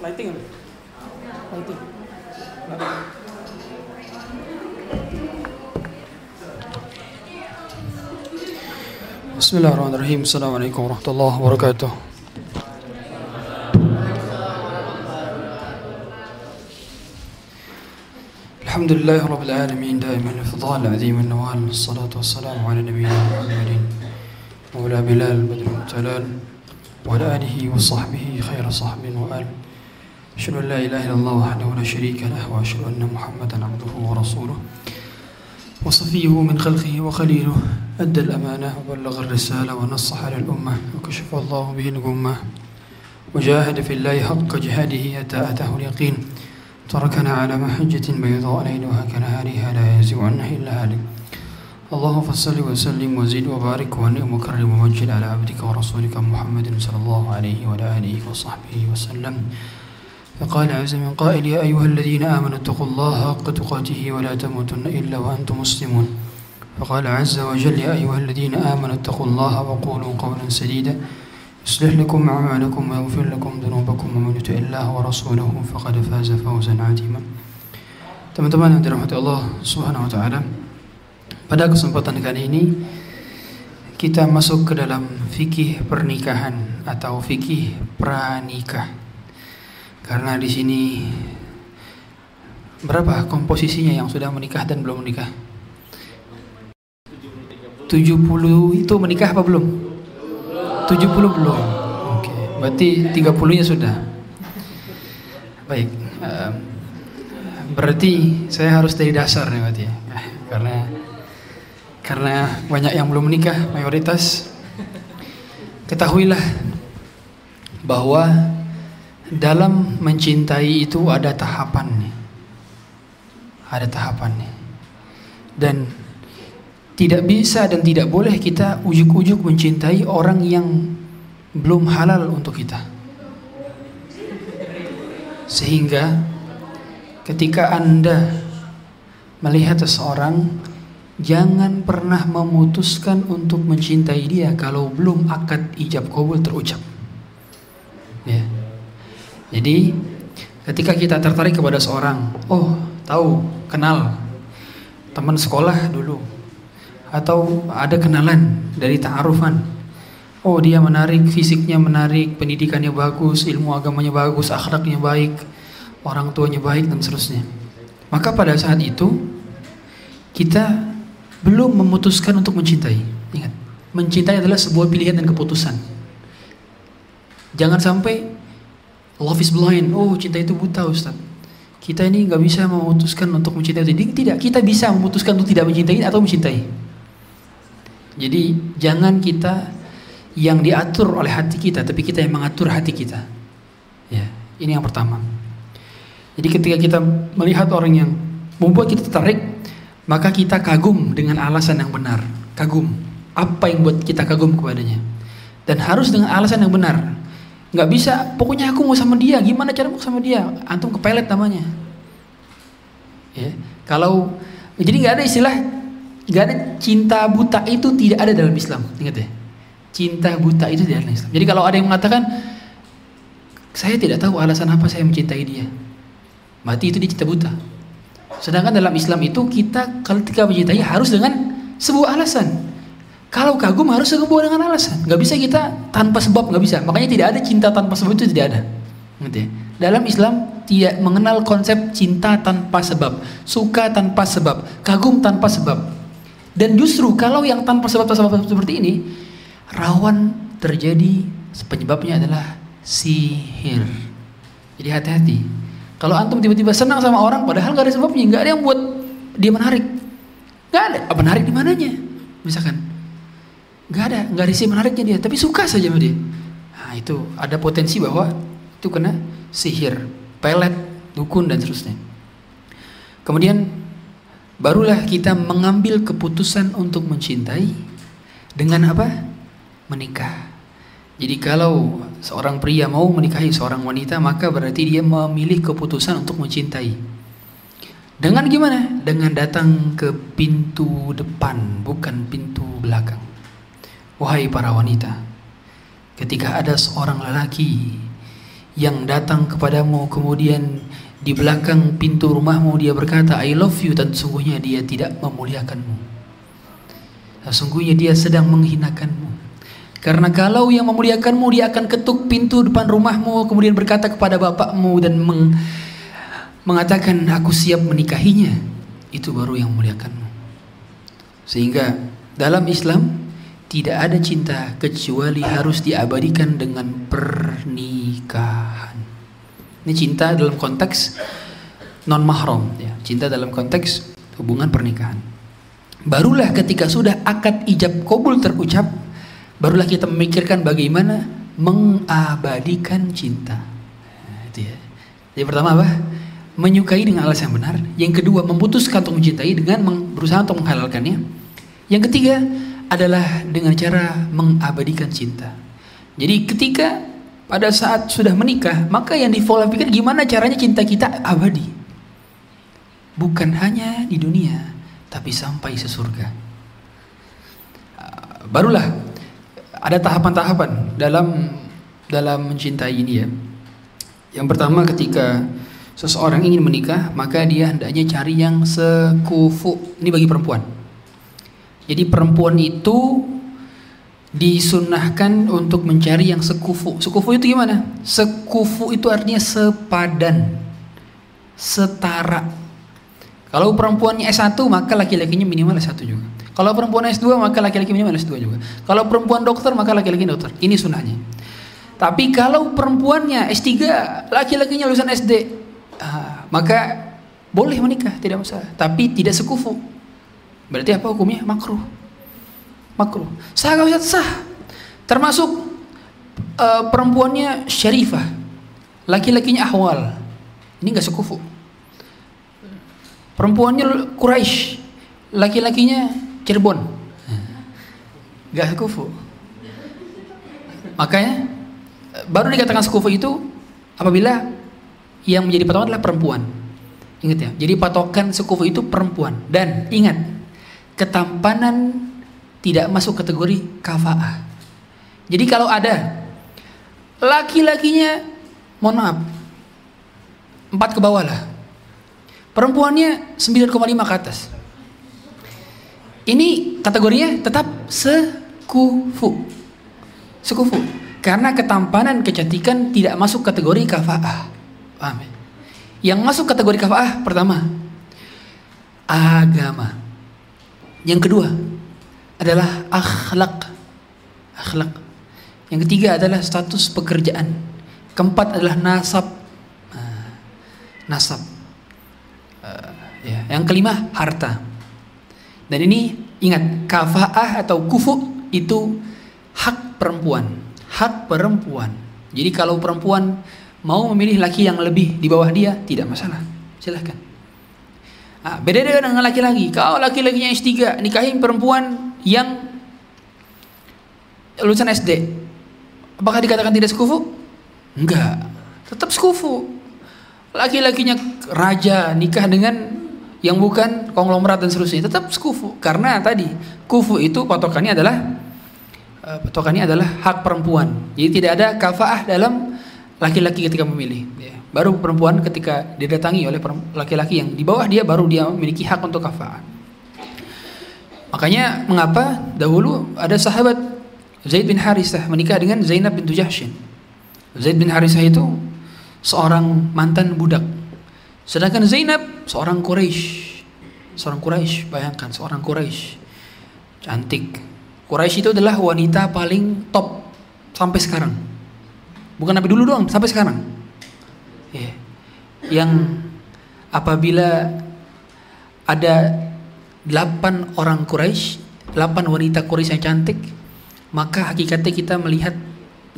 Lighting? Lighting. بسم الله الرحمن الرحيم السلام عليكم ورحمة الله وبركاته الحمد لله رب العالمين دائما الفضال عظيم النوال الصلاة والسلام على نبينا محمد مولى بلال بدر المتلال وعلى آله وصحبه خير صحب وآل أشهد أن لا إله إلا الله وحده لا شريك له وأشهد أن محمدا عبده ورسوله. وصفيه من خلقه وخليله أدى الأمانة وبلغ الرسالة ونصح للأمة وكشف الله به الغمة. وجاهد في الله حق جهاده حتى أتاه اليقين. تركنا على محجة بيضاء ليلها كنهارها لا يزيغ عنها إلا هالك. اللهم فصل وسلم وزد وبارك ونعم وكرم ومجد على عبدك ورسولك محمد صلى الله عليه وعلى آله وصحبه وسلم. فقال عز من قائل يا أيها الذين آمنوا اتقوا الله حق تقاته ولا تموتن إلا وأنتم مسلمون فقال عز وجل يا أيها الذين آمنوا اتقوا الله وقولوا قولا سديدا يصلح لكم أعمالكم ويغفر لكم ذنوبكم ومن يطع الله ورسوله فقد فاز فوزا عظيما Teman-teman yang dirahmati Allah Subhanahu wa taala. Pada kesempatan kali ini kita masuk ke dalam fikih pernikahan atau fikih pranikah. Karena di sini berapa komposisinya yang sudah menikah dan belum menikah? 70 itu menikah apa belum? 70 belum. Oke, berarti 30-nya sudah. Baik. eh, berarti saya harus dari dasar nih berarti ya. Karena karena banyak yang belum menikah mayoritas ketahuilah bahwa dalam mencintai itu ada tahapannya. Ada tahapannya. Dan tidak bisa dan tidak boleh kita ujuk-ujuk mencintai orang yang belum halal untuk kita. Sehingga ketika Anda melihat seseorang jangan pernah memutuskan untuk mencintai dia kalau belum akad ijab kabul terucap. Ya. Jadi ketika kita tertarik kepada seorang, oh tahu, kenal, teman sekolah dulu, atau ada kenalan dari ta'arufan, oh dia menarik, fisiknya menarik, pendidikannya bagus, ilmu agamanya bagus, akhlaknya baik, orang tuanya baik dan seterusnya. Maka pada saat itu kita belum memutuskan untuk mencintai. Ingat, mencintai adalah sebuah pilihan dan keputusan. Jangan sampai love is blind. Oh, cinta itu buta, Ustaz. Kita ini nggak bisa memutuskan untuk mencintai. Jadi tidak, kita bisa memutuskan untuk tidak mencintai atau mencintai. Jadi jangan kita yang diatur oleh hati kita, tapi kita yang mengatur hati kita. Ya, ini yang pertama. Jadi ketika kita melihat orang yang membuat kita tertarik, maka kita kagum dengan alasan yang benar. Kagum. Apa yang buat kita kagum kepadanya? Dan harus dengan alasan yang benar. Nggak bisa, pokoknya aku mau sama dia. Gimana cara mau sama dia? Antum kepelet namanya. Ya, kalau jadi nggak ada istilah, nggak ada cinta buta itu tidak ada dalam Islam. Ingat ya, cinta buta itu tidak ada dalam Islam. Jadi kalau ada yang mengatakan saya tidak tahu alasan apa saya mencintai dia, mati itu dia cinta buta. Sedangkan dalam Islam itu kita ketika mencintai harus dengan sebuah alasan. Kalau kagum harus sebuah dengan alasan. Gak bisa kita tanpa sebab nggak bisa. Makanya tidak ada cinta tanpa sebab itu tidak ada. Ngerti ya? Dalam Islam tidak mengenal konsep cinta tanpa sebab, suka tanpa sebab, kagum tanpa sebab. Dan justru kalau yang tanpa sebab tanpa sebab seperti ini rawan terjadi penyebabnya adalah sihir. Jadi hati-hati. Kalau antum tiba-tiba senang sama orang padahal gak ada sebabnya, gak ada yang buat dia menarik. Gak ada. Apa menarik di mananya? Misalkan. Gak ada, gak ada sih menariknya dia, tapi suka saja sama dia. Nah, itu ada potensi bahwa itu kena sihir, pelet, dukun dan seterusnya. Kemudian barulah kita mengambil keputusan untuk mencintai dengan apa? Menikah. Jadi kalau seorang pria mau menikahi seorang wanita maka berarti dia memilih keputusan untuk mencintai. Dengan gimana? Dengan datang ke pintu depan, bukan pintu belakang. Wahai para wanita, ketika ada seorang lelaki yang datang kepadamu kemudian di belakang pintu rumahmu dia berkata I love you dan sungguhnya dia tidak memuliakanmu. Nah, sungguhnya dia sedang menghinakanmu. Karena kalau yang memuliakanmu dia akan ketuk pintu depan rumahmu kemudian berkata kepada bapakmu dan meng, mengatakan aku siap menikahinya. Itu baru yang memuliakanmu. Sehingga dalam Islam tidak ada cinta kecuali harus diabadikan dengan pernikahan. Ini cinta dalam konteks non mahram ya, cinta dalam konteks hubungan pernikahan. Barulah ketika sudah akad ijab kabul terucap, barulah kita memikirkan bagaimana mengabadikan cinta. Nah, itu ya. Jadi pertama apa? Menyukai dengan alasan yang benar. Yang kedua, memutuskan untuk mencintai dengan berusaha untuk menghalalkannya. Yang ketiga adalah dengan cara mengabadikan cinta. Jadi ketika pada saat sudah menikah, maka yang pikir gimana caranya cinta kita abadi. Bukan hanya di dunia, tapi sampai sesurga. Barulah ada tahapan-tahapan dalam dalam mencintai ini ya. Yang pertama ketika seseorang ingin menikah, maka dia hendaknya cari yang sekufu. Ini bagi perempuan. Jadi perempuan itu disunahkan untuk mencari yang sekufu. Sekufu itu gimana? Sekufu itu artinya sepadan, setara. Kalau perempuannya S1 maka laki-lakinya minimal S1 juga. Kalau perempuan S2 maka laki-laki minimal S2 juga. Kalau perempuan dokter maka laki-laki dokter. Ini sunahnya. Tapi kalau perempuannya S3, laki-lakinya lulusan SD, ah, maka boleh menikah, tidak masalah. Tapi tidak sekufu. Berarti apa hukumnya? Makruh makruh. Sah gak Ustaz? Sah. Termasuk uh, perempuannya syarifah. Laki-lakinya ahwal. Ini gak sekufu. Perempuannya Quraisy. Laki-lakinya Cirebon. Gak sekufu. Makanya baru dikatakan sekufu itu apabila yang menjadi patokan adalah perempuan. Ingat ya. Jadi patokan sekufu itu perempuan dan ingat ketampanan tidak masuk kategori kafaah. Jadi kalau ada laki-lakinya, mohon maaf, empat ke bawah lah. Perempuannya 9,5 ke atas. Ini kategorinya tetap sekufu. Sekufu. Karena ketampanan, kecantikan tidak masuk kategori kafaah. Paham ya? Yang masuk kategori kafaah pertama, agama. Yang kedua, adalah akhlak. Akhlak. Yang ketiga adalah status pekerjaan. Keempat adalah nasab. Nah, nasab. Uh, ya. Yang kelima harta. Dan ini ingat kafaah atau kufu itu hak perempuan. Hak perempuan. Jadi kalau perempuan mau memilih laki yang lebih di bawah dia tidak masalah. Silahkan. Nah, beda dengan laki-laki. Kalau laki-lakinya S3 nikahin perempuan yang lulusan SD apakah dikatakan tidak sekufu? enggak tetap sekufu laki-lakinya raja nikah dengan yang bukan konglomerat dan seterusnya tetap sekufu karena tadi kufu itu patokannya adalah uh, patokannya adalah hak perempuan jadi tidak ada kafaah dalam laki-laki ketika memilih ya. Baru perempuan ketika didatangi oleh laki-laki yang di bawah dia baru dia memiliki hak untuk kafaah Makanya mengapa dahulu ada sahabat Zaid bin Harisah menikah dengan Zainab bin Jahsyin. Zaid bin Harisah itu seorang mantan budak. Sedangkan Zainab seorang Quraisy. Seorang Quraisy, bayangkan seorang Quraisy. Cantik. Quraisy itu adalah wanita paling top sampai sekarang. Bukan nabi dulu doang, sampai sekarang. Yeah. Yang apabila ada delapan orang Quraisy, delapan wanita Quraisy yang cantik, maka hakikatnya kita melihat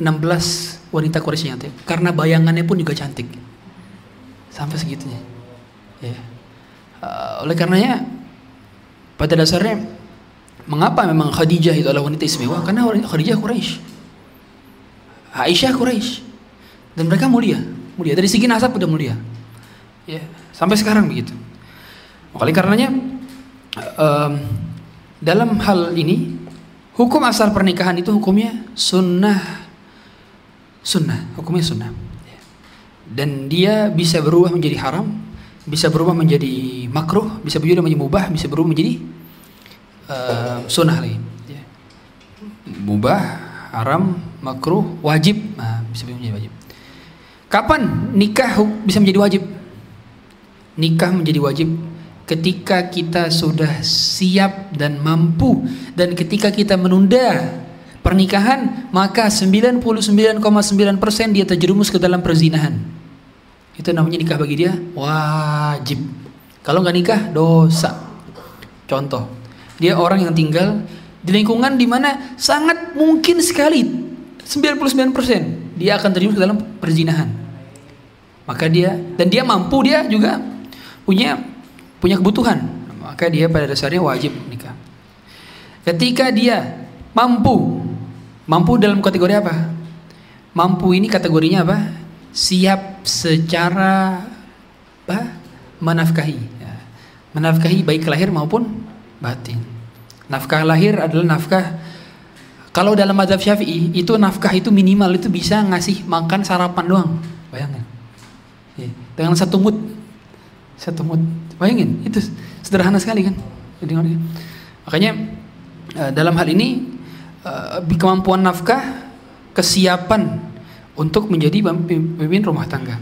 16 wanita Quraisy yang cantik karena bayangannya pun juga cantik. Sampai segitunya. Ya. Uh, oleh karenanya pada dasarnya mengapa memang Khadijah itu adalah wanita istimewa? Karena Khadijah Quraisy. Aisyah Quraisy. Dan mereka mulia, mulia dari segi nasab sudah mulia. Ya, sampai sekarang begitu. Oleh karenanya um, dalam hal ini hukum asal pernikahan itu hukumnya sunnah sunnah hukumnya sunnah dan dia bisa berubah menjadi haram, bisa berubah menjadi makruh, bisa berubah menjadi mubah, bisa berubah menjadi uh, sunnah lagi. Ya. Mubah, haram, makruh, wajib, nah, bisa berubah menjadi wajib. Kapan nikah bisa menjadi wajib? Nikah menjadi wajib ketika kita sudah siap dan mampu. Dan ketika kita menunda pernikahan maka 99,9% dia terjerumus ke dalam perzinahan. Itu namanya nikah bagi dia wajib. Kalau nggak nikah dosa. Contoh dia orang yang tinggal di lingkungan di mana sangat mungkin sekali 99% dia akan terjerumus ke dalam perzinahan maka dia dan dia mampu dia juga punya punya kebutuhan maka dia pada dasarnya wajib nikah ketika dia mampu Mampu dalam kategori apa? Mampu ini kategorinya apa? Siap secara apa? Menafkahi. Ya. Menafkahi baik lahir maupun batin. Nafkah lahir adalah nafkah kalau dalam mazhab Syafi'i itu nafkah itu minimal itu bisa ngasih makan sarapan doang. Bayangin. Ya. Dengan satu mut. Satu mut. Bayangin, itu sederhana sekali kan. Makanya eh, dalam hal ini uh, kemampuan nafkah, kesiapan untuk menjadi pemimpin rumah tangga.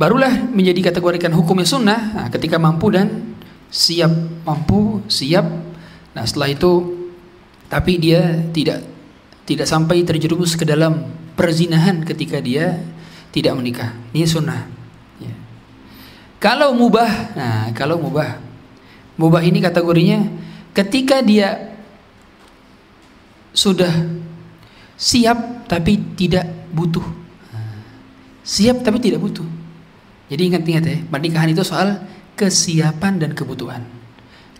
Barulah menjadi kategorikan hukumnya sunnah nah, ketika mampu dan siap mampu siap. Nah setelah itu tapi dia tidak tidak sampai terjerumus ke dalam perzinahan ketika dia tidak menikah. Ini sunnah. Ya. Kalau mubah, nah kalau mubah, mubah ini kategorinya ketika dia sudah siap tapi tidak butuh. Siap tapi tidak butuh. Jadi ingat-ingat ya, pernikahan itu soal kesiapan dan kebutuhan.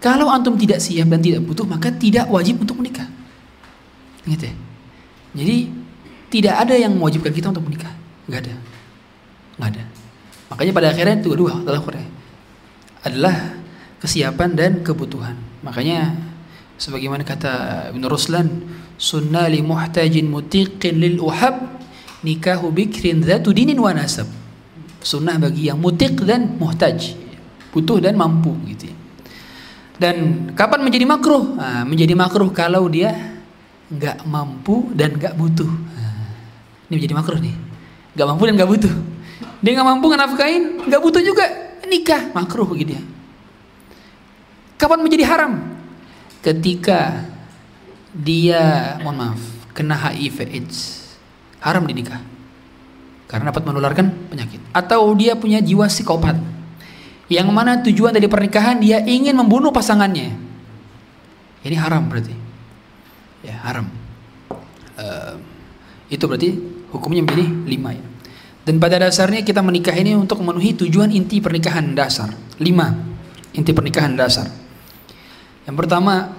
Kalau antum tidak siap dan tidak butuh, maka tidak wajib untuk menikah. Ingat ya. Jadi tidak ada yang mewajibkan kita untuk menikah. Enggak ada. Enggak ada. Makanya pada akhirnya itu dua adalah adalah kesiapan dan kebutuhan. Makanya sebagaimana kata Ibn Ruslan sunnah li muhtajin mutiqin lil uhab nikahu bikrin dhatu dinin wa nasab sunnah bagi yang mutik dan muhtaj butuh dan mampu gitu ya. Dan kapan menjadi makruh? Nah, menjadi makruh kalau dia nggak mampu dan nggak butuh. Nah, ini menjadi makruh nih. Nggak mampu dan nggak butuh. Dia nggak mampu nafkain nggak butuh juga nikah makruh begitu ya kapan menjadi haram? Ketika dia mohon maaf kena HIV AIDS. Haram dinikah. Karena dapat menularkan penyakit. Atau dia punya jiwa psikopat yang mana tujuan dari pernikahan dia ingin membunuh pasangannya. Ini haram berarti. Ya haram. Uh, itu berarti hukumnya menjadi lima ya. Dan pada dasarnya kita menikah ini untuk memenuhi tujuan inti pernikahan dasar. Lima inti pernikahan dasar. Yang pertama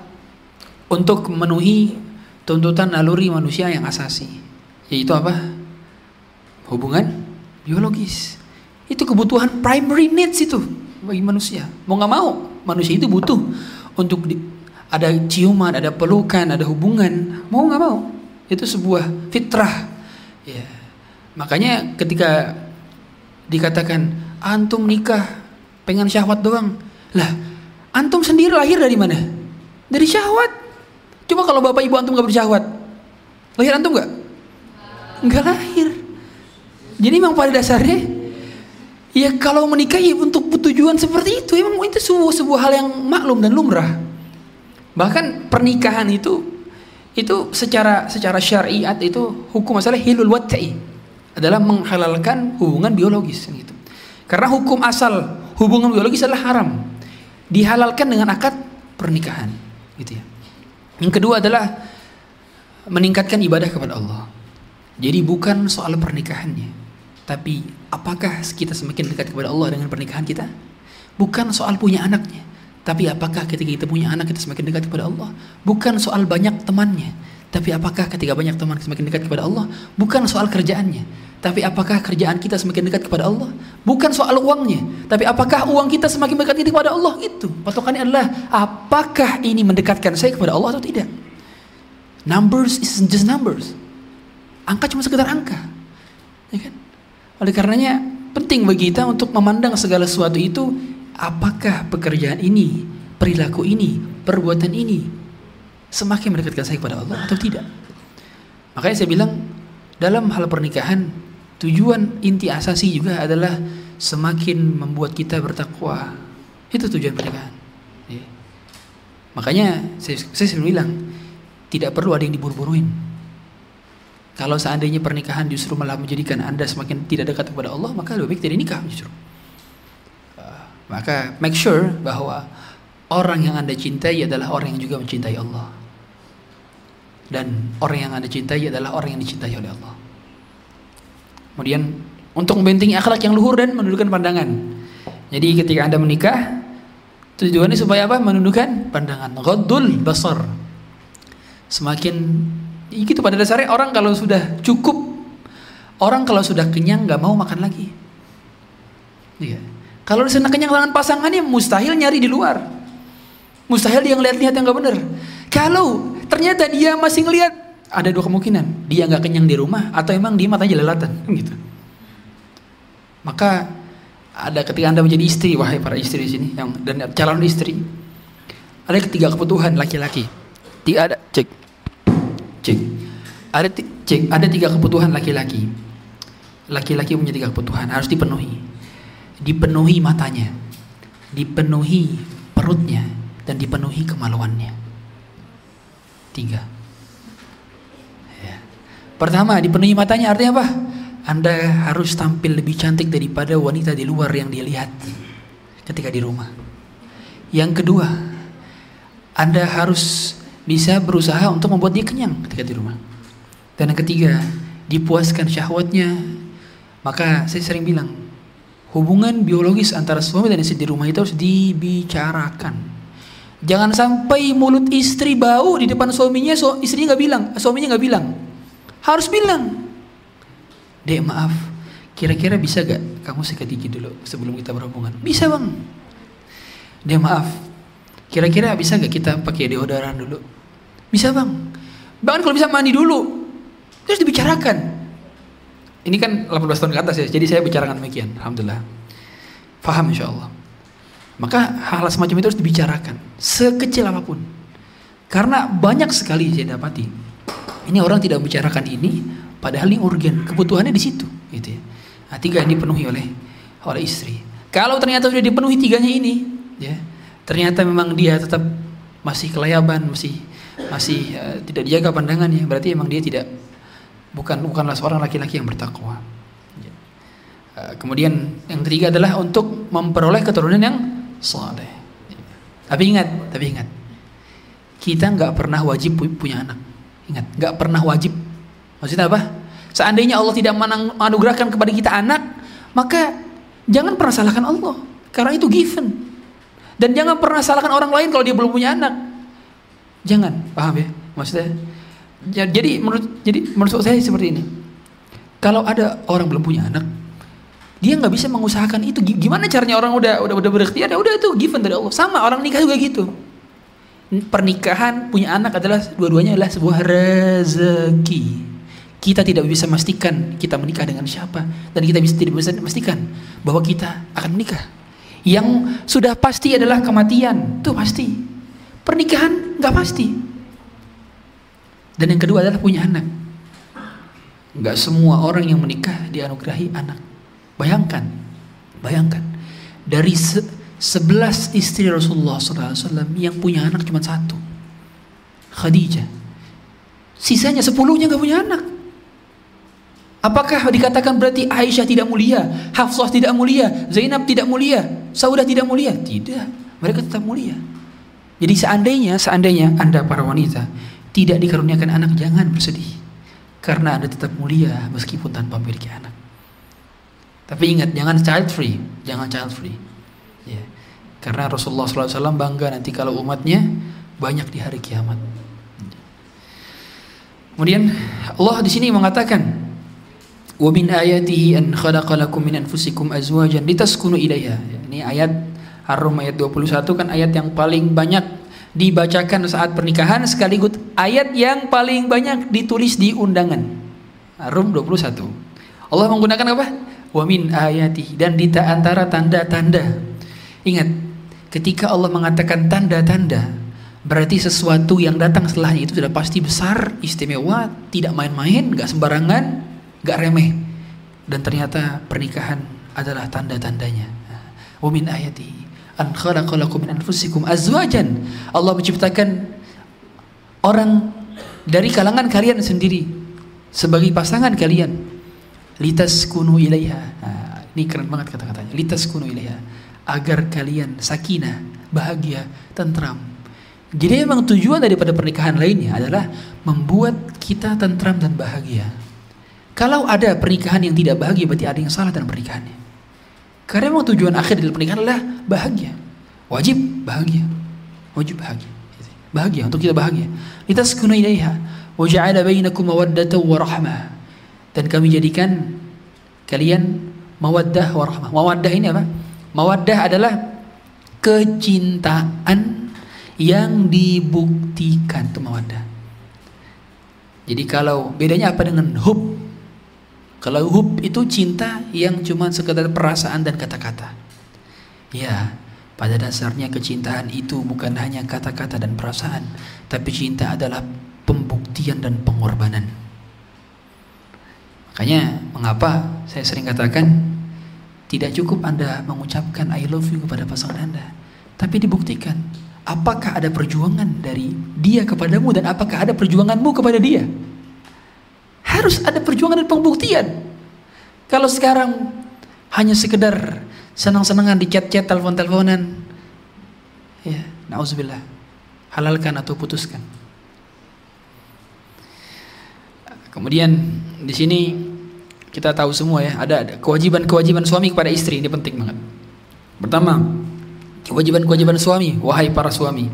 untuk memenuhi tuntutan naluri manusia yang asasi. Yaitu apa? Hubungan biologis itu kebutuhan primary needs itu bagi manusia. Mau nggak mau manusia itu butuh untuk di, ada ciuman ada pelukan ada hubungan. Mau nggak mau itu sebuah fitrah. Ya. Makanya ketika dikatakan antum nikah pengen syahwat doang. Lah antum sendiri lahir dari mana? Dari syahwat. Coba kalau bapak ibu antum gak bersyahwat, lahir antum gak? Gak lahir. Jadi memang pada dasarnya, ya kalau menikah ya untuk tujuan seperti itu, emang itu sebuah, sebuah hal yang maklum dan lumrah. Bahkan pernikahan itu itu secara secara syariat itu hukum masalah hilul wat'i adalah menghalalkan hubungan biologis gitu. Karena hukum asal hubungan biologis adalah haram. Dihalalkan dengan akad pernikahan gitu ya. Yang kedua adalah meningkatkan ibadah kepada Allah. Jadi bukan soal pernikahannya, tapi apakah kita semakin dekat kepada Allah dengan pernikahan kita? Bukan soal punya anaknya, tapi apakah ketika kita punya anak kita semakin dekat kepada Allah? Bukan soal banyak temannya, tapi apakah ketika banyak teman semakin dekat kepada Allah? Bukan soal kerjaannya, tapi apakah kerjaan kita semakin dekat kepada Allah? Bukan soal uangnya, tapi apakah uang kita semakin dekat kepada Allah? Itu patokannya adalah apakah ini mendekatkan saya kepada Allah atau tidak? Numbers is just numbers. Angka cuma sekedar angka. Ya kan? Oleh karenanya penting bagi kita untuk memandang segala sesuatu itu apakah pekerjaan ini, perilaku ini, perbuatan ini semakin mendekatkan saya kepada Allah atau tidak. Makanya saya bilang dalam hal pernikahan tujuan inti asasi juga adalah semakin membuat kita bertakwa. Itu tujuan pernikahan. Ya. Makanya saya, saya selalu bilang tidak perlu ada yang diburu-buruin. Kalau seandainya pernikahan justru malah menjadikan anda semakin tidak dekat kepada Allah, maka lebih baik tidak nikah justru. Uh, maka make sure bahwa orang yang anda cintai adalah orang yang juga mencintai Allah. Dan orang yang anda cintai adalah orang yang dicintai oleh Allah. Kemudian untuk membentengi akhlak yang luhur dan menundukkan pandangan. Jadi ketika anda menikah, tujuannya supaya apa? Menundukkan pandangan. Ghaddul basar. Semakin itu pada dasarnya orang kalau sudah cukup, orang kalau sudah kenyang nggak mau makan lagi. Iya. Kalau sana kenyang dengan pasangannya mustahil nyari di luar. Mustahil dia ngeliat-lihat yang nggak benar. Kalau ternyata dia masih ngelihat ada dua kemungkinan dia nggak kenyang di rumah atau emang dia matanya jelalatan gitu maka ada ketika anda menjadi istri wahai para istri di sini yang dan calon istri ada ketiga kebutuhan laki-laki tidak ada cek cek ada cek ada tiga kebutuhan laki-laki. Laki-laki punya tiga kebutuhan harus dipenuhi. Dipenuhi matanya dipenuhi perutnya dan dipenuhi kemaluannya. Tiga. Pertama, dipenuhi matanya artinya apa? Anda harus tampil lebih cantik daripada wanita di luar yang dia lihat ketika di rumah. Yang kedua, Anda harus bisa berusaha untuk membuat dia kenyang ketika di rumah. Dan yang ketiga, dipuaskan syahwatnya. Maka saya sering bilang, hubungan biologis antara suami dan istri di rumah itu harus dibicarakan. Jangan sampai mulut istri bau di depan suaminya, so, istrinya nggak bilang, suaminya nggak bilang. Harus bilang. Dek maaf, kira-kira bisa gak kamu sikat gigi dulu sebelum kita berhubungan? Bisa bang. Dek maaf, kira-kira bisa gak kita pakai deodoran dulu? Bisa bang. Bahkan kalau bisa mandi dulu. Terus dibicarakan. Ini kan 18 tahun ke atas ya, jadi saya bicarakan demikian. Alhamdulillah. Faham insya Allah. Maka hal, hal semacam itu harus dibicarakan. Sekecil apa pun. Karena banyak sekali saya dapati ini orang tidak membicarakan ini, padahal ini urgen, kebutuhannya di situ, gitu ya. Nah, tiga yang dipenuhi oleh oleh istri. Kalau ternyata sudah dipenuhi tiganya ini, ya, ternyata memang dia tetap masih kelayaban, masih masih uh, tidak dijaga pandangannya, berarti memang dia tidak bukan bukanlah seorang laki-laki yang bertakwa. Uh, kemudian yang ketiga adalah untuk memperoleh keturunan yang saleh. Ya. Tapi ingat, tapi ingat, kita nggak pernah wajib punya anak. Ingat, nggak pernah wajib. Maksudnya apa? Seandainya Allah tidak menganugerahkan kepada kita anak, maka jangan pernah salahkan Allah. Karena itu given. Dan jangan pernah salahkan orang lain kalau dia belum punya anak. Jangan, paham ya? Maksudnya? Ya, jadi menurut jadi menurut saya seperti ini. Kalau ada orang belum punya anak, dia nggak bisa mengusahakan itu. Gimana caranya orang udah udah udah berikhtiar? Ya udah itu given dari Allah. Sama orang nikah juga gitu pernikahan punya anak adalah dua-duanya adalah sebuah rezeki. Kita tidak bisa memastikan kita menikah dengan siapa dan kita bisa tidak bisa memastikan bahwa kita akan menikah. Yang sudah pasti adalah kematian, itu pasti. Pernikahan nggak pasti. Dan yang kedua adalah punya anak. Nggak semua orang yang menikah dianugerahi anak. Bayangkan, bayangkan dari sebelas istri Rasulullah SAW yang punya anak cuma satu. Khadijah. Sisanya sepuluhnya gak punya anak. Apakah dikatakan berarti Aisyah tidak mulia, Hafsah tidak mulia, Zainab tidak mulia, Saudah tidak mulia? Tidak. Mereka tetap mulia. Jadi seandainya, seandainya Anda para wanita tidak dikaruniakan anak, jangan bersedih. Karena Anda tetap mulia meskipun tanpa memiliki anak. Tapi ingat, jangan child free, jangan child free. Ya. Karena Rasulullah SAW bangga nanti kalau umatnya banyak di hari kiamat. Kemudian Allah di sini mengatakan wa min ayatihi an khalaqalakum min anfusikum azwajan litaskunu ilaiha. Ini ayat Ar-Rum ayat 21 kan ayat yang paling banyak dibacakan saat pernikahan sekaligus ayat yang paling banyak ditulis di undangan. Ar-Rum 21. Allah menggunakan apa? wa min ayati dan di antara tanda-tanda. Ingat, ketika Allah mengatakan tanda-tanda, berarti sesuatu yang datang setelahnya itu sudah pasti besar, istimewa, tidak main-main, nggak sembarangan, nggak remeh. Dan ternyata pernikahan adalah tanda-tandanya. Wa min ayati an khalaqalakum min anfusikum azwajan. Allah menciptakan orang dari kalangan kalian sendiri sebagai pasangan kalian. Litas kunu ilaiha. Nah, ini keren banget kata-katanya. Litas kunu ilaiha. Agar kalian sakinah bahagia tentram. Jadi memang tujuan daripada pernikahan lainnya adalah membuat kita tentram dan bahagia. Kalau ada pernikahan yang tidak bahagia berarti ada yang salah dalam pernikahannya karena memang tujuan akhir dari pernikahan adalah bahagia. Wajib bahagia. Wajib bahagia. Bahagia untuk kita bahagia. Litaskunu ilaiha wa ja'ala bainakum mawaddatan wa rahmah dan kami jadikan kalian mawaddah wa rahmah mawaddah ini apa? Mawaddah adalah kecintaan yang dibuktikan itu mawaddah. Jadi kalau bedanya apa dengan hub kalau hub itu cinta yang cuma sekedar perasaan dan kata-kata ya pada dasarnya kecintaan itu bukan hanya kata-kata dan perasaan, tapi cinta adalah pembuktian dan pengorbanan. Makanya mengapa saya sering katakan tidak cukup Anda mengucapkan I love you kepada pasangan Anda, tapi dibuktikan apakah ada perjuangan dari dia kepadamu dan apakah ada perjuanganmu kepada dia. Harus ada perjuangan dan pembuktian. Kalau sekarang hanya sekedar senang-senangan di chat-chat, telepon-teleponan. Ya, nauzubillah. Halalkan atau putuskan. Kemudian di sini kita tahu semua ya, ada kewajiban-kewajiban suami kepada istri ini penting banget. Pertama, kewajiban-kewajiban suami, wahai para suami,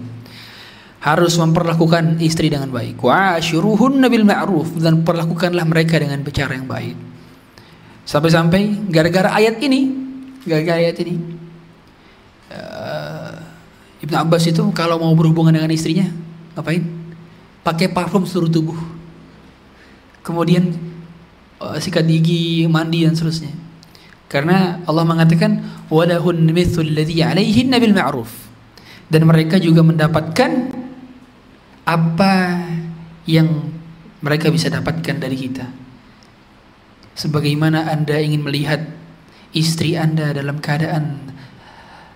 harus memperlakukan istri dengan baik. Wa asyuruhunna bil ma'ruf. Dan perlakukanlah mereka dengan bicara yang baik. Sampai-sampai gara-gara ayat ini gara-gara ayat ini uh, Ibnu Abbas itu kalau mau berhubungan dengan istrinya ngapain? Pakai parfum seluruh tubuh. Kemudian uh, sikat gigi mandi dan seterusnya. Karena Allah mengatakan walahun mithul ladzi alaihinna bil ma'ruf. Dan mereka juga mendapatkan apa yang mereka bisa dapatkan dari kita sebagaimana Anda ingin melihat istri Anda dalam keadaan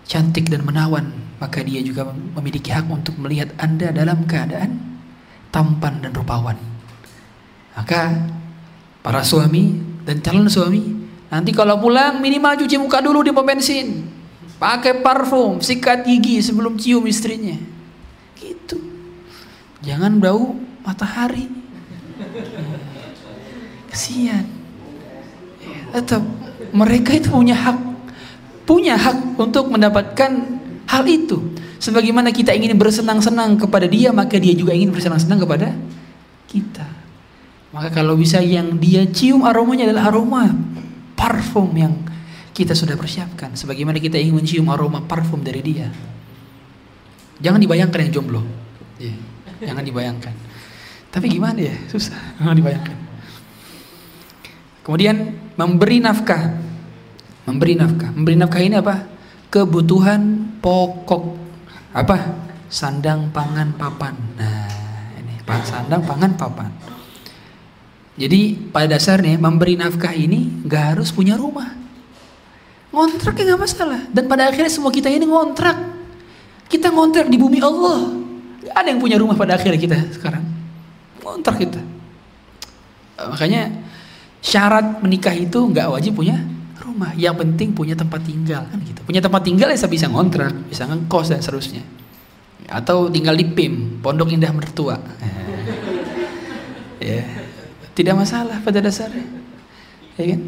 cantik dan menawan, maka dia juga memiliki hak untuk melihat Anda dalam keadaan tampan dan rupawan. Maka para suami dan calon suami nanti kalau pulang minimal cuci muka dulu di pom bensin, pakai parfum, sikat gigi sebelum cium istrinya. Gitu. Jangan bau matahari. Kesian. Tetap mereka itu punya hak punya hak untuk mendapatkan hal itu sebagaimana kita ingin bersenang-senang kepada dia maka dia juga ingin bersenang-senang kepada kita maka kalau bisa yang dia cium aromanya adalah aroma parfum yang kita sudah persiapkan sebagaimana kita ingin mencium aroma parfum dari dia jangan dibayangkan yang jomblo yeah. Jangan dibayangkan tapi gimana ya susah jangan dibayangkan Kemudian memberi nafkah. Memberi nafkah. Memberi nafkah ini apa? Kebutuhan pokok. Apa? Sandang, pangan, papan. Nah, ini sandang, pangan, papan. Jadi pada dasarnya memberi nafkah ini gak harus punya rumah. Ngontrak ya gak masalah. Dan pada akhirnya semua kita ini ngontrak. Kita ngontrak di bumi Allah. Ada yang punya rumah pada akhirnya kita sekarang. Ngontrak kita. Makanya syarat menikah itu nggak wajib punya rumah. Yang penting punya tempat tinggal kan gitu. Punya tempat tinggal ya bisa ngontrak, bisa ngekos dan seterusnya. Atau tinggal di PIM, Pondok Indah Mertua. ya. Tidak masalah pada dasarnya. Ya kan?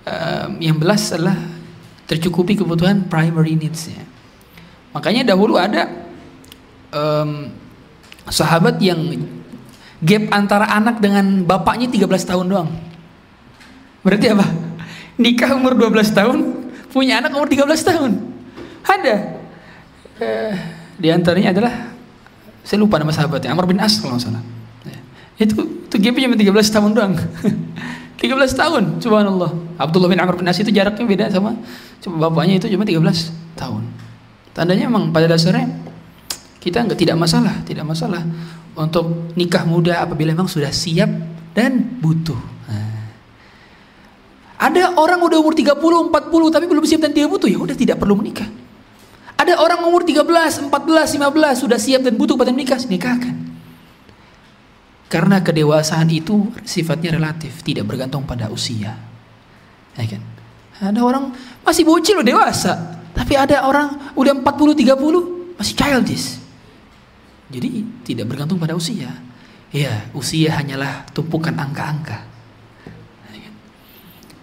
Um, yang belas adalah tercukupi kebutuhan primary needs-nya. Makanya dahulu ada um, sahabat yang gap antara anak dengan bapaknya 13 tahun doang. Berarti apa? Nikah umur 12 tahun, punya anak umur 13 tahun. Ada. Eh, di antaranya adalah saya lupa nama sahabatnya, Amr bin As kalau nggak salah. Ya. Itu itu gapnya cuma 13 tahun doang. 13 tahun, subhanallah. Abdullah bin Amr bin As itu jaraknya beda sama coba bapaknya itu cuma 13 tahun. Tandanya memang pada dasarnya kita nggak tidak masalah, tidak masalah untuk nikah muda apabila memang sudah siap dan butuh. Nah. Ada orang udah umur 30, 40 tapi belum siap dan dia butuh, ya udah tidak perlu menikah. Ada orang umur 13, 14, 15 sudah siap dan butuh pada menikah, nikahkan. Karena kedewasaan itu sifatnya relatif, tidak bergantung pada usia. Ya kan? Ada orang masih bocil loh dewasa, tapi ada orang udah 40, 30 masih childish. Jadi tidak bergantung pada usia. Ya, usia hanyalah tumpukan angka-angka.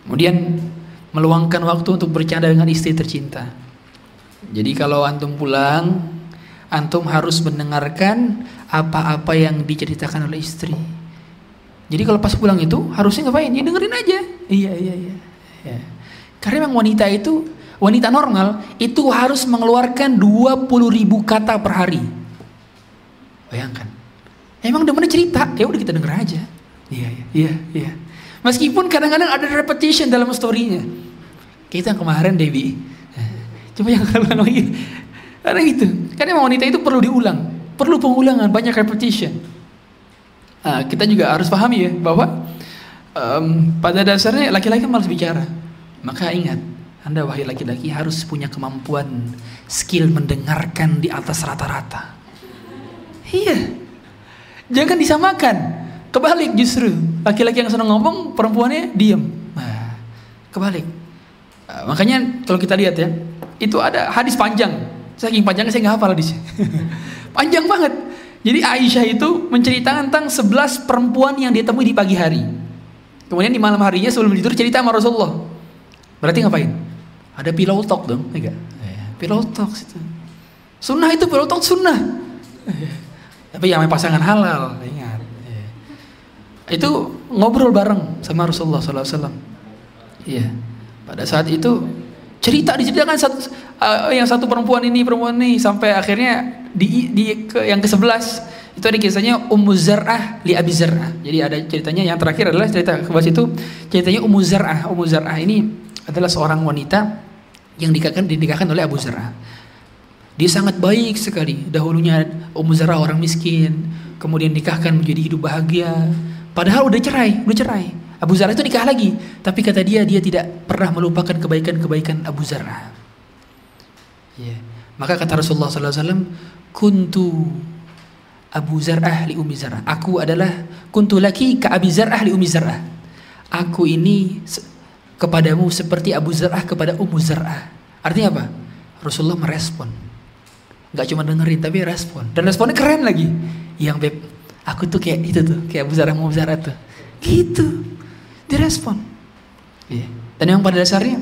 Kemudian meluangkan waktu untuk bercanda dengan istri tercinta. Jadi kalau antum pulang, antum harus mendengarkan apa-apa yang diceritakan oleh istri. Jadi kalau pas pulang itu harusnya ngapain? Ya dengerin aja. Iya iya iya. Ya. Karena memang wanita itu wanita normal itu harus mengeluarkan 20 ribu kata per hari. Bayangkan. Emang mana cerita? Ya udah kita denger aja. Iya iya iya. iya. Meskipun kadang-kadang ada repetition dalam storynya. Kita kemarin Debbie Coba yang kalian lagi. Karena gitu. Karena emang wanita itu perlu diulang. Perlu pengulangan, banyak repetition. Nah, kita juga harus pahami ya bahwa um, pada dasarnya laki-laki malas bicara. Maka ingat, Anda wahai laki-laki harus punya kemampuan skill mendengarkan di atas rata-rata. Iya. Jangan disamakan. Kebalik justru. Laki-laki yang senang ngomong, perempuannya diam. Nah, kebalik. Uh, makanya kalau kita lihat ya, itu ada hadis panjang. Saking panjangnya saya nggak hafal hadisnya. panjang banget. Jadi Aisyah itu menceritakan tentang 11 perempuan yang dia temui di pagi hari. Kemudian di malam harinya sebelum tidur cerita sama Rasulullah. Berarti ngapain? Ada pillow talk dong, enggak? Ya, pillow talk itu. Sunnah itu pillow talk sunnah. Tapi yang pasangan halal, ingat. Ya. Itu ngobrol bareng sama Rasulullah SAW. Iya. Pada saat itu cerita diceritakan satu uh, yang satu perempuan ini perempuan ini sampai akhirnya di, di ke, yang ke sebelas itu ada kisahnya Ummu Zar'ah li Abi Zar'ah. Jadi ada ceritanya yang terakhir adalah cerita ke itu ceritanya Ummu Zar'ah. Ummu Zar'ah ini adalah seorang wanita yang dinikahkan dinikahkan oleh Abu Zar'ah. Dia sangat baik sekali. Dahulunya Ummu Zar'ah orang miskin, kemudian nikahkan menjadi hidup bahagia. Padahal udah cerai, udah cerai. Abu Zarah itu nikah lagi, tapi kata dia dia tidak pernah melupakan kebaikan-kebaikan Abu Zarah. Ya. Maka kata Rasulullah SAW, kuntu Abu Zarah li Umi Zarah. Aku adalah kuntu laki ke Abi Zarah li Umi Zarah. Aku ini kepadamu seperti Abu Zarah kepada Ummu Zarah. Artinya apa? Rasulullah merespon. Gak cuma dengerin tapi respon. Dan responnya keren lagi. Yang beb, aku tuh kayak itu tuh, kayak Abu Zarah Ummu Zarah tuh. Gitu direspon. Ya. Dan yang pada dasarnya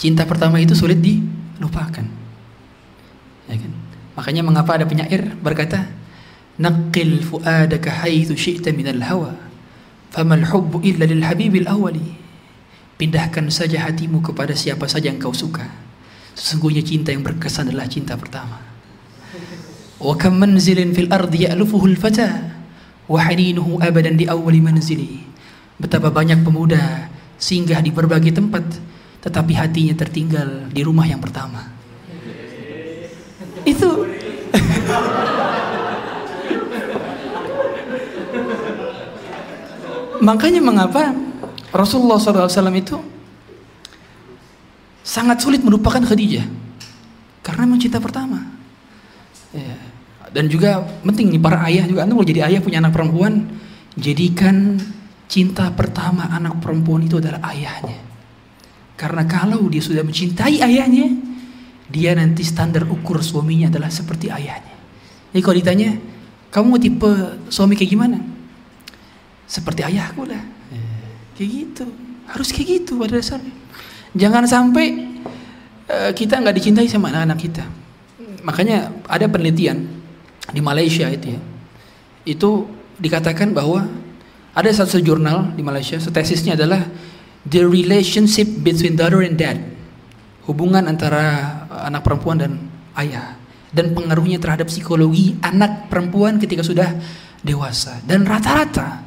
cinta pertama itu sulit dilupakan. Ya kan? Makanya mengapa ada penyair berkata, "Naqil fuadaka haitsu syi'ta minal hawa, famal hubbu illa lil habibil awwali." Pindahkan saja hatimu kepada siapa saja yang kau suka. Sesungguhnya cinta yang berkesan adalah cinta pertama. Wa kam manzilin fil ardi ya'lufuhu al-fata wa haninuhu abadan di awwali manzili. Betapa banyak pemuda singgah di berbagai tempat, tetapi hatinya tertinggal di rumah yang pertama. Itu Makanya mengapa Rasulullah SAW itu sangat sulit melupakan Khadijah karena memang cinta pertama. Ya. Dan juga penting nih para ayah juga anda mau jadi ayah punya anak perempuan jadikan Cinta pertama anak perempuan itu adalah ayahnya. Karena kalau dia sudah mencintai ayahnya, dia nanti standar ukur suaminya adalah seperti ayahnya. Jadi kalau ditanya, kamu mau tipe suami kayak gimana? Seperti ayahku lah. Kayak gitu. Harus kayak gitu pada dasarnya. Jangan sampai uh, kita nggak dicintai sama anak-anak kita. Makanya ada penelitian di Malaysia itu ya. Itu dikatakan bahwa ada satu jurnal di Malaysia, tesisnya adalah the relationship between daughter and dad. Hubungan antara anak perempuan dan ayah dan pengaruhnya terhadap psikologi anak perempuan ketika sudah dewasa. Dan rata-rata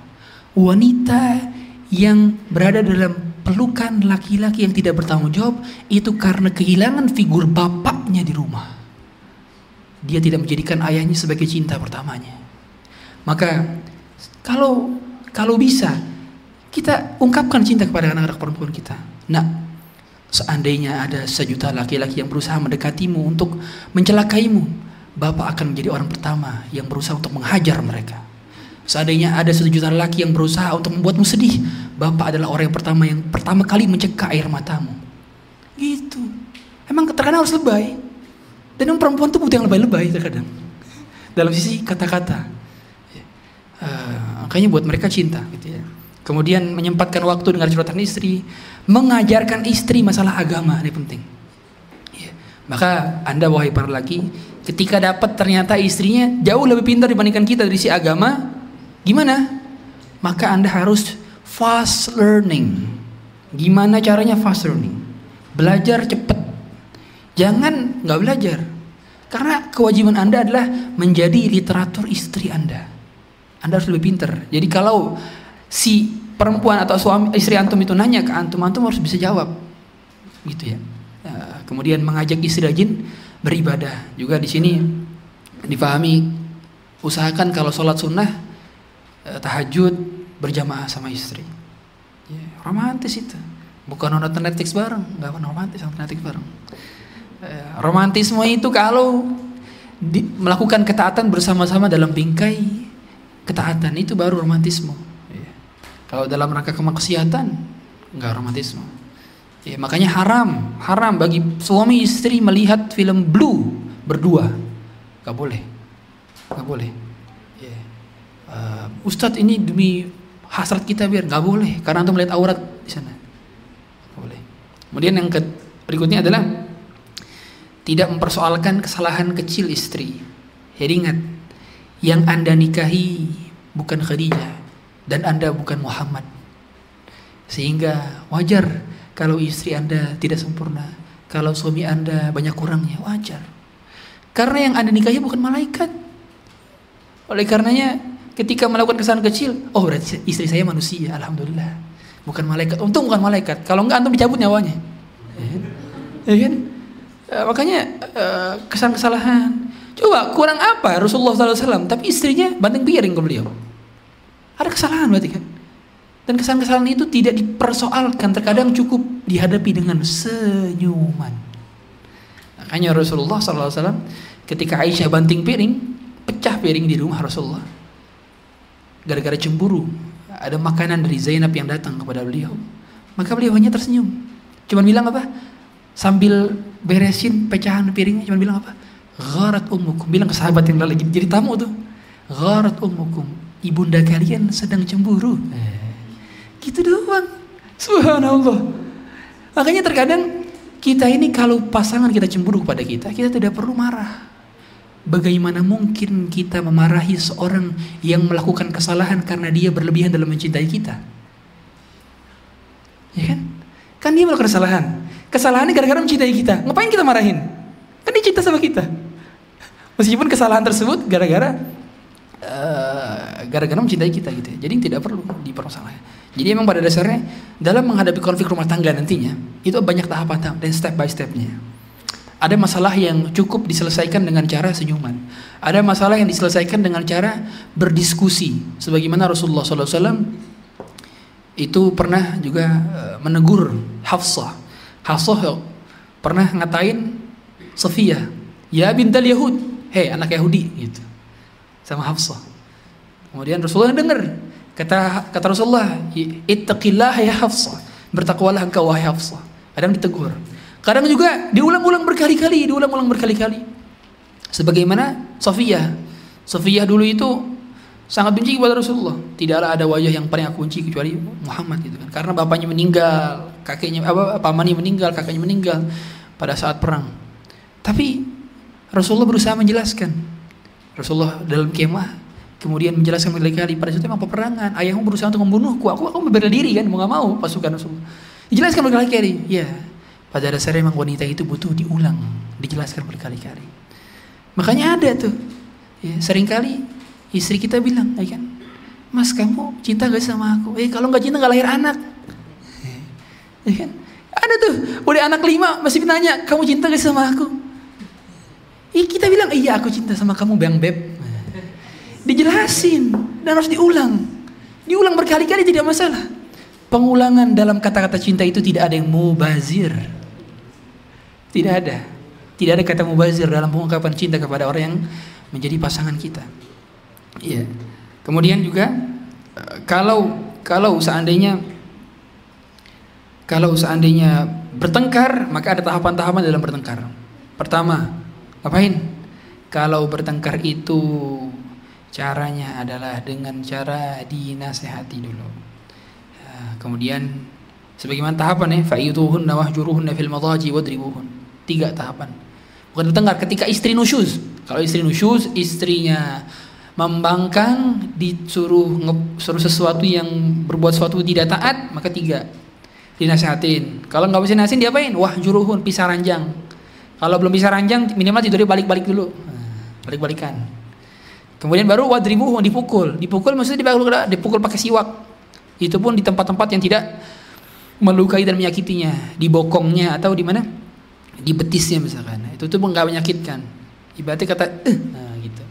wanita yang berada dalam pelukan laki-laki yang tidak bertanggung jawab itu karena kehilangan figur bapaknya di rumah. Dia tidak menjadikan ayahnya sebagai cinta pertamanya. Maka kalau kalau bisa kita ungkapkan cinta kepada anak-anak perempuan kita. Nah, seandainya ada sejuta laki-laki yang berusaha mendekatimu untuk mencelakaimu, Bapak akan menjadi orang pertama yang berusaha untuk menghajar mereka. Seandainya ada satu juta laki yang berusaha untuk membuatmu sedih, Bapak adalah orang yang pertama yang pertama kali mencekak air matamu. Gitu. Emang terkadang harus lebay. Dan yang perempuan itu butuh yang lebay-lebay terkadang. Dalam sisi kata-kata. Uh, makanya buat mereka cinta gitu ya. Kemudian menyempatkan waktu dengan curhatan istri, mengajarkan istri masalah agama ini penting. Ya. Maka Anda wahai para laki, ketika dapat ternyata istrinya jauh lebih pintar dibandingkan kita dari si agama, Gimana? Maka Anda harus fast learning. Gimana caranya fast learning? Belajar cepat. Jangan nggak belajar. Karena kewajiban Anda adalah menjadi literatur istri Anda. Anda harus lebih pintar. Jadi kalau si perempuan atau suami istri antum itu nanya ke antum, antum harus bisa jawab. Gitu ya. ya kemudian mengajak istri rajin beribadah. Juga di sini difahami usahakan kalau sholat sunnah tahajud berjamaah sama istri. Ya, romantis itu. Bukan nonton Netflix bareng, nggak romantis nonton Netflix bareng. Eh, romantisme itu kalau di, melakukan ketaatan bersama-sama dalam bingkai ketaatan itu baru romantisme. Ya. Kalau dalam rangka kemaksiatan nggak romantisme. Ya, makanya haram, haram bagi suami istri melihat film blue berdua, nggak boleh, nggak boleh uh, Ustadz ini demi hasrat kita biar nggak boleh karena antum melihat aurat di sana. Nggak boleh. Kemudian yang ke, berikutnya adalah tidak mempersoalkan kesalahan kecil istri. Jadi ingat yang anda nikahi bukan Khadijah dan anda bukan Muhammad. Sehingga wajar kalau istri anda tidak sempurna kalau suami anda banyak kurangnya wajar. Karena yang anda nikahi bukan malaikat. Oleh karenanya ketika melakukan kesalahan kecil, oh berarti istri saya manusia, alhamdulillah. Bukan malaikat. Untung bukan malaikat. Kalau enggak antum dicabut nyawanya. Ya kan? Uh, makanya uh, kesalahan kesalahan. Coba kurang apa Rasulullah SAW, tapi istrinya banting piring ke beliau. Ada kesalahan berarti kan? Dan kesalahan-kesalahan itu tidak dipersoalkan, terkadang cukup dihadapi dengan senyuman. Makanya Rasulullah SAW ketika Aisyah banting piring, pecah piring di rumah Rasulullah gara-gara cemburu ada makanan dari Zainab yang datang kepada beliau. Maka beliau hanya tersenyum. Cuman bilang apa? Sambil beresin pecahan piringnya cuman bilang apa? Gharat ummukum. Bilang ke sahabat yang lagi jadi tamu tuh. Gharat ummukum. Ibunda kalian sedang cemburu. Eh. gitu doang. Subhanallah. Makanya terkadang kita ini kalau pasangan kita cemburu kepada kita kita tidak perlu marah Bagaimana mungkin kita memarahi seorang yang melakukan kesalahan karena dia berlebihan dalam mencintai kita? Ya kan? Kan dia melakukan kesalahan. Kesalahannya gara-gara mencintai kita. Ngapain kita marahin? Kan dia cinta sama kita. Meskipun kesalahan tersebut gara-gara uh, gara-gara mencintai kita gitu. Ya. Jadi tidak perlu dipermasalahkan. Jadi memang pada dasarnya dalam menghadapi konflik rumah tangga nantinya itu banyak tahapan dan step by stepnya. Ada masalah yang cukup diselesaikan dengan cara senyuman. Ada masalah yang diselesaikan dengan cara berdiskusi. Sebagaimana Rasulullah SAW itu pernah juga eh, menegur Hafsah. Hafsah pernah ngatain Sofia, ya bintal Yahud, hei anak Yahudi gitu. Sama Hafsah. Kemudian Rasulullah dengar kata kata Rasulullah, ittaqillah ya Hafsah. Bertakwalah engkau wahai Hafsah. Ada yang ditegur. Kadang juga diulang-ulang berkali-kali, diulang-ulang berkali-kali. Sebagaimana Sofia. Sofia dulu itu sangat benci kepada Rasulullah. Tidaklah ada wajah yang paling aku benci kecuali Muhammad itu kan. Karena bapaknya meninggal, kakeknya apa pamannya meninggal, kakaknya meninggal pada saat perang. Tapi Rasulullah berusaha menjelaskan. Rasulullah dalam kemah kemudian menjelaskan berkali-kali pada saat memang peperangan ayahmu berusaha untuk membunuhku aku aku bela diri kan mau nggak mau pasukan Rasulullah dijelaskan berkali-kali ya pada dasarnya memang wanita itu butuh diulang, dijelaskan berkali-kali. Makanya ada tuh, ya, sering kali istri kita bilang, ya kan, Mas kamu cinta gak sama aku? Eh kalau nggak cinta nggak lahir anak. Eh, kan? Ada tuh, udah anak lima masih nanya, kamu cinta gak sama aku? Eh, kita bilang, iya aku cinta sama kamu bang beb. Dijelasin dan harus diulang. Diulang berkali-kali tidak masalah. Pengulangan dalam kata-kata cinta itu tidak ada yang mubazir. Tidak ada. Tidak ada kata mubazir dalam pengungkapan cinta kepada orang yang menjadi pasangan kita. Iya. Kemudian juga eh, kalau kalau seandainya kalau seandainya bertengkar, maka ada tahapan-tahapan dalam bertengkar. Pertama, ngapain? Kalau bertengkar itu caranya adalah dengan cara dinasehati dulu. Ya, kemudian sebagaimana tahapan ya, fa'idhuhunna wahjuruhunna fil madaji wadribuhun. Tiga tahapan. Bukan bertengkar ketika istri nusyuz. Kalau istri nusyuz, istrinya membangkang disuruh suruh sesuatu yang berbuat sesuatu tidak taat, maka tiga dinasehatin. Kalau nggak bisa nasihatin diapain? Wah juruhun pisah ranjang. Kalau belum bisa ranjang minimal tidurnya balik-balik dulu. Nah, balik-balikan. Kemudian baru wadribuhun dipukul. Dipukul maksudnya dipukul, dipukul pakai siwak. Itu pun di tempat-tempat yang tidak melukai dan menyakitinya, di bokongnya atau di mana? Di betisnya misalkan. Itu tuh nggak menyakitkan. Ibaratnya kata eh nah gitu.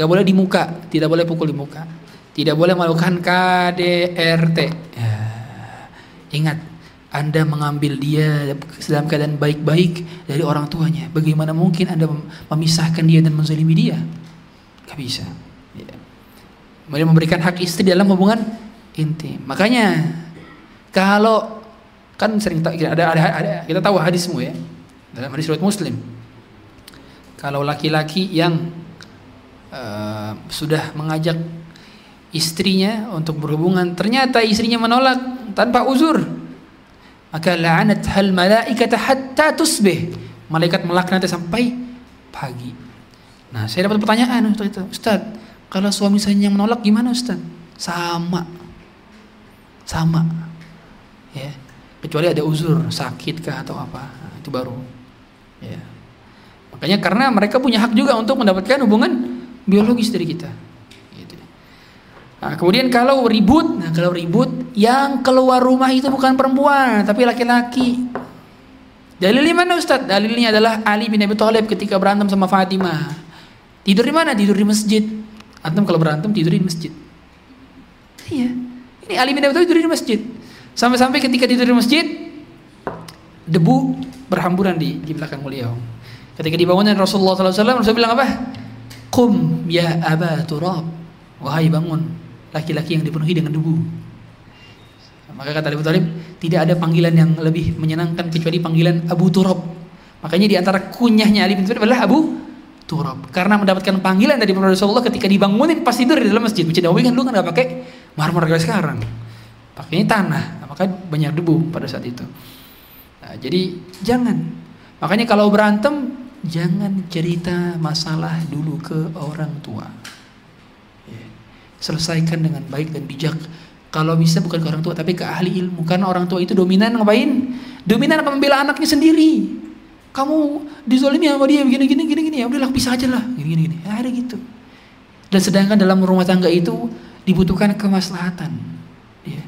Gak boleh di muka, tidak boleh pukul di muka. Tidak boleh melakukan KDRT. Ya. Ingat, anda mengambil dia dalam keadaan baik-baik dari orang tuanya. Bagaimana mungkin Anda memisahkan dia dan menzalimi dia? Gak bisa. Ya. Memberikan hak istri dalam hubungan intim. Makanya kalau kan sering ada ada, ada kita tahu hadismu ya dalam hadis riwayat Muslim. Kalau laki-laki yang uh, sudah mengajak istrinya untuk berhubungan, ternyata istrinya menolak tanpa uzur, maka la'anat hal malaikata hatta tusbih. Malaikat melaknatnya sampai pagi. Nah saya dapat pertanyaan waktu itu. Ustaz kalau suami saya yang menolak gimana Ustaz? Sama. Sama. Ya. Kecuali ada uzur sakit kah atau apa? Nah, itu baru ya makanya karena mereka punya hak juga untuk mendapatkan hubungan biologis dari kita Nah, kemudian kalau ribut, nah kalau ribut yang keluar rumah itu bukan perempuan tapi laki-laki. Dalilnya mana Ustaz? Dalilnya adalah Ali bin Abi Thalib ketika berantem sama Fatimah. Tidur di mana? Tidur di masjid. Antum kalau berantem tidur di masjid. Iya. Ini Ali bin Abi Thalib tidur di masjid. Sampai-sampai ketika tidur di masjid debu berhamburan di di belakang beliau. Ketika dibangunin Rasulullah SAW, Rasulullah bilang apa? Qum ya Aba Turab. Wahai bangun laki-laki yang dipenuhi dengan debu. Maka kata Abu Talib, tidak ada panggilan yang lebih menyenangkan kecuali panggilan Abu Turab. Makanya di antara kunyahnya Ali bin Abi adalah Abu Turab. Karena mendapatkan panggilan dari Rasulullah ketika dibangunin pas tidur di dalam masjid. Masjid Nabawi kan dulu kan nggak pakai marmer kayak sekarang. Pakainya tanah. Nah, maka banyak debu pada saat itu. Jadi jangan. Makanya kalau berantem jangan cerita masalah dulu ke orang tua. Selesaikan dengan baik dan bijak. Kalau bisa bukan ke orang tua tapi ke ahli ilmu. Karena orang tua itu dominan ngapain? Dominan akan membela anaknya sendiri. Kamu dizolimi sama dia begini gini gini gini. Ya udahlah pisah aja lah. Gini gini gini. Ya, ada gitu. Dan sedangkan dalam rumah tangga itu dibutuhkan kemaslahatan. Ya.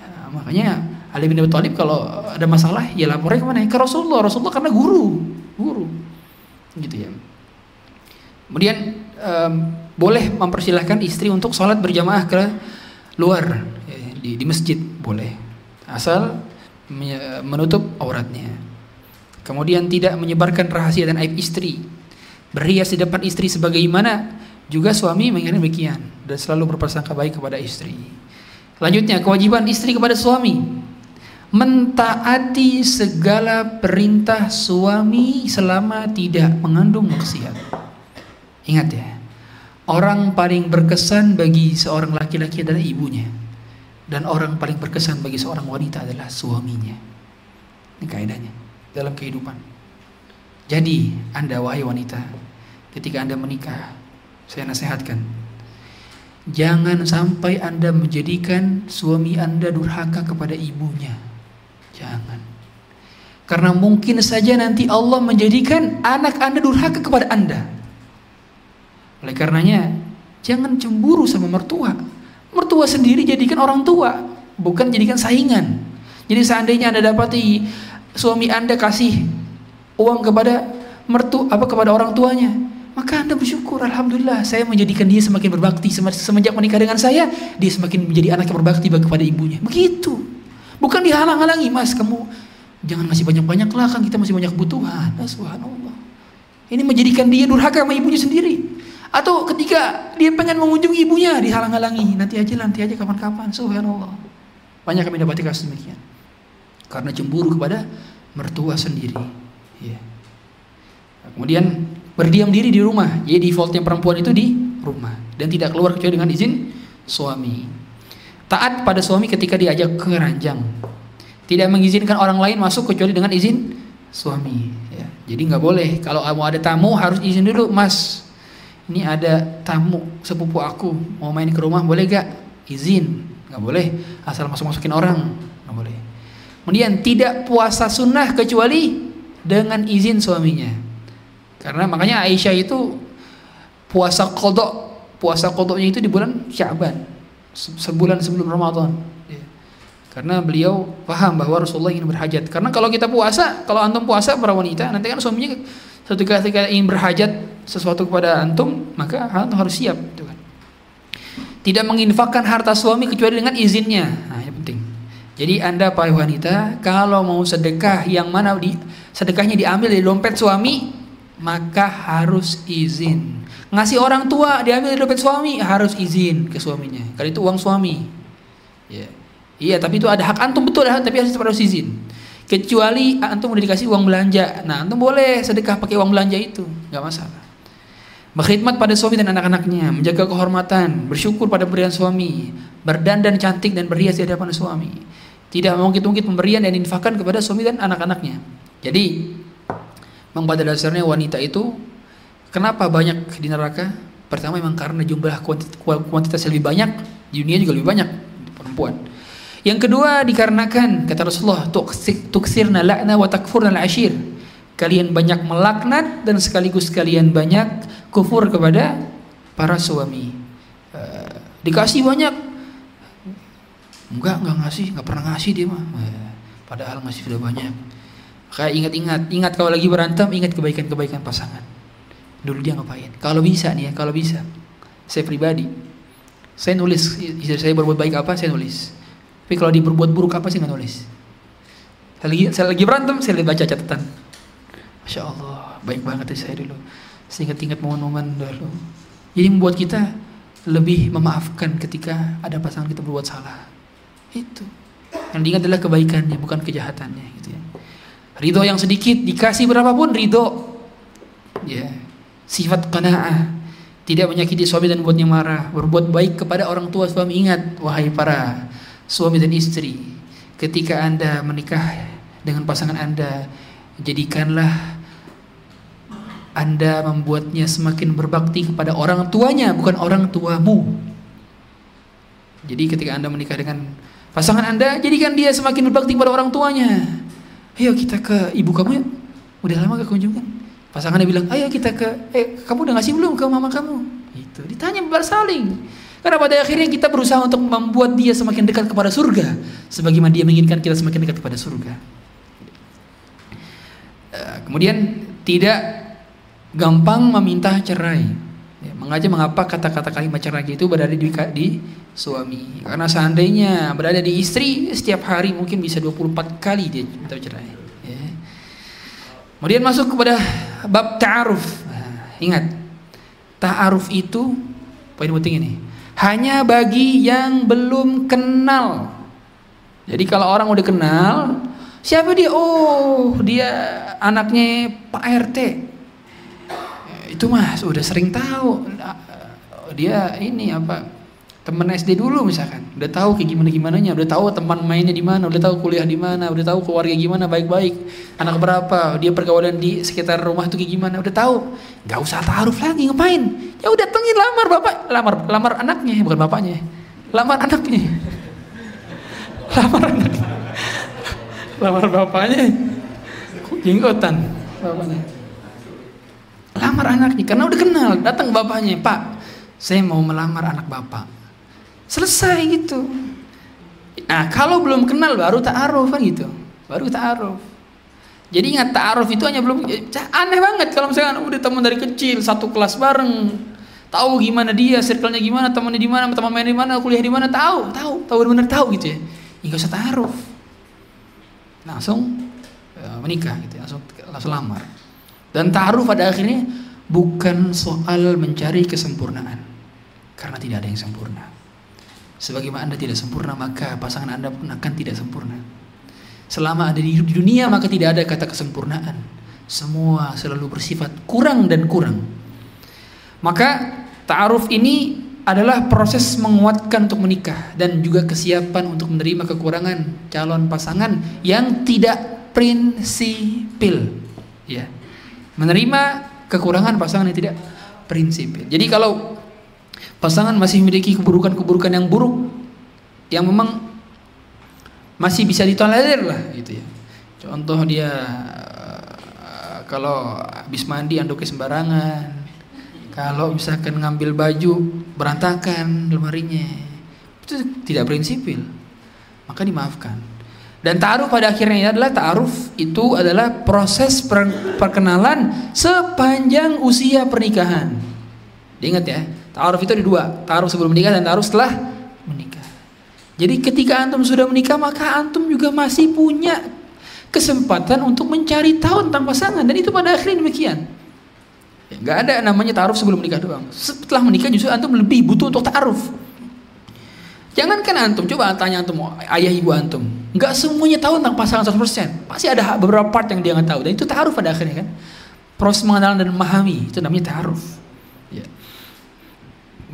Nah, makanya Ali bin Abi Thalib kalau ada masalah ya lapornya ke mana? Ke Rasulullah. Rasulullah karena guru. Guru. Gitu ya. Kemudian um, boleh mempersilahkan istri untuk sholat berjamaah ke luar ya, di, di masjid. Boleh. Asal menutup auratnya. Kemudian tidak menyebarkan rahasia dan aib istri. Berhias di depan istri sebagaimana juga suami mengingatkan demikian. Dan selalu berprasangka baik kepada istri. Selanjutnya kewajiban istri kepada suami mentaati segala perintah suami selama tidak mengandung maksiat ingat ya Orang paling berkesan bagi seorang laki-laki adalah ibunya. Dan orang paling berkesan bagi seorang wanita adalah suaminya. Ini kaidahnya dalam kehidupan. Jadi, Anda wahai wanita, ketika Anda menikah, saya nasihatkan, jangan sampai Anda menjadikan suami Anda durhaka kepada ibunya. Jangan. Karena mungkin saja nanti Allah menjadikan anak Anda durhaka kepada Anda. Oleh karenanya, jangan cemburu sama mertua. Mertua tua sendiri jadikan orang tua, bukan jadikan saingan. Jadi seandainya Anda dapati suami Anda kasih uang kepada mertu apa kepada orang tuanya, maka Anda bersyukur, Alhamdulillah saya menjadikan dia semakin berbakti semenjak menikah dengan saya, dia semakin menjadi anak yang berbakti kepada ibunya. Begitu. Bukan dihalang-halangi, Mas, kamu jangan masih banyak-banyak lah kan kita masih banyak kebutuhan. Nah, subhanallah. Ini menjadikan dia durhaka sama ibunya sendiri. Atau ketika dia pengen mengunjungi ibunya dihalang-halangi, nanti aja nanti aja kapan-kapan. Subhanallah. Banyak kami dapati kasus demikian. Karena cemburu kepada mertua sendiri. Ya. Kemudian berdiam diri di rumah. Jadi defaultnya perempuan itu di rumah dan tidak keluar kecuali dengan izin suami. Taat pada suami ketika diajak ke ranjang. Tidak mengizinkan orang lain masuk kecuali dengan izin suami. Ya. Jadi nggak boleh kalau mau ada tamu harus izin dulu, Mas. Ini ada tamu sepupu aku mau main ke rumah boleh gak? Izin, nggak boleh. Asal masuk masukin orang, nggak boleh. Kemudian tidak puasa sunnah kecuali dengan izin suaminya. Karena makanya Aisyah itu puasa kodok, puasa kodoknya itu di bulan Syaban, sebulan sebelum Ramadan. Ya. Karena beliau paham bahwa Rasulullah ingin berhajat. Karena kalau kita puasa, kalau antum puasa para wanita, nanti kan suaminya satu ketika ingin berhajat sesuatu kepada antum, maka antum harus siap. Gitu kan. Tidak menginfakkan harta suami kecuali dengan izinnya. Nah, ini penting. Jadi anda para wanita, kalau mau sedekah yang mana di sedekahnya diambil dari dompet suami, maka harus izin. Ngasih orang tua diambil dari dompet suami harus izin ke suaminya. Karena itu uang suami. Ya. Iya, tapi itu ada hak antum betul tapi harus harus izin. Kecuali antum udah dikasih uang belanja. Nah, antum boleh sedekah pakai uang belanja itu, nggak masalah. Berkhidmat pada suami dan anak-anaknya, menjaga kehormatan, bersyukur pada pemberian suami, berdandan cantik dan berhias di hadapan suami. Tidak mengungkit-ungkit pemberian dan infakkan kepada suami dan anak-anaknya. Jadi, Memang pada dasarnya wanita itu kenapa banyak di neraka? Pertama memang karena jumlah kuantitas, lebih banyak, di dunia juga lebih banyak perempuan. Yang kedua dikarenakan kata Rasulullah tuksirna la'na wa takfurna al-ashir. Kalian banyak melaknat dan sekaligus kalian banyak kufur kepada para suami. Uh, dikasih banyak enggak enggak ngasih, enggak pernah ngasih dia mah. Uh, padahal ngasih sudah banyak. Kayak ingat-ingat, ingat kalau lagi berantem, ingat kebaikan-kebaikan pasangan. Dulu dia ngapain? Kalau bisa nih ya, kalau bisa. Saya pribadi, saya nulis istri saya berbuat baik apa, saya nulis. Tapi kalau dia berbuat buruk apa, saya nggak nulis. Saya lagi, saya lagi berantem, saya lihat baca catatan. Masya Allah, baik banget ya saya dulu. Saya ingat-ingat momen-momen dulu. Jadi membuat kita lebih memaafkan ketika ada pasangan kita berbuat salah. Itu. Yang diingat adalah kebaikannya, bukan kejahatannya. Gitu ya. Ridho yang sedikit dikasih berapapun ridho. Ya. Sifat qanaah. Tidak menyakiti suami dan buatnya marah. Berbuat baik kepada orang tua suami. Ingat wahai para suami dan istri. Ketika Anda menikah dengan pasangan Anda, jadikanlah anda membuatnya semakin berbakti kepada orang tuanya, bukan orang tuamu. Jadi ketika Anda menikah dengan pasangan Anda, jadikan dia semakin berbakti kepada orang tuanya ayo kita ke ibu kamu ya udah lama gak kunjungan. Pasangannya bilang ayo kita ke eh kamu udah ngasih belum ke mama kamu? Itu ditanya bersaling karena pada akhirnya kita berusaha untuk membuat dia semakin dekat kepada surga sebagaimana dia menginginkan kita semakin dekat kepada surga. Eh, kemudian tidak gampang meminta cerai ya, mengaji mengapa kata-kata kalimat cerai itu berada di, di suami. Karena seandainya berada di istri setiap hari mungkin bisa 24 kali dia minta cerai. Ya. Kemudian masuk kepada bab ta'aruf. Nah, ingat, ta'aruf itu poin penting ini. Hanya bagi yang belum kenal. Jadi kalau orang udah kenal, siapa dia? Oh, dia anaknya Pak RT. Itu mas, udah sering tahu. Dia ini apa? teman SD dulu misalkan. Udah tahu kayak gimana gimana nya udah tahu teman mainnya di mana udah tahu kuliah di mana udah tahu keluarga gimana baik baik anak berapa dia pergaulan di sekitar rumah itu kayak gimana udah tahu. Nggak usah taruh lagi ngapain? Ya udah tengin lamar bapak lamar lamar anaknya bukan bapaknya lamar anaknya. Lamar anaknya. Lamar bapaknya. Jenggotan bapaknya lamar anaknya karena udah kenal datang bapaknya pak saya mau melamar anak bapak Selesai gitu. Nah, kalau belum kenal baru ta'aruf kan gitu. Baru ta'aruf. Jadi ingat ta'aruf itu hanya belum eh, aneh banget kalau misalkan udah teman dari kecil satu kelas bareng, tahu gimana dia, circle-nya gimana, temannya di mana, teman main di mana, kuliah di mana, tahu, tahu, tahu benar-benar tahu gitu ya. Enggak usah ta'aruf. Langsung ya, menikah gitu, langsung langsung lamar. Dan ta'aruf pada akhirnya bukan soal mencari kesempurnaan. Karena tidak ada yang sempurna. Sebagaimana Anda tidak sempurna, maka pasangan Anda pun akan tidak sempurna. Selama ada di dunia, maka tidak ada kata kesempurnaan. Semua selalu bersifat kurang dan kurang. Maka ta'aruf ini adalah proses menguatkan untuk menikah dan juga kesiapan untuk menerima kekurangan calon pasangan yang tidak prinsipil. Ya. Menerima kekurangan pasangan yang tidak prinsipil. Jadi kalau pasangan masih memiliki keburukan-keburukan yang buruk yang memang masih bisa ditolerir lah gitu ya. Contoh dia uh, kalau habis mandi anduknya sembarangan. Kalau misalkan ngambil baju berantakan lemarinya. Itu tidak prinsipil. Maka dimaafkan. Dan ta'aruf pada akhirnya adalah ta'aruf itu adalah proses perkenalan sepanjang usia pernikahan. Diingat ya, Ta'aruf itu ada dua, ta'aruf sebelum menikah dan ta'aruf setelah menikah. Jadi ketika antum sudah menikah maka antum juga masih punya kesempatan untuk mencari tahu tentang pasangan dan itu pada akhirnya demikian. Ya, gak ada namanya ta'aruf sebelum menikah doang. Setelah menikah justru antum lebih butuh untuk ta'aruf. Jangankan antum, coba tanya antum ayah ibu antum. Gak semuanya tahu tentang pasangan 100%. Pasti ada beberapa part yang dia nggak tahu dan itu ta'aruf pada akhirnya kan. Proses mengenal dan memahami itu namanya ta'aruf.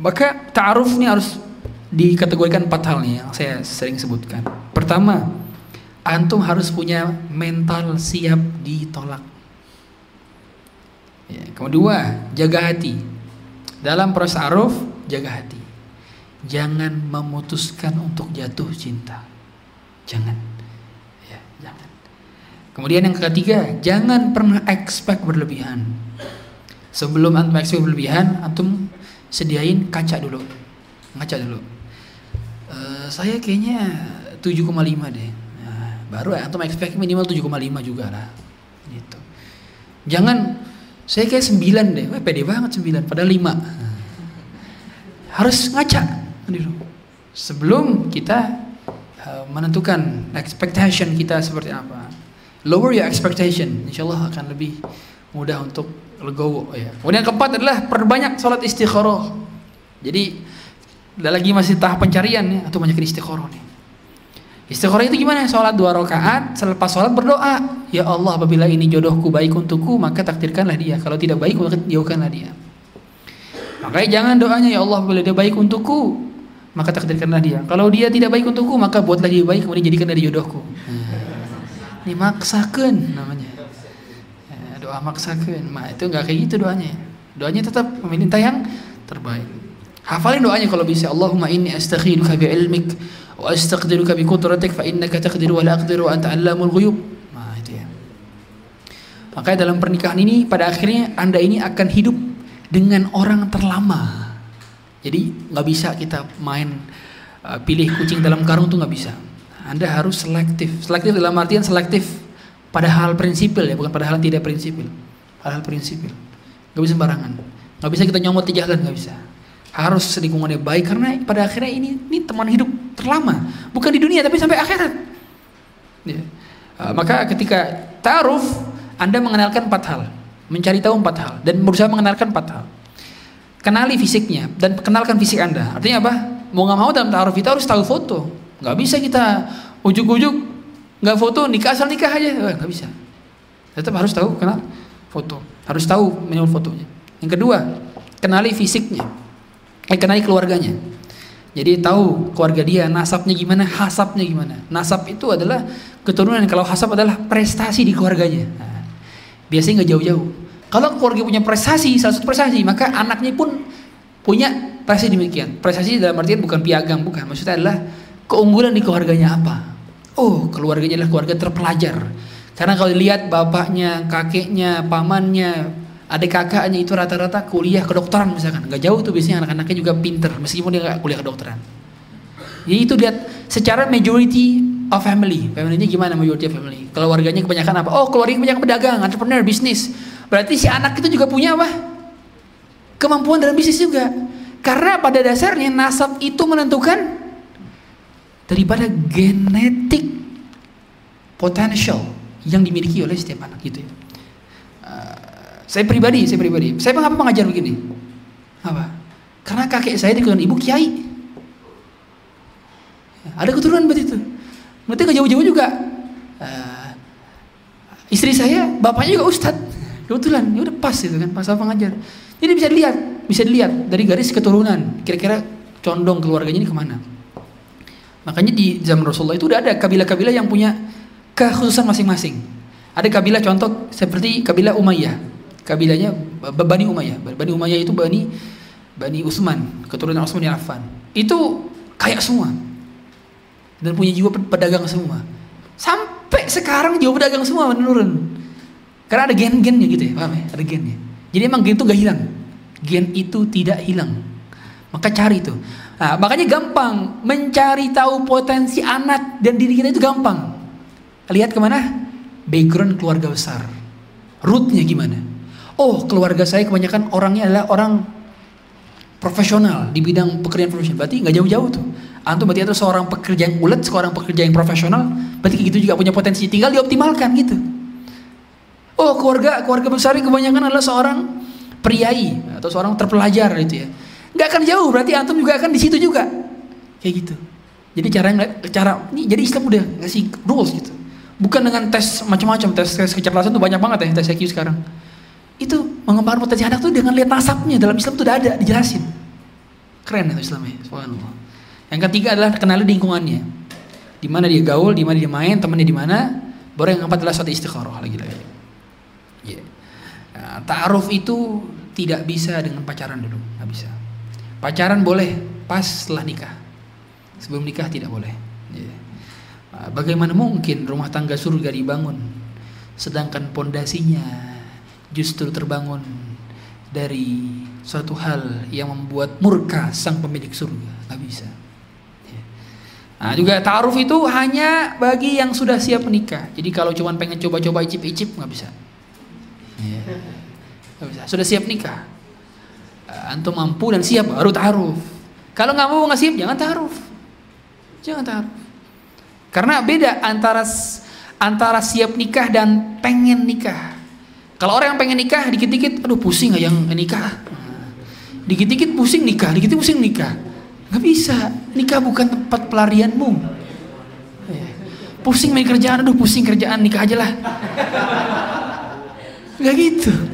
Maka ta'aruf ini harus dikategorikan empat hal nih yang saya sering sebutkan. Pertama, antum harus punya mental siap ditolak. Ya, kedua, jaga hati. Dalam proses aruf, jaga hati. Jangan memutuskan untuk jatuh cinta. Jangan. Ya, jangan. Kemudian yang ketiga, jangan pernah expect berlebihan. Sebelum antum expect berlebihan, antum sediain kaca dulu ngaca dulu uh, saya kayaknya 7,5 deh nah, baru ya antum expect minimal 7,5 juga lah gitu jangan saya kayak 9 deh Wah, pede banget 9 padahal 5 nah, harus ngaca sebelum kita uh, menentukan expectation kita seperti apa lower your expectation insyaallah akan lebih mudah untuk legowo ya. Kemudian yang keempat adalah perbanyak sholat istikharah. Jadi ada lagi masih tahap pencarian ya atau banyakin istikharah nih. Istikharah itu gimana? Sholat dua rakaat, selepas sholat berdoa, ya Allah apabila ini jodohku baik untukku maka takdirkanlah dia. Kalau tidak baik maka jauhkanlah dia. Makanya jangan doanya ya Allah apabila dia baik untukku maka takdirkanlah dia. Kalau dia tidak baik untukku maka buatlah dia baik kemudian jadikanlah dia jodohku. Hmm. Ini maksakan namanya doa maksakan. Mah itu nggak kayak gitu doanya. Doanya tetap meminta yang terbaik. Hafalin doanya kalau bisa. Allahumma inni astakhiruka bi ilmik wa astaqdiruka bi qudratik fa innaka taqdiru wa la aqdiru anta allamul ghuyub. Nah itu ya. Makanya dalam pernikahan ini pada akhirnya anda ini akan hidup dengan orang terlama jadi nggak bisa kita main uh, pilih kucing dalam karung tuh nggak bisa anda harus selektif selektif dalam artian selektif pada hal prinsipil ya, bukan pada hal tidak prinsipil. Hal-hal prinsipil. Gak bisa sembarangan. Gak bisa kita nyomot di jalan, gak bisa. Harus lingkungannya baik karena pada akhirnya ini ini teman hidup terlama, bukan di dunia tapi sampai akhirat. Ya. Uh, maka ketika taruh Anda mengenalkan empat hal, mencari tahu empat hal dan berusaha mengenalkan empat hal. Kenali fisiknya dan kenalkan fisik Anda. Artinya apa? Mau nggak mau dalam taruh kita harus tahu foto. Gak bisa kita ujuk-ujuk nggak foto nikah asal nikah aja. Nggak bisa. Tetap harus tahu kenal foto. Harus tahu minimal fotonya. Yang kedua kenali fisiknya. Eh, kenali keluarganya. Jadi tahu keluarga dia nasabnya gimana hasabnya gimana. Nasab itu adalah keturunan. Kalau hasab adalah prestasi di keluarganya. Nah, biasanya nggak jauh-jauh kalau keluarga punya prestasi salah satu prestasi maka anaknya pun punya prestasi demikian prestasi dalam artian bukan piagam bukan maksudnya adalah keunggulan di keluarganya apa Oh, keluarganya adalah keluarga terpelajar. Karena kalau lihat bapaknya, kakeknya, pamannya, adik kakaknya itu rata-rata kuliah kedokteran misalkan. Gak jauh tuh biasanya anak-anaknya juga pinter meskipun dia gak kuliah kedokteran. Jadi itu lihat secara majority of family. Family-nya gimana majority of family? Keluarganya kebanyakan apa? Oh, keluarganya kebanyakan pedagang, entrepreneur, bisnis. Berarti si anak itu juga punya apa? Kemampuan dalam bisnis juga. Karena pada dasarnya nasab itu menentukan daripada genetik potential yang dimiliki oleh setiap anak gitu ya. Uh, saya pribadi, saya pribadi, saya mengapa mengajar begini? Apa? Karena kakek saya diketurunan ibu kiai. Ada keturunan berarti itu. Berarti gak jauh-jauh juga. Uh, istri saya, bapaknya juga ustad. Kebetulan, ya udah pas itu kan, pas apa ngajar. Jadi bisa dilihat, bisa dilihat dari garis keturunan. Kira-kira condong keluarganya ini ke mana. Makanya di zaman Rasulullah itu udah ada kabilah-kabilah yang punya kekhususan masing-masing. Ada kabilah contoh seperti kabilah Umayyah. Kabilahnya Bani Umayyah. Bani Umayyah itu Bani Bani Utsman, keturunan Utsman bin Affan. Itu kayak semua dan punya jiwa pedagang semua. Sampai sekarang jiwa pedagang semua menurun. Karena ada gen-gennya gitu ya, paham ya? Ada gennya. Jadi emang gen itu gak hilang. Gen itu tidak hilang. Maka cari itu. Nah, makanya gampang mencari tahu potensi anak dan diri kita itu gampang. Lihat ke mana? Background keluarga besar. Rootnya gimana? Oh, keluarga saya kebanyakan orangnya adalah orang profesional di bidang pekerjaan profesional. Berarti nggak jauh-jauh tuh. Antum berarti itu seorang pekerja yang ulet, seorang pekerja yang profesional, berarti gitu juga punya potensi, tinggal dioptimalkan gitu. Oh keluarga keluarga besar kebanyakan adalah seorang priai atau seorang terpelajar gitu ya. Gak akan jauh, berarti antum juga akan di situ juga, kayak gitu. Jadi cara cara ini jadi Islam udah ngasih rules gitu. Bukan dengan tes macam-macam, tes tes kecerdasan tuh banyak banget ya tes IQ sekarang. Itu mengembangkan potensi anak tuh dengan lihat nasabnya dalam Islam tuh udah ada dijelasin. Keren itu Islamnya, subhanallah. Yang ketiga adalah kenali lingkungannya. Di mana dia gaul, di mana dia main, temannya di mana. Baru yang keempat adalah suatu istiqoroh lagi lagi. Yeah. Nah, Ta'aruf itu tidak bisa dengan pacaran dulu, nggak bisa. Pacaran boleh pas setelah nikah. Sebelum nikah tidak boleh. Yeah. Nah, bagaimana mungkin rumah tangga surga dibangun, sedangkan pondasinya justru terbangun dari suatu hal yang membuat murka sang pemilik surga, nggak bisa. Nah, juga ta'aruf itu hanya bagi yang sudah siap menikah. Jadi kalau cuma pengen coba-coba icip-icip nggak bisa. Yeah. Gak bisa. Sudah siap nikah. Uh, antum mampu dan siap baru ta'aruf. Kalau nggak mau nggak siap jangan ta'aruf. Jangan ta'aruf. Karena beda antara antara siap nikah dan pengen nikah. Kalau orang yang pengen nikah dikit-dikit, aduh pusing nggak yang nikah. Dikit-dikit pusing nikah, dikit-dikit pusing nikah. Gak bisa. Nikah bukan tempat pelarianmu. Pusing main kerjaan, aduh pusing kerjaan, nikah aja lah. Gak gitu.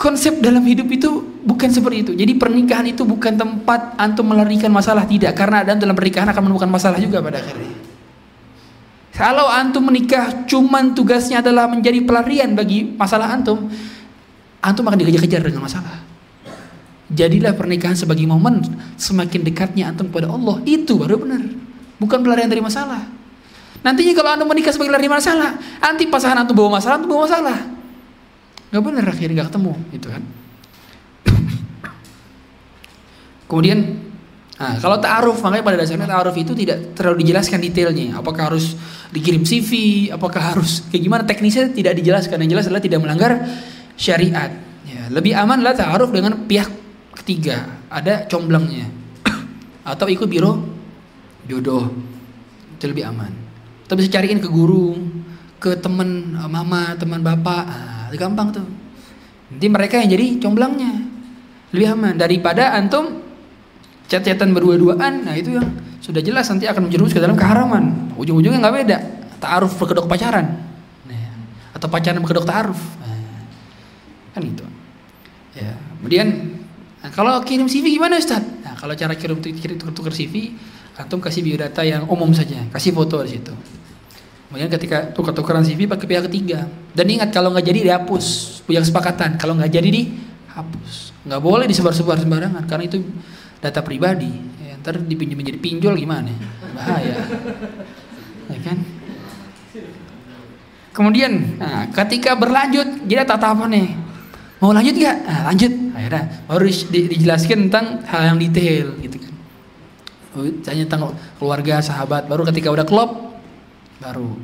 Konsep dalam hidup itu bukan seperti itu. Jadi pernikahan itu bukan tempat antum melarikan masalah tidak, karena ada dalam pernikahan akan menemukan masalah juga pada akhirnya. Kalau antum menikah cuman tugasnya adalah menjadi pelarian bagi masalah antum, antum akan dikejar-kejar dengan masalah. Jadilah pernikahan sebagai momen semakin dekatnya antum kepada Allah. Itu baru benar. Bukan pelarian dari masalah. Nantinya kalau antum menikah sebagai pelarian masalah, nanti pasangan antum bawa masalah, antum bawa masalah. Gak benar akhirnya gak ketemu, gitu kan. Kemudian Nah, kalau ta'aruf, makanya pada dasarnya ta'aruf itu tidak terlalu dijelaskan detailnya. Apakah harus dikirim CV, apakah harus kayak gimana teknisnya tidak dijelaskan. Yang jelas adalah tidak melanggar syariat. Ya, lebih aman lah ta'aruf dengan pihak Ketiga, ada comblangnya. Atau ikut biro jodoh. Itu lebih aman. Atau bisa cariin ke guru, ke teman mama, teman bapak. Gampang tuh. Nanti mereka yang jadi comblangnya. Lebih aman daripada antum chat-chatan berdua-duaan. Nah, itu yang sudah jelas nanti akan menjerumus ke dalam keharaman. Ujung-ujungnya nggak beda. Ta'aruf berkedok pacaran. Nah, atau pacaran berkedok ta'aruf. Nah, kan itu. Ya. Kemudian Nah, kalau kirim CV gimana Ustaz? Nah, kalau cara kirim tukar CV, antum kasih biodata yang umum saja, kasih foto di situ. Kemudian ketika tukar-tukaran CV pakai pihak ketiga. Dan ingat kalau nggak jadi dihapus, punya kesepakatan. Kalau nggak jadi dihapus. Nggak boleh disebar-sebar sembarangan karena itu data pribadi. Ya, ntar dipinjam menjadi pinjol gimana? Bahaya. Ya kan? Kemudian, nah, ketika berlanjut, jadi nih? Mau lanjut gak? Nah, lanjut. Akhirnya baru di, di, dijelaskan tentang hal yang detail gitu kan. Tanya tentang keluarga, sahabat. Baru ketika udah klop, baru.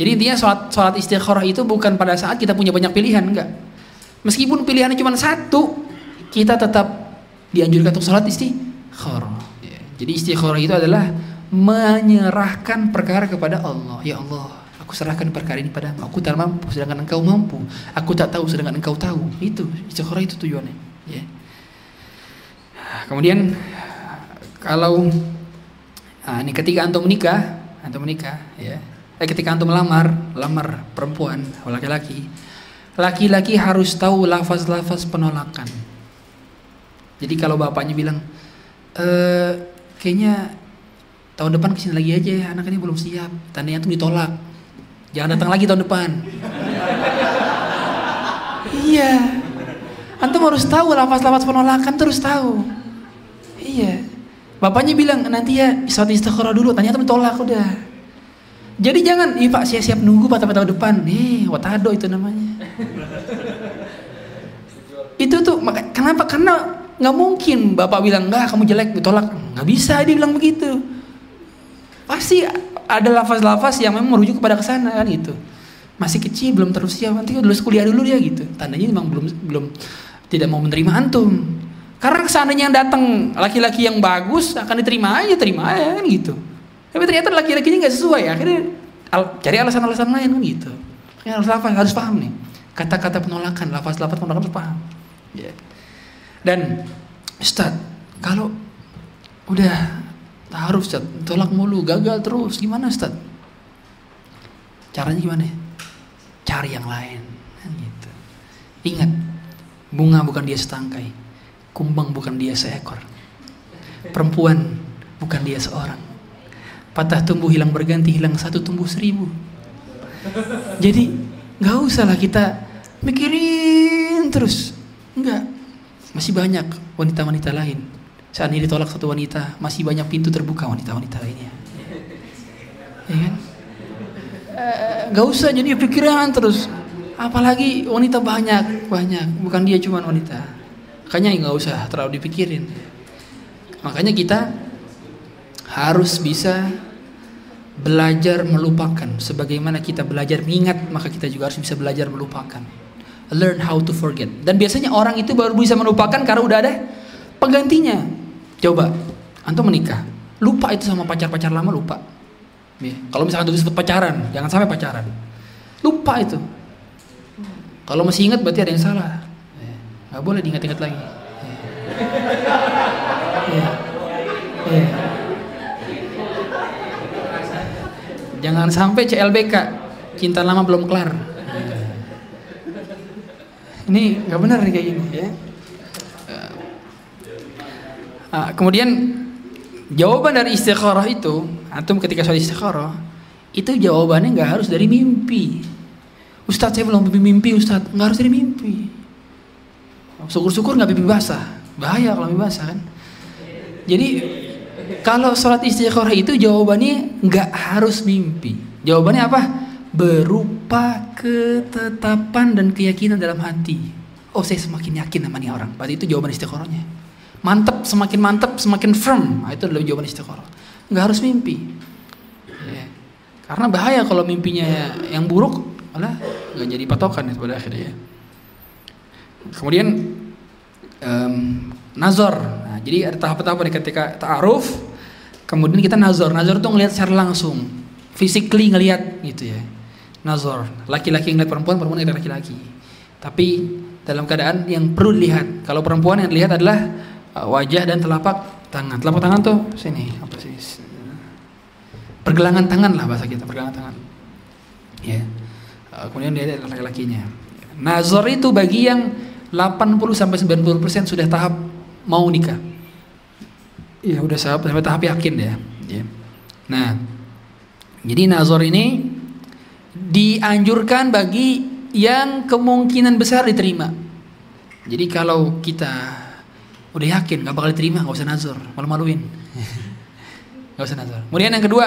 Jadi intinya sholat, sholat itu bukan pada saat kita punya banyak pilihan, enggak. Meskipun pilihannya cuma satu, kita tetap dianjurkan untuk sholat istikharah. Ya. Jadi istikharah itu adalah menyerahkan perkara kepada Allah. Ya Allah, aku serahkan perkara ini padamu. Aku tak mampu, sedangkan engkau mampu. Aku tak tahu, sedangkan engkau tahu. Itu istikharah itu tujuannya. Ya. Kemudian kalau nah, ini ketika antum menikah, antum menikah, ya. Eh, ketika antum melamar, lamar perempuan laki-laki, laki-laki harus tahu lafaz-lafaz penolakan. Jadi kalau bapaknya bilang, e, kayaknya tahun depan ke sini lagi aja ya, anak ini belum siap, tandanya tuh ditolak. Jangan datang lagi tahun depan. iya. Antum harus tahu lafaz-lafaz penolakan terus tahu. Iya. Bapaknya bilang nanti ya istikharah dulu, tanya tuh tolak udah. Jadi jangan, iya pak siap-siap nunggu pak sampai tahun depan. Eh, watado itu namanya. itu tuh, kenapa? Karena nggak mungkin bapak bilang nggak kamu jelek ditolak, nggak bisa dia bilang begitu. Pasti ada lafaz-lafaz yang memang merujuk kepada ke sana kan gitu. Masih kecil belum terus siap nanti dulu kuliah dulu ya gitu. Tandanya memang belum belum tidak mau menerima antum. Karena seandainya yang datang laki-laki yang bagus akan diterima aja, terima aja kan gitu. Tapi ternyata laki-lakinya nggak sesuai, akhirnya al cari alasan-alasan lain kan gitu. Makanya harus apa? Harus paham nih. Kata-kata penolakan, lafaz-lafaz penolakan harus paham. Yeah. Dan Ustaz, kalau udah taruh Ustaz, tolak mulu, gagal terus, gimana Ustaz? Caranya gimana? Cari yang lain. Kan gitu. Ingat, bunga bukan dia setangkai Kumbang bukan dia seekor. Perempuan bukan dia seorang. Patah tumbuh hilang berganti, hilang satu tumbuh seribu. Jadi nggak usah lah kita mikirin terus. Enggak. Masih banyak wanita-wanita lain. Saat ini ditolak satu wanita, masih banyak pintu terbuka wanita-wanita lainnya. Ya kan? Gak usah jadi pikiran terus. Apalagi wanita banyak, banyak. Bukan dia cuma wanita. Makanya nggak usah terlalu dipikirin. Makanya kita harus bisa belajar melupakan. Sebagaimana kita belajar mengingat, maka kita juga harus bisa belajar melupakan. Learn how to forget. Dan biasanya orang itu baru bisa melupakan karena udah ada penggantinya. Coba, antum menikah, lupa itu sama pacar-pacar lama lupa. Ya. Kalau misalkan itu pacaran, jangan sampai pacaran. Lupa itu. Kalau masih ingat berarti ada yang salah. Gak boleh diingat-ingat lagi. Ya. Ya. Jangan sampai CLBK cinta lama belum kelar. Ini nggak benar nih kayak gini ya. Uh, kemudian jawaban dari istikharah itu, antum ketika soal istikharah, itu jawabannya nggak harus dari mimpi. Ustadz saya belum mimpi, Ustadz nggak harus dari mimpi. Syukur-syukur nggak pipi basah. Bahaya kalau pipi basah kan. Jadi kalau sholat istikharah itu jawabannya nggak harus mimpi. Jawabannya apa? Berupa ketetapan dan keyakinan dalam hati. Oh saya semakin yakin sama nih orang. Berarti itu jawaban istikharahnya. Mantap, semakin mantap, semakin firm. Nah, itu adalah jawaban istikharah. Nggak harus mimpi. Ya. Karena bahaya kalau mimpinya yang buruk, malah nggak jadi patokan itu pada akhirnya ya. Kemudian um, nazar. Jadi ada tahap-tahap ketika ta'aruf, kemudian kita nazar. Nazar itu ngelihat secara langsung, physically ngelihat gitu ya. Nazar. Laki-laki ngelihat perempuan, perempuan ngelihat laki-laki. Tapi dalam keadaan yang perlu dilihat. Kalau perempuan yang dilihat adalah uh, wajah dan telapak tangan. Telapak tangan tuh sini apa sih? Pergelangan tangan lah bahasa kita, pergelangan tangan. Ya. Uh, kemudian dia ada laki-lakinya. Nazar itu bagi yang 80 sampai 90% sudah tahap mau nikah. Ya udah sampai tahap yakin ya. ya. Nah, jadi nazar ini dianjurkan bagi yang kemungkinan besar diterima. Jadi kalau kita udah yakin gak bakal diterima, gak usah nazar, malu-maluin. gak usah nazar. Kemudian yang kedua,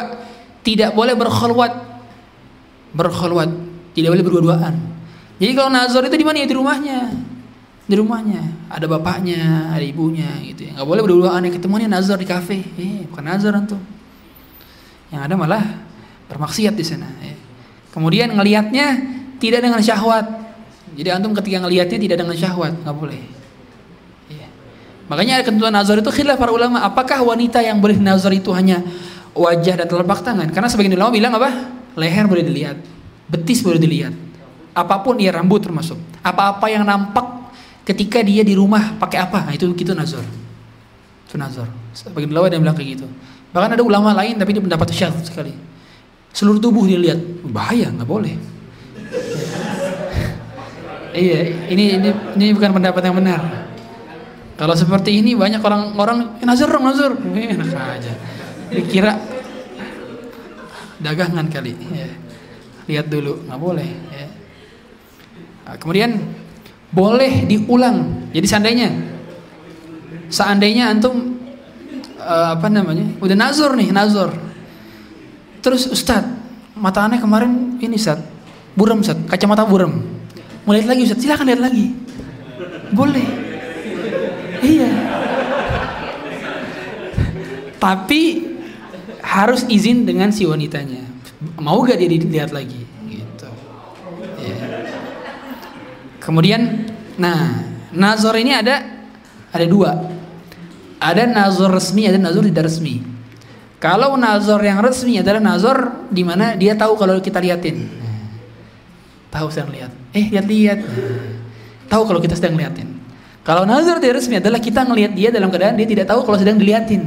tidak boleh berkhulwat. Berkhulwat, tidak boleh berdua-duaan. Jadi kalau nazar itu di mana ya di rumahnya. Di rumahnya ada bapaknya ada ibunya gitu ya. Nggak boleh berdua aneh ketemuannya nazar di kafe. Eh bukan nazar antum yang ada malah bermaksiat di sana ya. kemudian ngelihatnya tidak dengan syahwat. Jadi antum ketika ngelihatnya tidak dengan syahwat nggak boleh. Ya. makanya ada ketentuan nazar itu khilaf para ulama. Apakah wanita yang boleh nazar itu hanya wajah dan telapak tangan? Karena sebagian ulama bilang apa? Leher boleh dilihat betis boleh dilihat apa pun ya rambut termasuk. Apa-apa yang nampak ketika dia di rumah pakai apa? Nah, itu gitu nazar. Itu nazar. Sebagian ulama yang bilang kayak gitu. Bahkan ada ulama lain tapi dia pendapat syarf sekali. Seluruh tubuh dia lihat bahaya nggak boleh. Iya ini ini ini bukan pendapat yang benar. Kalau seperti ini banyak orang-orang eh, nazar dong nazar. Eh, enak aja. Dikira dagangan kali ya. lihat dulu nggak boleh ya. nah, kemudian boleh diulang. Jadi seandainya seandainya antum uh, apa namanya? Udah nazar nih, nazar. Terus Ustad, mata aneh kemarin ini Ustad, buram Ustad, kacamata buram. Mau lagi Ustad, silakan lihat lagi. Boleh. Iya. Tapi harus izin dengan si wanitanya. Mau gak dia dilihat lagi? Kemudian, nah, nazar ini ada ada dua. Ada nazar resmi, ada nazar tidak resmi. Kalau nazar yang resmi adalah nazar di mana dia tahu kalau kita liatin. Tahu sedang lihat. Eh, lihat-lihat. Tahu kalau kita sedang liatin. Kalau nazar tidak resmi adalah kita ngelihat dia dalam keadaan dia tidak tahu kalau sedang diliatin.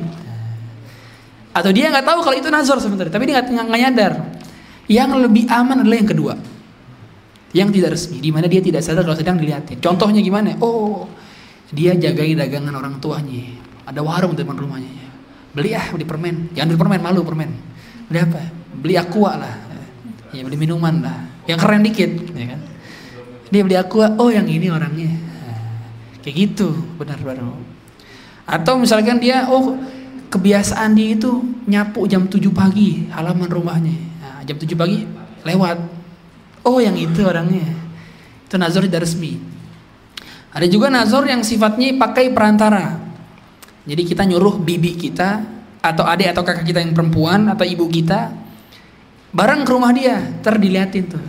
Atau dia nggak tahu kalau itu nazar sebenarnya, tapi dia nggak nyadar. Yang lebih aman adalah yang kedua yang tidak resmi di mana dia tidak sadar kalau sedang dilihatin. Contohnya gimana? Oh, dia jagain dagangan orang tuanya. Ada warung di depan rumahnya. Beli ah, beli permen. Jangan beli permen, malu permen. Beli apa? Beli aqua lah. Ya, beli minuman lah. Yang keren dikit, ya kan? Dia beli aqua, oh yang ini orangnya. Kayak gitu, benar baru. Atau misalkan dia, oh kebiasaan dia itu nyapu jam 7 pagi halaman rumahnya. Nah, jam 7 pagi lewat Oh yang itu orangnya. Itu nazar tidak resmi. Ada juga nazar yang sifatnya pakai perantara. Jadi kita nyuruh bibi kita atau adik atau kakak kita yang perempuan atau ibu kita bareng ke rumah dia, terdilihatin tuh.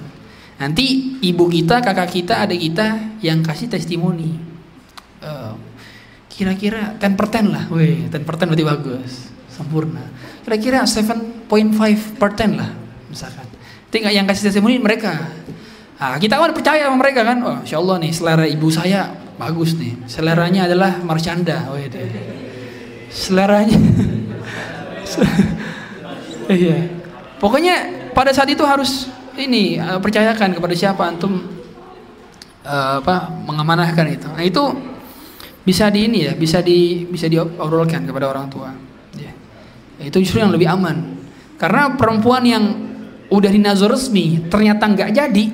Nanti ibu kita, kakak kita, adik kita yang kasih testimoni. Uh, kira-kira 10% lah, weh 10% berarti bagus, sempurna. Kira-kira 7.5% lah, misalkan. Tinggal yang kasih testimoni mereka. Nah, kita kan percaya sama mereka kan. Oh, insya Allah nih selera ibu saya bagus nih. Seleranya adalah Marcanda. Oh, itu. Seleranya. iya. Pokoknya pada saat itu harus ini uh, percayakan kepada siapa antum uh, apa mengamanahkan itu. Nah itu bisa di ini ya, bisa di bisa diobrolkan kepada orang tua. Ya. Itu justru yang lebih aman. Karena perempuan yang udah dinazor resmi ternyata nggak jadi.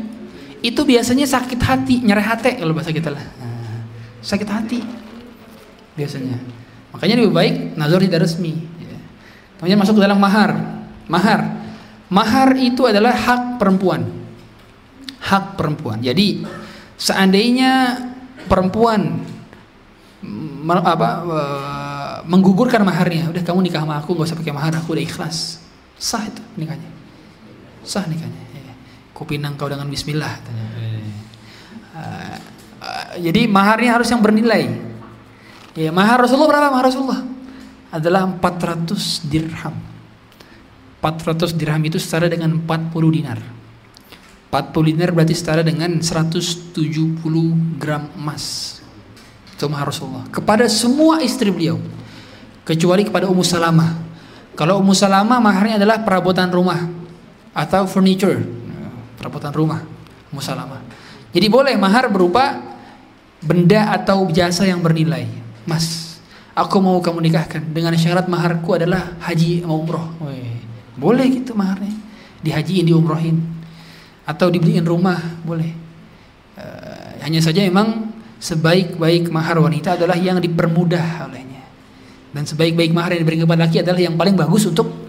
Itu biasanya sakit hati nyerah hati kalau bahasa kita lah. Sakit hati biasanya. Makanya lebih baik nazar tidak resmi. Ya. kemudian masuk ke dalam mahar. Mahar. Mahar itu adalah hak perempuan. Hak perempuan. Jadi seandainya perempuan apa menggugurkan maharnya udah kamu nikah sama aku gak usah pakai mahar aku udah ikhlas. Sah itu nikahnya sah nikahnya. Ya. Kupinang kau dengan Bismillah. Uh, uh, jadi maharnya harus yang bernilai. Ya, mahar Rasulullah berapa? Mahar Rasulullah adalah 400 dirham. 400 dirham itu setara dengan 40 dinar. 40 dinar berarti setara dengan 170 gram emas. Itu mahar Rasulullah. Kepada semua istri beliau. Kecuali kepada Ummu Salamah. Kalau Ummu Salamah maharnya adalah perabotan rumah atau furniture perabotan rumah musalamah jadi boleh mahar berupa benda atau jasa yang bernilai. Mas aku mau kamu nikahkan. Dengan syarat maharku adalah haji mau umroh. Boleh gitu maharnya. Dihajiin diumrohin. Atau dibeliin rumah boleh. Uh, hanya saja memang sebaik-baik mahar wanita adalah yang dipermudah olehnya. Dan sebaik-baik mahar yang diberikan kepada laki adalah yang paling bagus untuk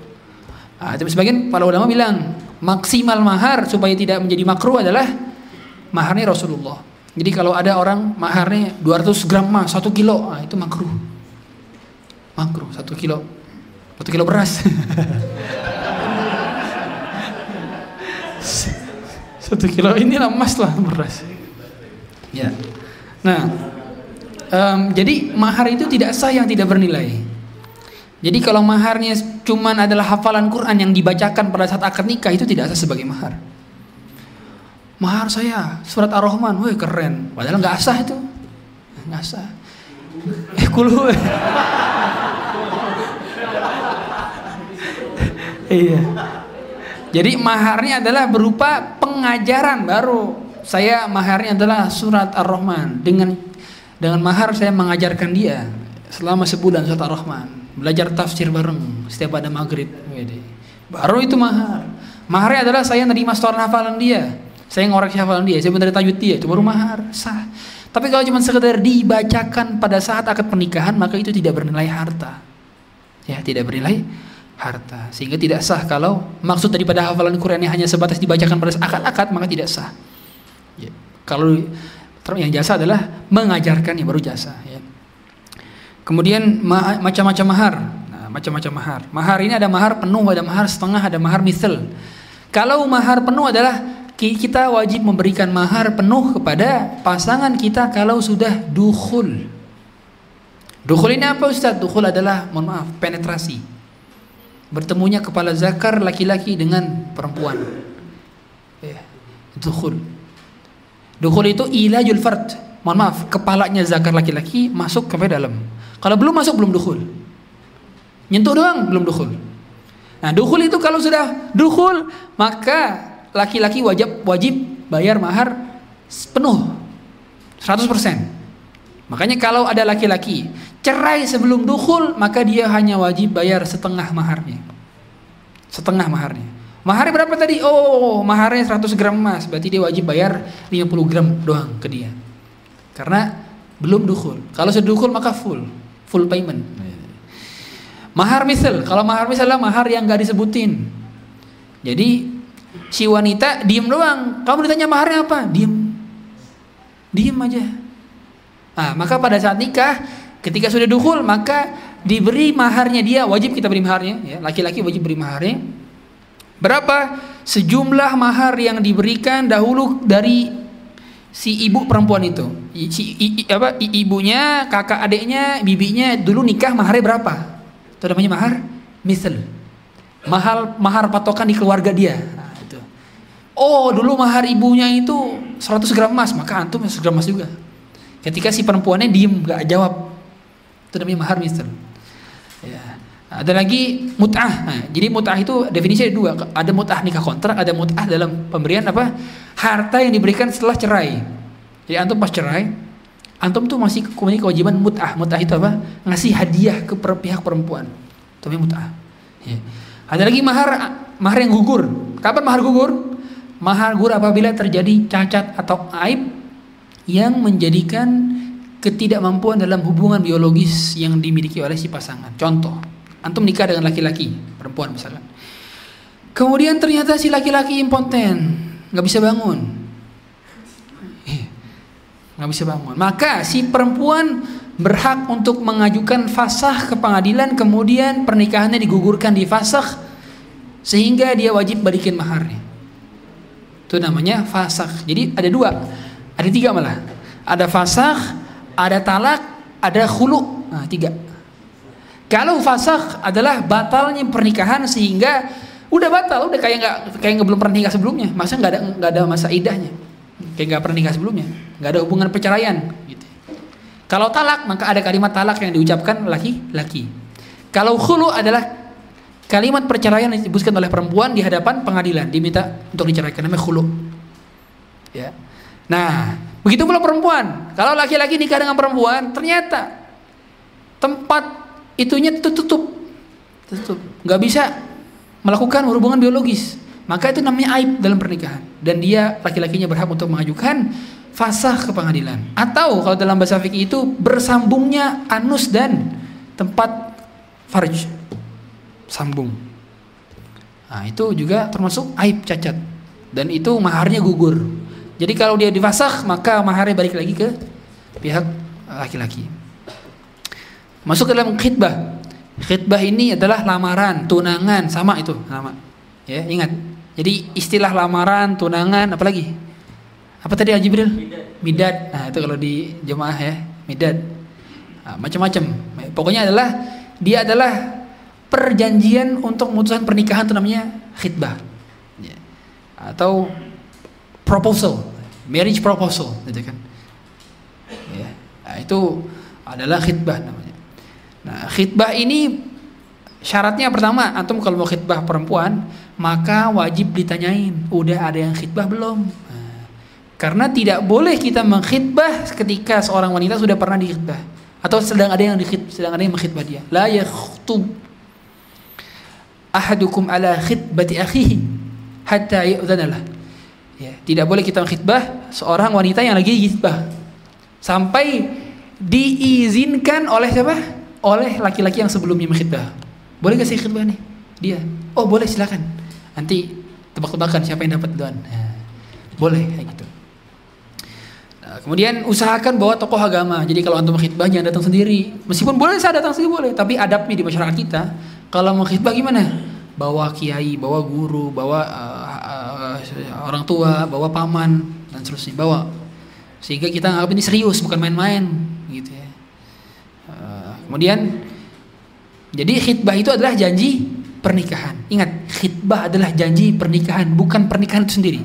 Nah, tapi sebagian para ulama bilang maksimal mahar supaya tidak menjadi makruh adalah maharnya Rasulullah. Jadi kalau ada orang maharnya 200 gram emas, 1 kilo, nah itu makruh. Makruh, 1 kilo. 1 kilo beras. 1 kilo inilah emas lah beras. Ya. Nah, um, jadi mahar itu tidak sah yang tidak bernilai. Jadi kalau maharnya cuman adalah hafalan Quran yang dibacakan pada saat akad nikah itu tidak sah sebagai mahar. Mahar saya surat ar-rahman wih keren. Padahal nggak sah itu. Nggak sah eh kulu. Iya. Jadi maharnya adalah berupa pengajaran baru. Saya maharnya adalah surat ar-rahman. Dengan dengan mahar saya mengajarkan dia selama sebulan surat ar-rahman belajar tafsir bareng setiap ada maghrib baru itu mahar maharnya adalah saya nerima setoran hafalan dia saya ngoreksi hafalan dia, saya benar tajwid dia, itu baru mahar, sah. Tapi kalau cuma sekedar dibacakan pada saat akad pernikahan, maka itu tidak bernilai harta. Ya, tidak bernilai harta. Sehingga tidak sah kalau maksud daripada hafalan Quran yang hanya sebatas dibacakan pada akad-akad, maka tidak sah. Ya. Kalau yang jasa adalah mengajarkan yang baru jasa. Ya. Kemudian macam-macam mahar. Nah, macam-macam mahar. Mahar ini ada mahar penuh, ada mahar setengah, ada mahar misal. Kalau mahar penuh adalah kita wajib memberikan mahar penuh kepada pasangan kita kalau sudah dukhul. Dukhul ini apa Ustaz? Dukhul adalah, mohon maaf, penetrasi. Bertemunya kepala zakar laki-laki dengan perempuan. Ya, dukhul. Dukhul itu ilajul fard. Mohon maaf, kepalanya zakar laki-laki masuk ke dalam. Kalau belum masuk belum dukhul. Nyentuh doang belum dukhul. Nah, dukhul itu kalau sudah dukhul maka laki-laki wajib wajib bayar mahar penuh 100%. Makanya kalau ada laki-laki cerai sebelum dukhul maka dia hanya wajib bayar setengah maharnya. Setengah maharnya. Maharnya berapa tadi? Oh, maharnya 100 gram emas. Berarti dia wajib bayar 50 gram doang ke dia. Karena belum dukhul. Kalau sudah dukhul maka full, full payment. Mahar misal, kalau mahar misal adalah mahar yang gak disebutin. Jadi si wanita diem doang. Kamu ditanya maharnya apa? Diem. Diem aja. Nah, maka pada saat nikah, ketika sudah dukul, maka diberi maharnya dia, wajib kita beri maharnya. Ya, laki-laki wajib beri maharnya. Berapa? Sejumlah mahar yang diberikan dahulu dari si ibu perempuan itu. Si i, i, apa i, ibunya, kakak adiknya, bibinya dulu nikah maharnya berapa? Itu namanya mahar misal. Mahal mahar patokan di keluarga dia. Oh dulu mahar ibunya itu 100 gram emas maka antum 100 gram emas juga. Ketika si perempuannya diem gak jawab itu namanya mahar mister. Ya. Ada lagi mut'ah. Nah, jadi mut'ah itu definisinya ada dua. Ada mut'ah nikah kontrak, ada mut'ah dalam pemberian apa? Harta yang diberikan setelah cerai. Jadi antum pas cerai, antum tuh masih punya kewajiban mut'ah. Mut'ah itu apa? Ngasih hadiah ke pihak perempuan. Namanya mut'ah. Ya. Ada lagi mahar mahar yang gugur. Kapan mahar gugur? Mahar gur apabila terjadi cacat atau aib yang menjadikan ketidakmampuan dalam hubungan biologis yang dimiliki oleh si pasangan. Contoh, antum nikah dengan laki-laki, perempuan misalkan. Kemudian ternyata si laki-laki impoten, nggak bisa bangun, eh, nggak bisa bangun. Maka si perempuan berhak untuk mengajukan fasah ke pengadilan, kemudian pernikahannya digugurkan di fasah sehingga dia wajib balikin maharnya. Itu namanya fasakh. Jadi ada dua, ada tiga malah. Ada fasakh, ada talak, ada khulu. Nah, tiga. Kalau fasakh adalah batalnya pernikahan sehingga udah batal, udah kayak nggak kayak nggak belum pernah nikah sebelumnya. Masa nggak ada nggak ada masa idahnya, kayak nggak pernah nikah sebelumnya, nggak ada hubungan perceraian. Gitu. Kalau talak maka ada kalimat talak yang diucapkan laki-laki. Kalau khulu adalah kalimat perceraian yang disebutkan oleh perempuan di hadapan pengadilan diminta untuk diceraikan namanya khulu ya nah begitu pula perempuan kalau laki-laki nikah dengan perempuan ternyata tempat itunya tertutup. Tutup nggak bisa melakukan hubungan biologis. Maka itu namanya aib dalam pernikahan. Dan dia laki-lakinya berhak untuk mengajukan fasah ke pengadilan. Atau kalau dalam bahasa fikih itu bersambungnya anus dan tempat farj. Sambung. Nah, itu juga termasuk aib cacat. Dan itu maharnya gugur. Jadi kalau dia difasakh maka maharnya balik lagi ke pihak laki-laki. Masuk ke dalam khidbah. Khidbah ini adalah lamaran, tunangan, sama itu nama. Ya, ingat. Jadi istilah lamaran, tunangan, apalagi? Apa tadi Jibril? Midad. Midad. Nah, itu kalau di jemaah ya, midad. Nah, macam-macam. Pokoknya adalah dia adalah perjanjian untuk memutuskan pernikahan itu namanya khidbah. Ya. Atau proposal, marriage proposal, gitu kan. Ya. Nah, itu adalah khidbah namanya. Nah, khidbah ini syaratnya pertama, antum kalau mau khidbah perempuan, maka wajib ditanyain, udah ada yang khidbah belum? Nah, karena tidak boleh kita mengkhidbah ketika seorang wanita sudah pernah dikhidbah atau sedang ada yang dikhid, sedang ada yang mengkhidbah dia. La yakhtub ahadukum ala khidbati akhihi hatta Ya, tidak boleh kita khidbah seorang wanita yang lagi khidbah sampai diizinkan oleh siapa? Oleh laki-laki yang sebelumnya mengkhidbah. Boleh gak sih khidbah nih? Dia. Oh, boleh silakan. Nanti tebak-tebakan siapa yang dapat duluan. Nah, boleh kayak gitu. Nah, kemudian usahakan bawa tokoh agama. Jadi kalau antum khidbah jangan datang sendiri. Meskipun boleh saya datang sendiri boleh, tapi adabnya di masyarakat kita kalau mau khidbah gimana? Bawa kiai, bawa guru, bawa uh, orang tua, bawa paman dan seterusnya, bawa sehingga kita anggap ini serius bukan main-main gitu ya. Kemudian jadi khidbah itu adalah janji pernikahan. Ingat, khidbah adalah janji pernikahan, bukan pernikahan itu sendiri.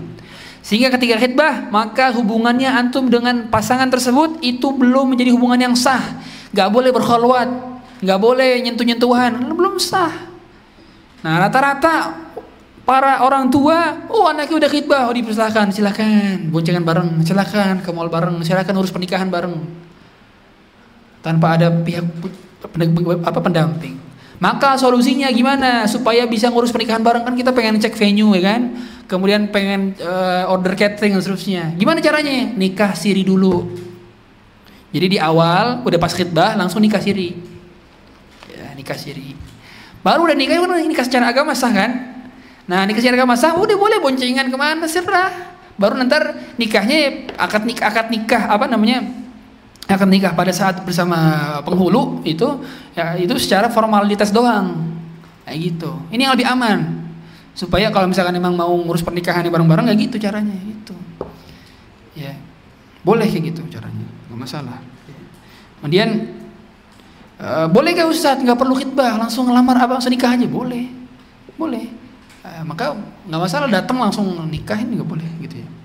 Sehingga ketika khidbah, maka hubungannya antum dengan pasangan tersebut itu belum menjadi hubungan yang sah. Gak boleh berkhulwat, gak boleh nyentuh-nyentuhan, belum sah. Nah rata-rata para orang tua, oh anaknya udah khidbah, oh dipersilakan, silakan, boncengan bareng, silakan ke mall bareng, silakan urus pernikahan bareng. Tanpa ada pihak apa pendamping. Maka solusinya gimana supaya bisa ngurus pernikahan bareng kan kita pengen cek venue ya kan, kemudian pengen uh, order catering dan seterusnya. Gimana caranya? Nikah siri dulu. Jadi di awal udah pas khidbah langsung nikah siri. Ya, nikah siri. Baru udah nikah, udah nikah secara agama sah kan? Nah nikah secara agama sah udah boleh boncengan ke mana serah. Baru nanti nikahnya akad nikah akad nikah apa namanya akad nikah pada saat bersama penghulu itu ya itu secara formalitas doang. Kayak gitu. Ini yang lebih aman. Supaya kalau misalkan emang mau ngurus pernikahan bareng-bareng nggak gitu caranya itu. Ya. Boleh kayak gitu caranya. Nggak masalah. Kemudian uh, boleh gak Ustadz nggak perlu khidbah langsung ngelamar abang senikah aja boleh. Boleh. Eh, maka nggak masalah datang langsung nikahin nggak boleh gitu ya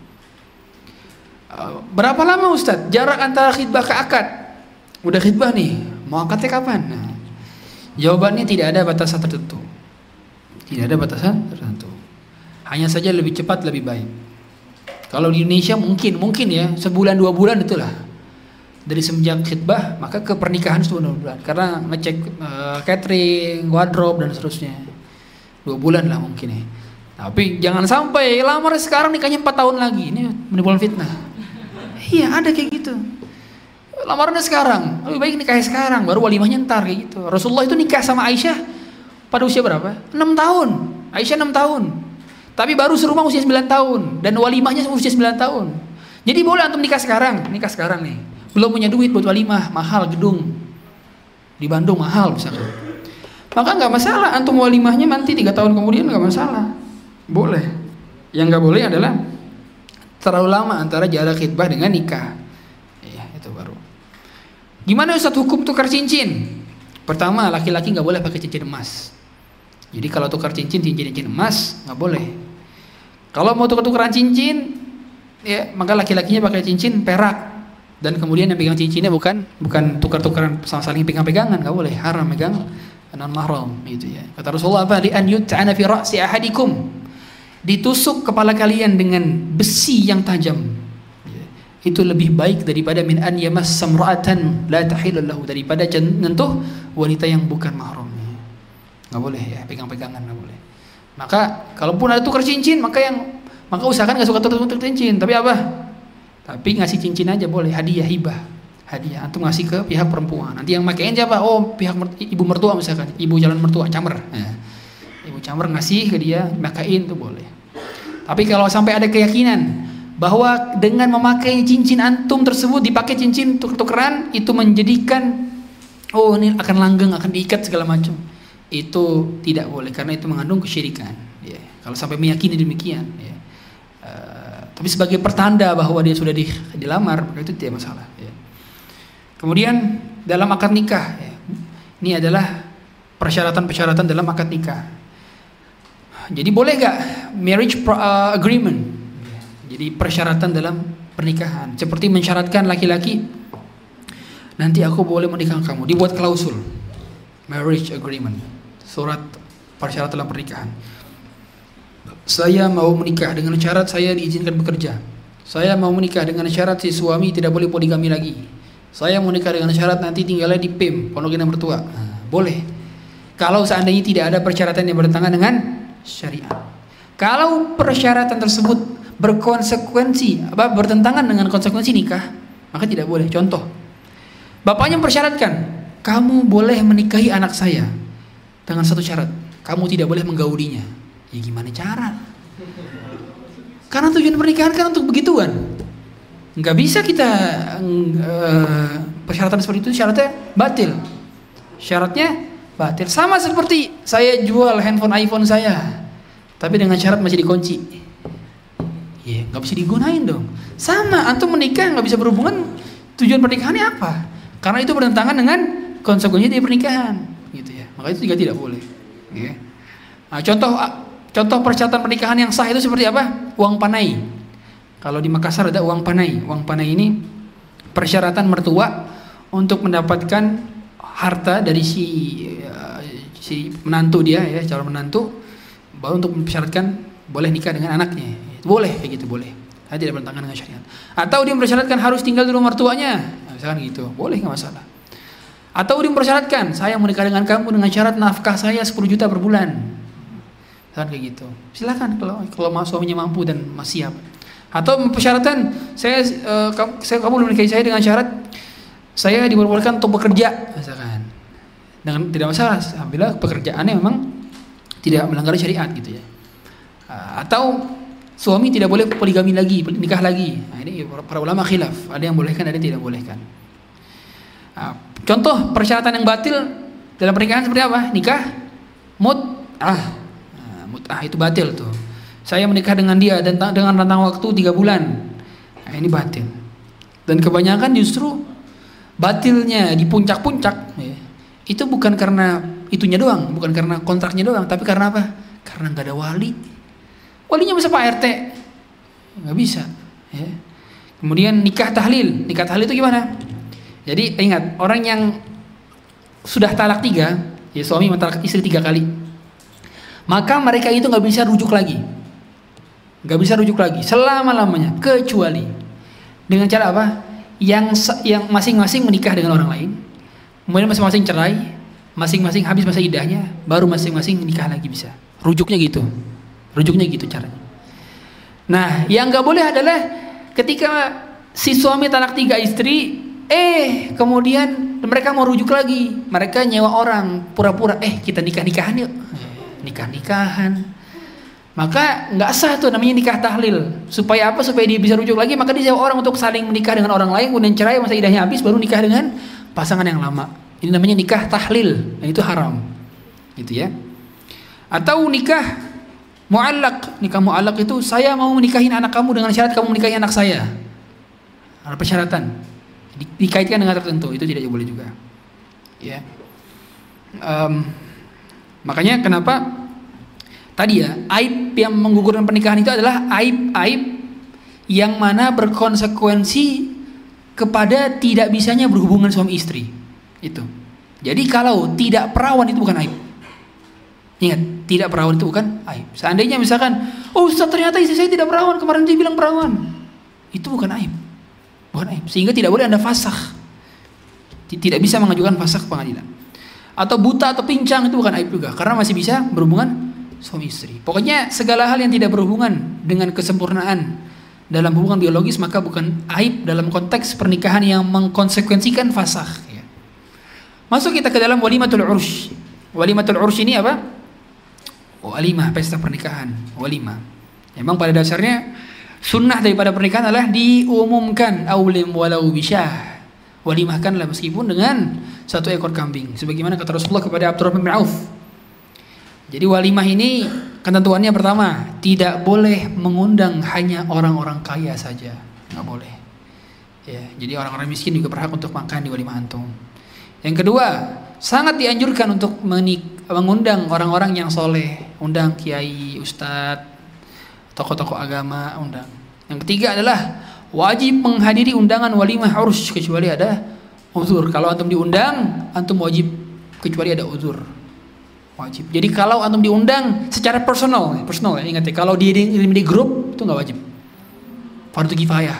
berapa lama Ustadz jarak antara khidbah ke akad? Udah khidbah nih. Mau akadnya kapan? Nah, jawabannya tidak ada batasan tertentu. Tidak ada batasan tertentu. Hanya saja lebih cepat lebih baik. Kalau di Indonesia mungkin mungkin ya. Sebulan dua bulan itulah. Dari semenjak khidbah maka ke pernikahan sebulan dua bulan. Karena ngecek uh, catering, wardrobe dan seterusnya. Dua bulan lah mungkin ya. Tapi jangan sampai lamar sekarang nikahnya empat tahun lagi. Ini menimbulkan fitnah iya ada kayak gitu. Lamarannya sekarang. Lebih baik nikahnya sekarang baru walimahnya ntar kayak gitu. Rasulullah itu nikah sama Aisyah pada usia berapa? 6 tahun. Aisyah 6 tahun. Tapi baru serumah usia 9 tahun. Dan walimahnya usia 9 tahun. Jadi boleh antum nikah sekarang? Nikah sekarang nih. Belum punya duit buat walimah. Mahal gedung. Di Bandung mahal misalkan. Maka nggak masalah. Antum walimahnya nanti tiga tahun kemudian nggak masalah. Boleh. Yang nggak boleh adalah terlalu lama antara jarak khidbah dengan nikah ya itu baru gimana Ustadz hukum tukar cincin pertama laki-laki nggak boleh pakai cincin emas jadi kalau tukar cincin cincin cincin emas nggak boleh kalau mau tukar-tukaran cincin ya maka laki-lakinya pakai cincin perak dan kemudian yang pegang cincinnya bukan bukan tukar-tukaran sama saling pegang-pegangan nggak boleh haram pegang non mahram itu ya. Kata Rasulullah apa? Di an yut'ana fi ra'si ahadikum. Ditusuk kepala kalian dengan besi yang tajam. Itu lebih baik daripada min an yamassa imra'atan la tahillu lahu daripada menyentuh wanita yang bukan mahram. Enggak boleh ya, pegang-pegangan enggak boleh. Maka kalaupun ada tukar cincin, maka yang maka usahakan enggak suka tukar cincin, tapi apa? Tapi ngasih cincin aja boleh, hadiah hibah hadiah antum ngasih ke pihak perempuan nanti yang makain siapa oh pihak ibu mertua misalkan ibu jalan mertua camer ya. ibu camer ngasih ke dia makain tuh boleh tapi kalau sampai ada keyakinan bahwa dengan memakai cincin antum tersebut dipakai cincin tuker-tukeran itu menjadikan oh ini akan langgeng akan diikat segala macam itu tidak boleh karena itu mengandung kesyirikan ya. kalau sampai meyakini demikian ya. uh, tapi sebagai pertanda bahwa dia sudah di, dilamar maka itu tidak masalah ya. kemudian dalam akad nikah ya. ini adalah persyaratan-persyaratan dalam akad nikah jadi boleh gak marriage uh, agreement? Jadi persyaratan dalam pernikahan. Seperti mensyaratkan laki-laki nanti aku boleh menikah kamu. Dibuat klausul. Marriage agreement. Surat persyaratan dalam pernikahan. Saya mau menikah dengan syarat saya diizinkan bekerja. Saya mau menikah dengan syarat si suami tidak boleh poligami lagi. Saya mau menikah dengan syarat nanti tinggalnya di PIM pondok indah mertua. Nah, boleh. Kalau seandainya tidak ada persyaratan yang bertentangan dengan syariat. Kalau persyaratan tersebut berkonsekuensi apa bertentangan dengan konsekuensi nikah maka tidak boleh. Contoh bapaknya mempersyaratkan kamu boleh menikahi anak saya dengan satu syarat kamu tidak boleh menggaulinya ya gimana cara? Karena tujuan pernikahan kan untuk begituan. Nggak bisa kita uh, persyaratan seperti itu syaratnya batil. Syaratnya batil sama seperti saya jual handphone iPhone saya tapi dengan syarat masih dikunci Ya, nggak bisa digunain dong. Sama, antum menikah nggak bisa berhubungan. Tujuan pernikahannya apa? Karena itu bertentangan dengan konsekuensi dari pernikahan, gitu ya. Maka itu juga tidak boleh. Ya. Nah, contoh contoh persyaratan pernikahan yang sah itu seperti apa? Uang panai. Kalau di Makassar ada uang panai. Uang panai ini persyaratan mertua untuk mendapatkan harta dari si uh, si menantu dia ya calon menantu bahwa untuk mempersyaratkan boleh nikah dengan anaknya boleh kayak gitu boleh. Saya tidak bertentangan dengan syariat. Atau dia mempersyaratkan harus tinggal di rumah mertuanya. Nah, misalkan gitu. Boleh nggak masalah. Atau dia mempersyaratkan saya menikah dengan kamu dengan syarat nafkah saya 10 juta per bulan. Misalkan kayak gitu. Silakan kalau kalau suaminya mampu dan masih siap. Atau mempersyaratkan saya uh, saya kamu menikahi saya dengan syarat saya diperbolehkan untuk bekerja misalkan. Dengan tidak masalah apabila pekerjaannya memang tidak melanggar syariat gitu ya. Uh, atau Suami tidak boleh poligami lagi, nikah lagi. Nah, ini para ulama khilaf. Ada yang bolehkan, ada yang tidak bolehkan. Nah, contoh persyaratan yang batil dalam pernikahan seperti apa? Nikah mut'ah. Nah, mut'ah itu batil tuh. Saya menikah dengan dia dan dengan rentang waktu tiga bulan. Nah, ini batil. Dan kebanyakan justru batilnya di puncak-puncak ya, itu bukan karena itunya doang, bukan karena kontraknya doang, tapi karena apa? Karena nggak ada wali Walinya masa Pak RT? Nggak bisa. Ya. Kemudian nikah tahlil. Nikah tahlil itu gimana? Jadi ingat orang yang sudah talak tiga, ya suami mentalak istri tiga kali, maka mereka itu nggak bisa rujuk lagi, nggak bisa rujuk lagi selama lamanya, kecuali dengan cara apa? Yang yang masing-masing menikah dengan orang lain, kemudian masing-masing cerai, masing-masing habis masa idahnya, baru masing-masing nikah lagi bisa. Rujuknya gitu. Rujuknya gitu caranya. Nah, yang nggak boleh adalah ketika si suami talak tiga istri, eh kemudian mereka mau rujuk lagi, mereka nyewa orang pura-pura, eh kita nikah nikahan yuk, nikah nikahan. Maka nggak sah tuh namanya nikah tahlil. Supaya apa? Supaya dia bisa rujuk lagi, maka dia orang untuk saling menikah dengan orang lain, kemudian cerai masa idahnya habis, baru nikah dengan pasangan yang lama. Ini namanya nikah tahlil, nah, itu haram, gitu ya. Atau nikah Mu'allak, nikah mu'allak itu saya mau menikahin anak kamu dengan syarat kamu menikahi anak saya. Ada persyaratan. Di, dikaitkan dengan tertentu, itu tidak boleh juga. Ya. Um, makanya kenapa tadi ya aib yang menggugurkan pernikahan itu adalah aib-aib yang mana berkonsekuensi kepada tidak bisanya berhubungan suami istri. Itu. Jadi kalau tidak perawan itu bukan aib. Ingat, tidak perawan itu bukan aib. Seandainya misalkan, oh Ustaz ternyata istri saya tidak perawan, kemarin dia bilang perawan. Itu bukan aib. Bukan aib. Sehingga tidak boleh Anda fasakh. Tidak bisa mengajukan fasakh pengadilan. Atau buta atau pincang itu bukan aib juga. Karena masih bisa berhubungan suami istri. Pokoknya segala hal yang tidak berhubungan dengan kesempurnaan dalam hubungan biologis maka bukan aib dalam konteks pernikahan yang mengkonsekuensikan fasakh. Ya. Masuk kita ke dalam walimatul ursh. Walimatul ursh ini apa? walimah pesta pernikahan walimah memang pada dasarnya Sunnah daripada pernikahan adalah diumumkan aulim walau bisyah. Walimahkanlah meskipun dengan satu ekor kambing. Sebagaimana kata Rasulullah kepada Abdurrahman bin Auf. Jadi walimah ini ketentuannya pertama tidak boleh mengundang hanya orang-orang kaya saja, nggak boleh. Ya, jadi orang-orang miskin juga berhak untuk makan di walimah antum. Yang kedua, sangat dianjurkan untuk mengundang orang-orang yang soleh, undang kiai, ustadz, tokoh-tokoh agama undang. Yang ketiga adalah wajib menghadiri undangan walimah urus kecuali ada uzur. Kalau antum diundang, antum wajib kecuali ada uzur. Wajib. Jadi kalau antum diundang secara personal, personal ya, ingat ya, kalau di, di, di grup itu nggak wajib. Fardu kifayah.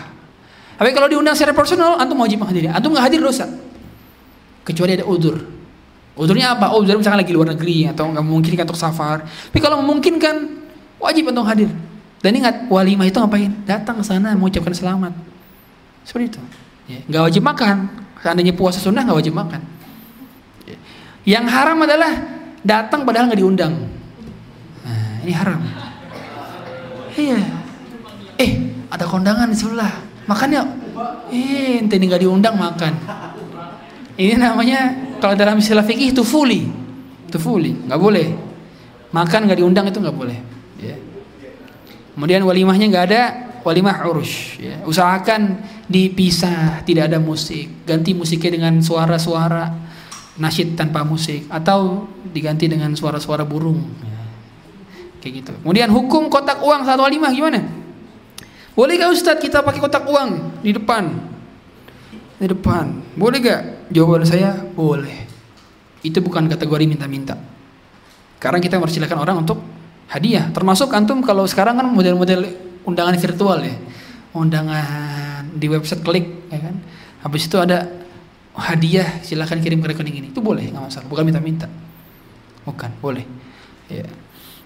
Tapi kalau diundang secara personal, antum wajib menghadiri. Antum nggak hadir dosa. Kecuali ada uzur. Uzurnya apa? Oh, uzur misalkan lagi luar negeri atau nggak memungkinkan untuk safar. Tapi kalau memungkinkan, wajib untuk hadir. Dan ingat, walimah itu ngapain? Datang ke sana mengucapkan selamat. Seperti itu. Ya, nggak wajib makan. Seandainya puasa sunnah nggak wajib makan. Ya. Yang haram adalah datang padahal nggak diundang. Nah, ini haram. Iya. Eh, ada kondangan di sebelah. Makan ya. Eh, ente ini nggak diundang makan. Ini namanya kalau dalam istilah fikih itu fully. Itu fully, nggak boleh. Makan nggak diundang itu nggak boleh. Ya. Kemudian walimahnya nggak ada walimah urus. Ya. Usahakan dipisah, tidak ada musik. Ganti musiknya dengan suara-suara nasyid tanpa musik atau diganti dengan suara-suara burung. Ya. Kayak gitu. Kemudian hukum kotak uang saat walimah gimana? Boleh gak Ustadz kita pakai kotak uang di depan? Di depan. Boleh gak? Jawaban saya boleh. Itu bukan kategori minta-minta. Karena kita mempersilahkan orang untuk hadiah. Termasuk antum kalau sekarang kan model-model undangan virtual ya. Undangan di website klik ya kan. Habis itu ada hadiah silahkan kirim ke rekening ini. Itu boleh nggak masalah. Bukan minta-minta. Bukan, boleh. Ya.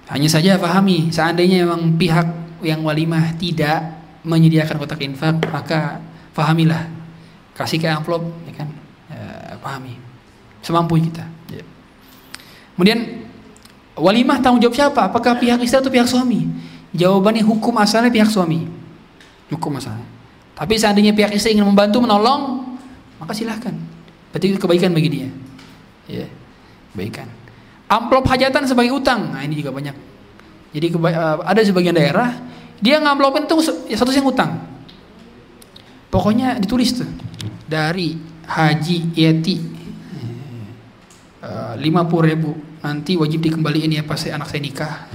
Hanya saja pahami seandainya memang pihak yang walimah tidak menyediakan kotak infak maka pahamilah kasih ke amplop ya kan ya, pahami semampu kita ya. kemudian Walimah tanggung jawab siapa? Apakah pihak istri atau pihak suami? Jawabannya hukum asalnya pihak suami. Hukum asalnya. Tapi seandainya pihak istri ingin membantu menolong, maka silahkan. Berarti itu kebaikan bagi dia. Ya, kebaikan. Amplop hajatan sebagai utang. Nah, ini juga banyak. Jadi eh, ada sebagian daerah dia ngamplopin tuh satu yang utang. Pokoknya ditulis tuh dari Haji Yeti eh, lima puluh ribu nanti wajib dikembaliin ya pas anak saya nikah.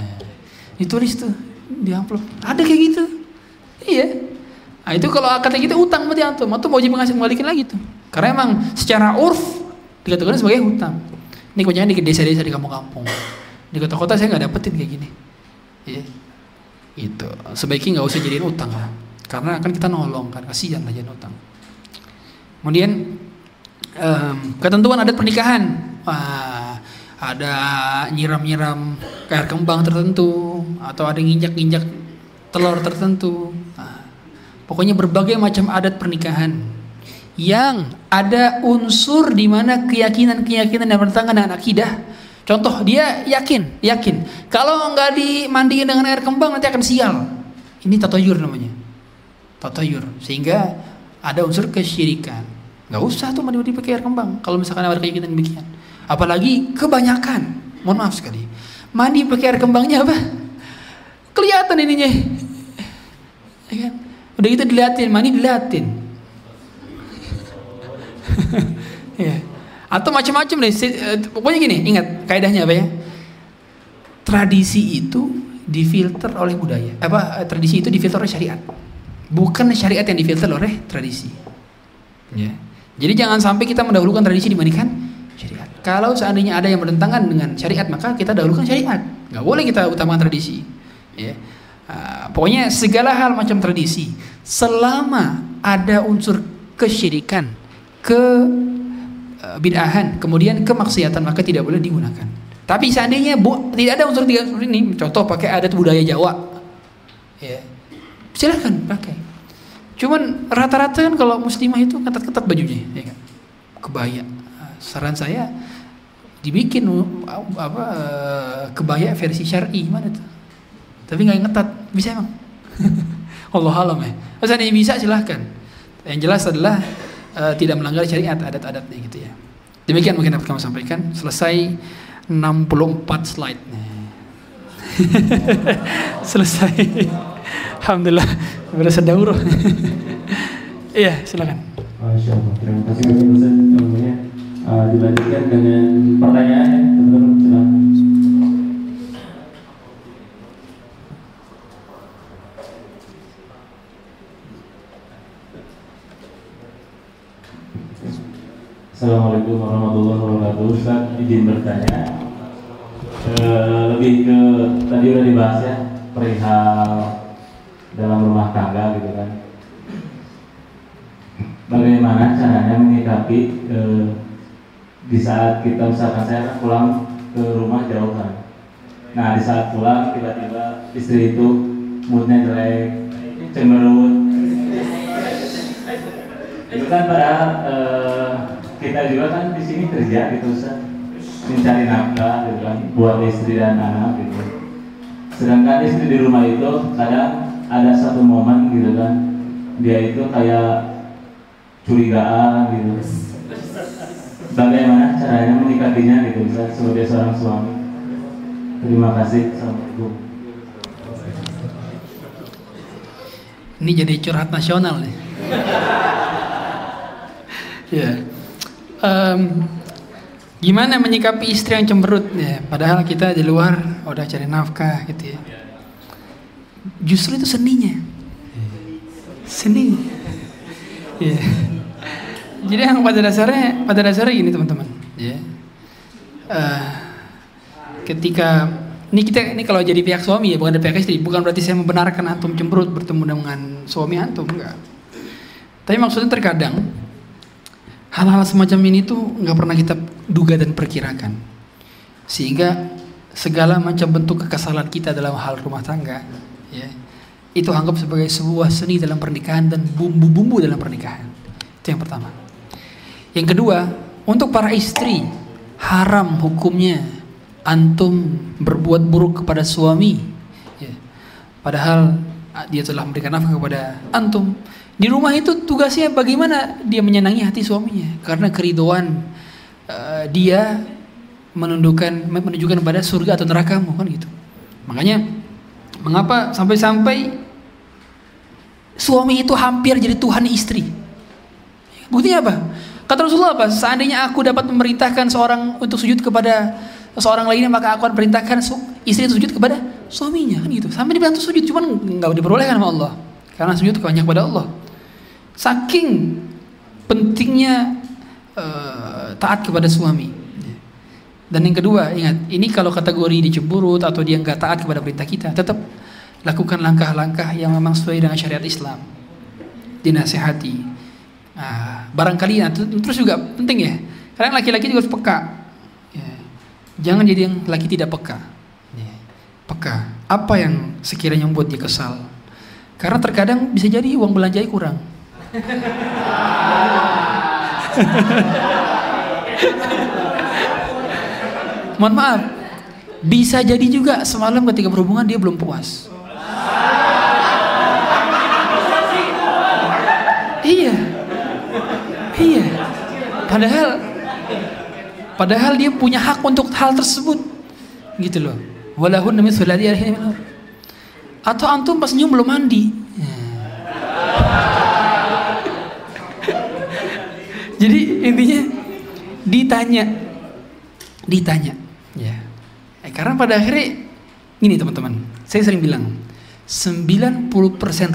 Ditulis tuh di amplop. Ada kayak gitu. Iya. Nah itu kalau kata kita utang berarti antum, antum wajib ngasih kembalikan lagi tuh. Karena emang secara urf dikatakan sebagai hutang. Ini kebanyakan di desa-desa di kampung-kampung. Di kota-kota saya nggak dapetin kayak gini. Iya. Itu. Sebaiknya nggak usah jadiin utang lah. Karena kan kita nolong kan, kasihan lah utang. Kemudian um, ketentuan adat pernikahan. Wah, ada nyiram-nyiram air kembang tertentu atau ada nginjak-nginjak telur tertentu. Pokoknya berbagai macam adat pernikahan yang ada unsur di mana keyakinan-keyakinan yang bertentangan dengan akidah. Contoh dia yakin, yakin kalau nggak dimandiin dengan air kembang nanti akan sial. Ini tatayur namanya. Tatayur sehingga ada unsur kesyirikan. Nggak usah tuh mandi pakai air kembang kalau misalkan ada keyakinan demikian. Apalagi kebanyakan, mohon maaf sekali, mandi pakai air kembangnya apa? Kelihatan ininya, ya kan? Udah gitu diliatin, mandi diliatin. ya. Atau macam-macam deh. Eh, pokoknya gini, ingat kaidahnya apa ya? Tradisi itu difilter oleh budaya. Apa tradisi itu difilter oleh syariat. Bukan syariat yang difilter oleh tradisi. Ya. Jadi jangan sampai kita mendahulukan tradisi dibandingkan syariat. Kalau seandainya ada yang bertentangan dengan syariat, maka kita dahulukan syariat. Nggak boleh kita utamakan tradisi. Ya. Pokoknya segala hal macam tradisi, selama ada unsur kesyirikan, ke uh, bid'ahan, kemudian kemaksiatan, maka tidak boleh digunakan. Tapi seandainya bu, tidak ada unsur tiga unsur ini, contoh pakai adat budaya Jawa, ya, silahkan pakai. Cuman rata-rata kan kalau muslimah itu ketat-ketat bajunya, ya kan? kebaya saran saya dibikin apa kebaya versi syar'i mana tuh tapi nggak ngetat bisa emang Allah alam ya. Kalau seandainya bisa silahkan. Yang jelas adalah uh, tidak melanggar syariat adat-adatnya gitu ya. Demikian mungkin dapat kami sampaikan. Selesai 64 slide. Selesai. Alhamdulillah berasa daurah. Iya, silakan. Terima kasih Ustaz ilmunya. Uh, dilanjutkan dengan pertanyaan ya, teman-teman. Assalamualaikum warahmatullahi wabarakatuh. Ustaz izin bertanya. Eh, lebih ke tadi udah dibahas ya perihal dalam rumah tangga gitu kan. Bagaimana caranya menyikapi eh, di saat kita misalkan saya kan pulang ke rumah jauh kan. Nah di saat pulang tiba-tiba istri itu moodnya jelek, cemberut. Itu kan padahal eh, kita juga kan di sini kerja gitu Ustaz. Mencari nafkah gitu kan buat istri dan anak gitu. Sedangkan istri di rumah itu kadang ada satu momen gitu kan dia itu kayak curigaan gitu. Bagaimana caranya menyikapinya gitu Ustaz sebagai seorang suami. Terima kasih Assalamualaikum. Ini jadi curhat nasional nih. ya. Em, gimana menyikapi istri yang cemberut ya? Padahal kita di luar udah cari nafkah gitu ya. Justru itu seninya. Seni. Ya. Jadi yang pada dasarnya pada dasarnya gini teman-teman. Ya. Eh, ketika ini kita ini kalau jadi pihak suami ya bukan dari pihak istri bukan berarti saya membenarkan antum cemberut bertemu dengan suami antum enggak tapi maksudnya terkadang hal-hal semacam ini tuh nggak pernah kita duga dan perkirakan. Sehingga segala macam bentuk kekesalan kita dalam hal rumah tangga ya itu anggap sebagai sebuah seni dalam pernikahan dan bumbu-bumbu dalam pernikahan. Itu yang pertama. Yang kedua untuk para istri haram hukumnya antum berbuat buruk kepada suami ya. padahal ah, dia telah memberikan nafkah kepada antum di rumah itu tugasnya bagaimana dia menyenangi hati suaminya? Karena keridoan eh, dia menundukkan menunjukkan pada surga atau nerakamu kan gitu. Makanya mengapa sampai-sampai suami itu hampir jadi Tuhan istri? Buktinya apa? Kata Rasulullah apa? Seandainya aku dapat memerintahkan seorang untuk sujud kepada seorang lainnya maka aku akan perintahkan istri itu sujud kepada suaminya kan gitu. Sampai dibantu sujud cuman nggak diperbolehkan sama Allah. Karena sujud hanya kepada Allah saking pentingnya uh, taat kepada suami dan yang kedua ingat ini kalau kategori dicemburut atau dia nggak taat kepada perintah kita tetap lakukan langkah-langkah yang memang sesuai dengan syariat Islam dinasehati nah, barangkali nah, terus juga penting ya karena laki-laki juga harus peka Jangan jadi yang laki tidak peka. Peka. Apa yang sekiranya membuat dia kesal? Karena terkadang bisa jadi uang belanjanya kurang. Mohon maaf. Bisa jadi juga semalam ketika berhubungan dia belum puas. iya. Iya. Padahal padahal dia punya hak untuk hal tersebut. Gitu loh. Walahun demi Atau antum pas nyium belum mandi. Jadi intinya ditanya, ditanya, ya. Eh, karena pada akhirnya ini teman-teman, saya sering bilang 90%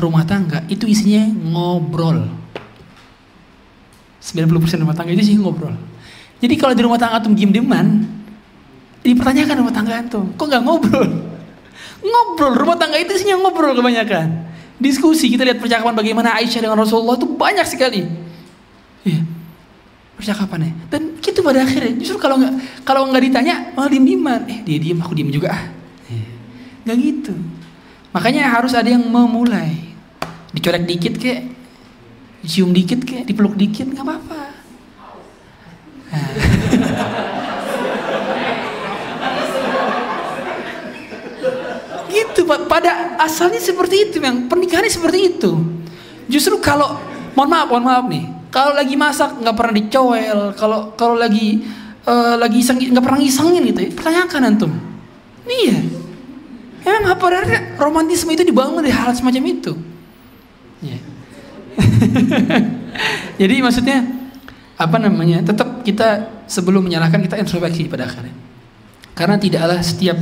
rumah tangga itu isinya ngobrol. 90% rumah tangga itu isinya ngobrol. Jadi kalau di rumah tangga antum diem-dieman, dipertanyakan rumah tangga antum, kok nggak ngobrol? Ngobrol, rumah tangga itu isinya ngobrol kebanyakan. Diskusi, kita lihat percakapan bagaimana Aisyah dengan Rasulullah itu banyak sekali. Iya. Percakapannya. Dan gitu pada akhirnya, justru kalau nggak kalau nggak ditanya, malah diem-dieman. Eh dia diem, aku diem juga ah. Iya. Nggak gitu. Makanya harus ada yang memulai. Dicorek dikit kek, dicium dikit kek, dipeluk dikit, nggak apa-apa. gitu Pak. pada asalnya seperti itu, yang pernikahannya seperti itu. Justru kalau, mohon maaf, mohon maaf nih, kalau lagi masak nggak pernah dicowel, kalau kalau lagi uh, lagi iseng nggak pernah ngisengin gitu, ya, pertanyakan antum. Iya, emang apa romantisme itu dibangun dari hal semacam itu. Yeah. Jadi maksudnya apa namanya? Tetap kita sebelum menyalahkan kita introspeksi pada akhirnya. Karena tidaklah setiap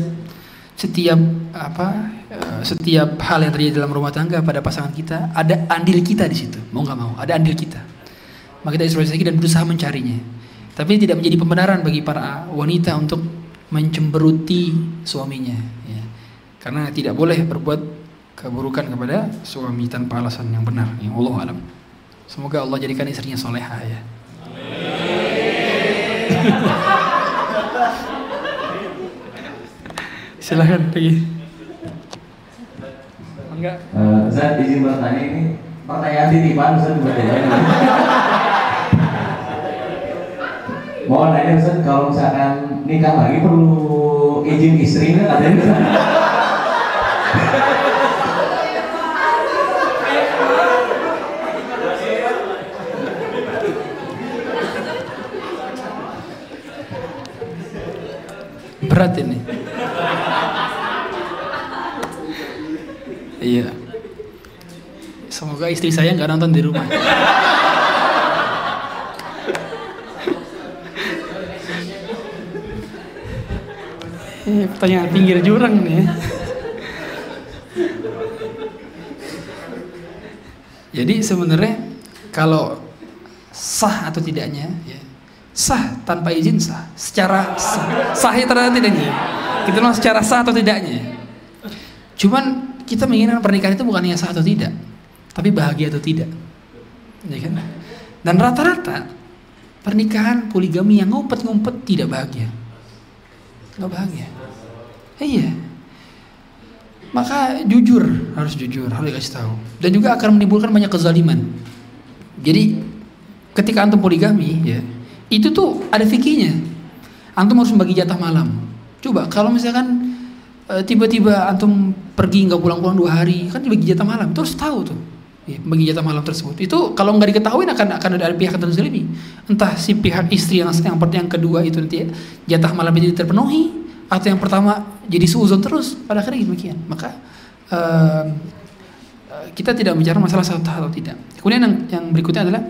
setiap apa eh, setiap hal yang terjadi dalam rumah tangga pada pasangan kita ada andil kita di situ mau nggak mau ada andil kita maka kita introspeksi dan berusaha mencarinya tapi tidak menjadi pembenaran bagi para wanita untuk mencemberuti suaminya ya. karena tidak boleh berbuat keburukan kepada suami tanpa alasan yang benar yang Allah alam semoga Allah jadikan istrinya soleha ya Silahkan pergi. Enggak. Uh, Ustaz izin bertanya ini pertanyaan titipan Ustaz tiba-tiba. Mau nanya Ustaz kalau misalkan nikah lagi perlu izin istri nggak ada Berat ini. Iya. Semoga istri saya nggak nonton di rumah. Eh, pertanyaan pinggir jurang nih. Jadi sebenarnya kalau sah atau tidaknya, ya, sah tanpa izin sah, secara sah, sah ternyata tidaknya. Kita bilang secara sah atau tidaknya. Cuman kita menginginkan pernikahan itu bukan hanya sah atau tidak, tapi bahagia atau tidak. Ya kan? Dan rata-rata pernikahan poligami yang ngumpet-ngumpet tidak bahagia. Nggak bahagia. Iya. Maka jujur, harus jujur, harus dikasih tahu. Dan juga akan menimbulkan banyak kezaliman. Jadi ketika antum poligami ya, itu tuh ada fikihnya. Antum harus membagi jatah malam. Coba kalau misalkan Eh, tiba-tiba antum pergi nggak pulang-pulang dua hari kan dibagi jatah malam terus tahu tuh ya, bagi jatah malam tersebut itu kalau nggak diketahui akan akan ada pihak yang terzalimi entah si pihak istri yang yang yang kedua itu nanti jatah malam itu terpenuhi atau yang pertama jadi suuzon terus pada akhirnya demikian. Maka uh, kita tidak bicara masalah satu atau tidak. Kemudian yang, yang berikutnya adalah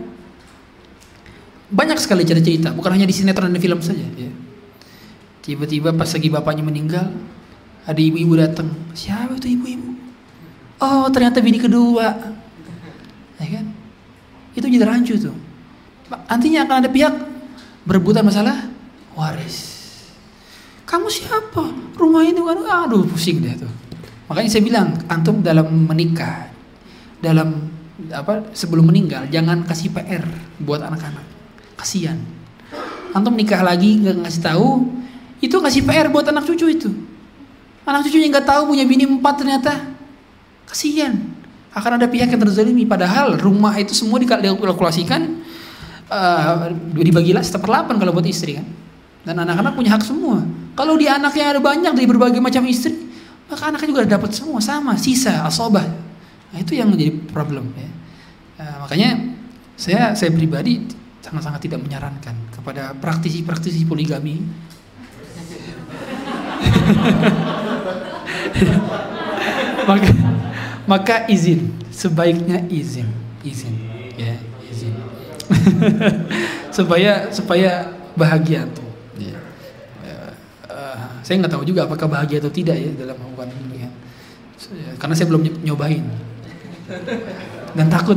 banyak sekali cerita-cerita bukan hanya di sinetron dan film saja ya. tiba-tiba pas lagi bapaknya meninggal ada ibu-ibu datang. Siapa itu ibu-ibu? Oh ternyata bini kedua. Ya kan? Itu jadi rancu tuh. Nantinya akan ada pihak berebutan masalah waris kamu siapa rumah ini kan aduh pusing deh tuh makanya saya bilang antum dalam menikah dalam apa sebelum meninggal jangan kasih PR buat anak-anak kasihan antum nikah lagi nggak ngasih tahu itu kasih PR buat anak cucu itu Anak cucunya nggak tahu punya bini empat ternyata. Kasihan. Akan ada pihak yang terzalimi. Padahal rumah itu semua dikalkulasikan uh, dibagilah seperlapan kalau buat istri kan. Dan anak-anak punya hak semua. Kalau di anaknya ada banyak dari berbagai macam istri, maka anaknya juga dapat semua sama, sisa, asobah. Nah, itu yang menjadi problem ya. Uh, makanya saya saya pribadi sangat-sangat tidak menyarankan kepada praktisi-praktisi poligami maka maka izin sebaiknya izin izin ya izin supaya supaya bahagia tuh saya nggak tahu juga apakah bahagia atau tidak ya dalam hubungan ini ya. karena saya belum nyobain dan takut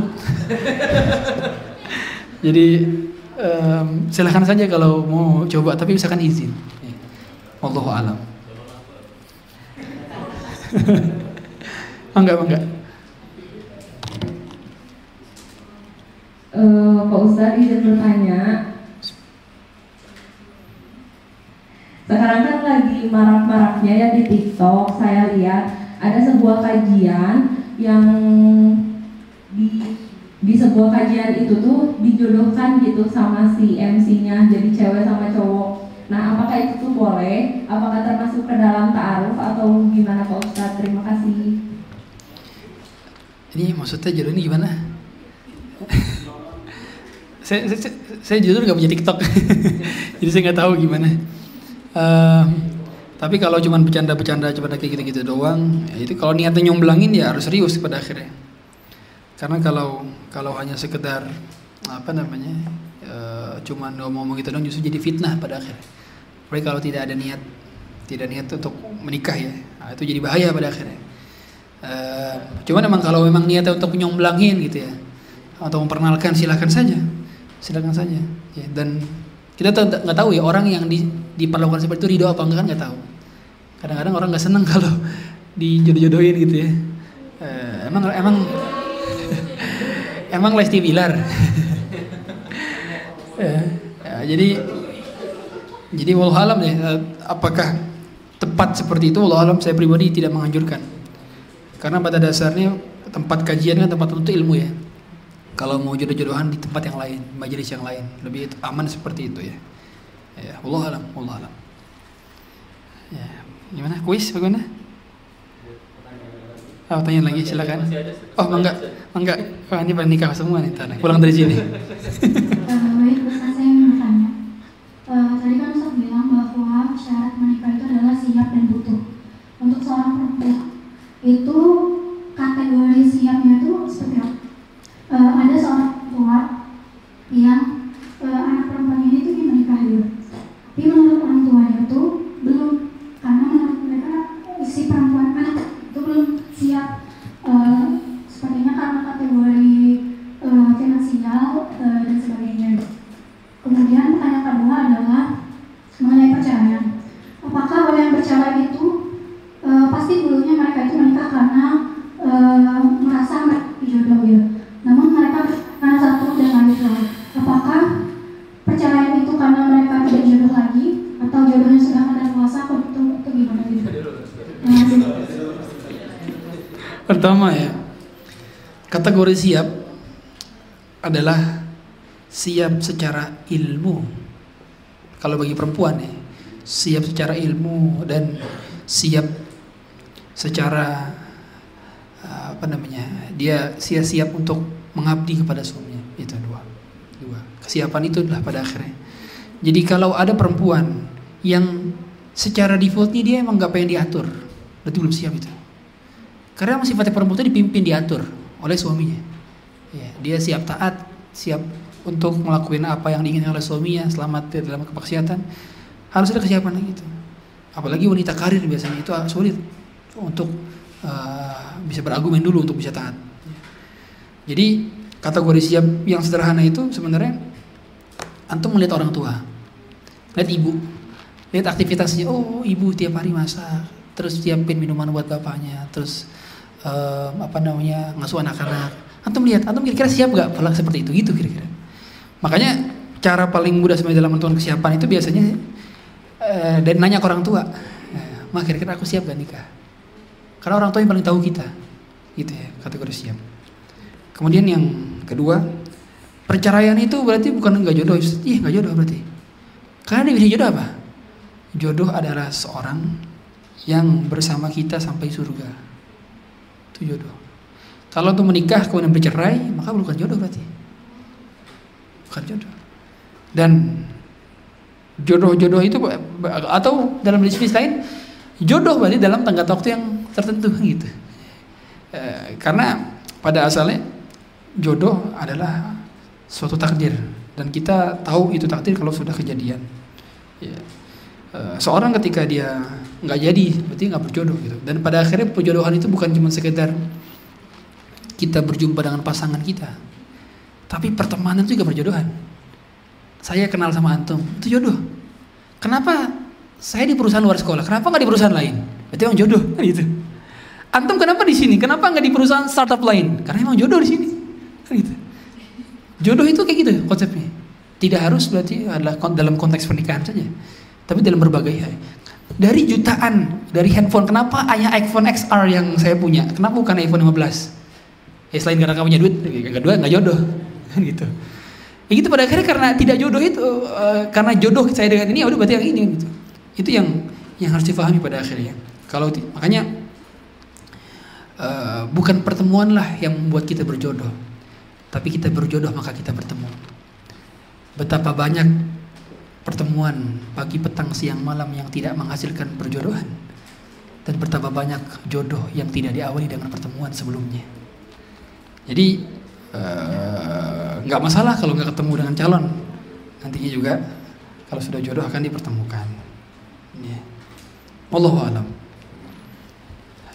jadi um, silahkan saja kalau mau coba tapi misalkan izin ya. Allah alam Enggak, enggak. Uh, Pak Ustadz izin bertanya Sekarang kan lagi marak-maraknya ya di TikTok Saya lihat ada sebuah kajian yang di di sebuah kajian itu tuh dijodohkan gitu sama si MC-nya jadi cewek sama cowok Nah, apakah itu tuh boleh? Apakah termasuk ke dalam ta'aruf atau gimana Pak Ustadz? Terima kasih. Ini maksudnya jodoh ini gimana? saya, saya, saya, jujur nggak punya TikTok, jadi saya nggak tahu gimana. Uh, tapi kalau cuma bercanda-bercanda cuma kayak gitu-gitu doang, ya itu kalau niatnya nyomblangin ya harus serius pada akhirnya. Karena kalau kalau hanya sekedar apa namanya, uh, cuman ngomong-ngomong gitu doang justru jadi fitnah pada akhirnya. Apalagi kalau tidak ada niat, tidak niat untuk menikah ya, nah, itu jadi bahaya pada akhirnya. Uh, cuman emang kalau memang niatnya untuk nyomblangin gitu ya, atau memperkenalkan silakan saja silakan saja ya, dan kita nggak tahu ya orang yang di, diperlakukan seperti itu ridho apa enggak kan nggak tahu. Kadang-kadang orang nggak seneng kalau dijodoh-jodohin gitu ya. Eh, emang emang emang Lesti Bilar. Ya, ya, jadi jadi walau alam ya apakah tepat seperti itu? Walau alam saya pribadi tidak menganjurkan. Karena pada dasarnya tempat kajian kan tempat untuk ilmu ya kalau mau jodoh-jodohan di tempat yang lain, majelis yang lain, lebih aman seperti itu ya. Ya, Allah alam, Allah alam. Ya, gimana? Kuis bagaimana? Oh, tanya lagi silakan. Oh, enggak, enggak. Oh, ini pada nikah semua nih, tanah. Pulang dari sini. baik, Ustaz, saya bertanya. Uh, tadi kan Ustaz bilang bahwa syarat menikah itu adalah siap dan butuh. Untuk seorang perempuan, itu kategori siapnya itu seperti apa? Uh, ada seorang tua yang uh, anak perempuan ini tuh ingin menikah juga. Tapi menurut siap adalah siap secara ilmu. Kalau bagi perempuan ya, siap secara ilmu dan siap secara apa namanya dia siap-siap untuk mengabdi kepada suaminya. Itu dua dua. Kesiapan itu adalah pada akhirnya. Jadi kalau ada perempuan yang secara defaultnya dia emang nggak pengen diatur berarti belum siap itu. Karena sifatnya perempuan itu dipimpin diatur oleh suaminya ya, dia siap taat siap untuk melakukan apa yang diinginkan oleh suaminya selamat dalam kemaksiatan harus ada kesiapan gitu apalagi wanita karir biasanya itu sulit untuk uh, bisa berargumen dulu untuk bisa taat. Jadi kategori siap yang sederhana itu sebenarnya antum melihat orang tua, lihat ibu, lihat aktivitasnya. Oh ibu tiap hari masak, terus siapin minuman buat bapaknya, terus uh, apa namanya ngasuh anak-anak. Antum lihat, antum kira-kira siap gak pola seperti itu gitu kira-kira. Makanya cara paling mudah sebenarnya dalam menentukan kesiapan itu biasanya uh, dari nanya ke orang tua, mah kira-kira aku siap gak nikah? Karena orang tua yang paling tahu kita. Gitu ya, kategori siap. Kemudian yang kedua, perceraian itu berarti bukan nggak jodoh. Ih, nggak jodoh berarti. Karena definisi jodoh apa? Jodoh adalah seorang yang bersama kita sampai surga. Itu jodoh. Kalau untuk menikah kemudian bercerai, maka bukan jodoh berarti. Bukan jodoh. Dan jodoh-jodoh itu atau dalam definisi lain jodoh berarti dalam tenggat waktu yang tertentu gitu. E, karena pada asalnya jodoh adalah suatu takdir dan kita tahu itu takdir kalau sudah kejadian. Ya. E, seorang ketika dia nggak jadi berarti nggak berjodoh gitu. Dan pada akhirnya perjodohan itu bukan cuma sekedar kita berjumpa dengan pasangan kita, tapi pertemanan itu juga berjodohan. Saya kenal sama antum, itu jodoh. Kenapa saya di perusahaan luar sekolah? Kenapa nggak di perusahaan lain? Berarti emang jodoh, kan gitu. Antum kenapa di sini? Kenapa nggak di perusahaan startup lain? Karena emang jodoh di sini, kan gitu. Jodoh itu kayak gitu konsepnya. Tidak harus berarti adalah dalam konteks pernikahan saja, tapi dalam berbagai hal. Dari jutaan dari handphone, kenapa hanya iPhone XR yang saya punya? Kenapa bukan iPhone 15? Ya selain karena kamu punya duit, yang kedua nggak jodoh, kan gitu. Ya gitu pada akhirnya karena tidak jodoh itu eh, karena jodoh saya dengan ini ya udah berarti yang ini gitu. Itu yang yang harus difahami pada akhirnya. Kalau makanya eh, bukan pertemuan lah yang membuat kita berjodoh. Tapi kita berjodoh maka kita bertemu. Betapa banyak pertemuan pagi, petang, siang, malam yang tidak menghasilkan perjodohan dan betapa banyak jodoh yang tidak diawali dengan pertemuan sebelumnya. Jadi eh, nggak masalah kalau nggak ketemu dengan calon. Nantinya juga kalau sudah jodoh akan dipertemukan. Ya. Wallahu alam.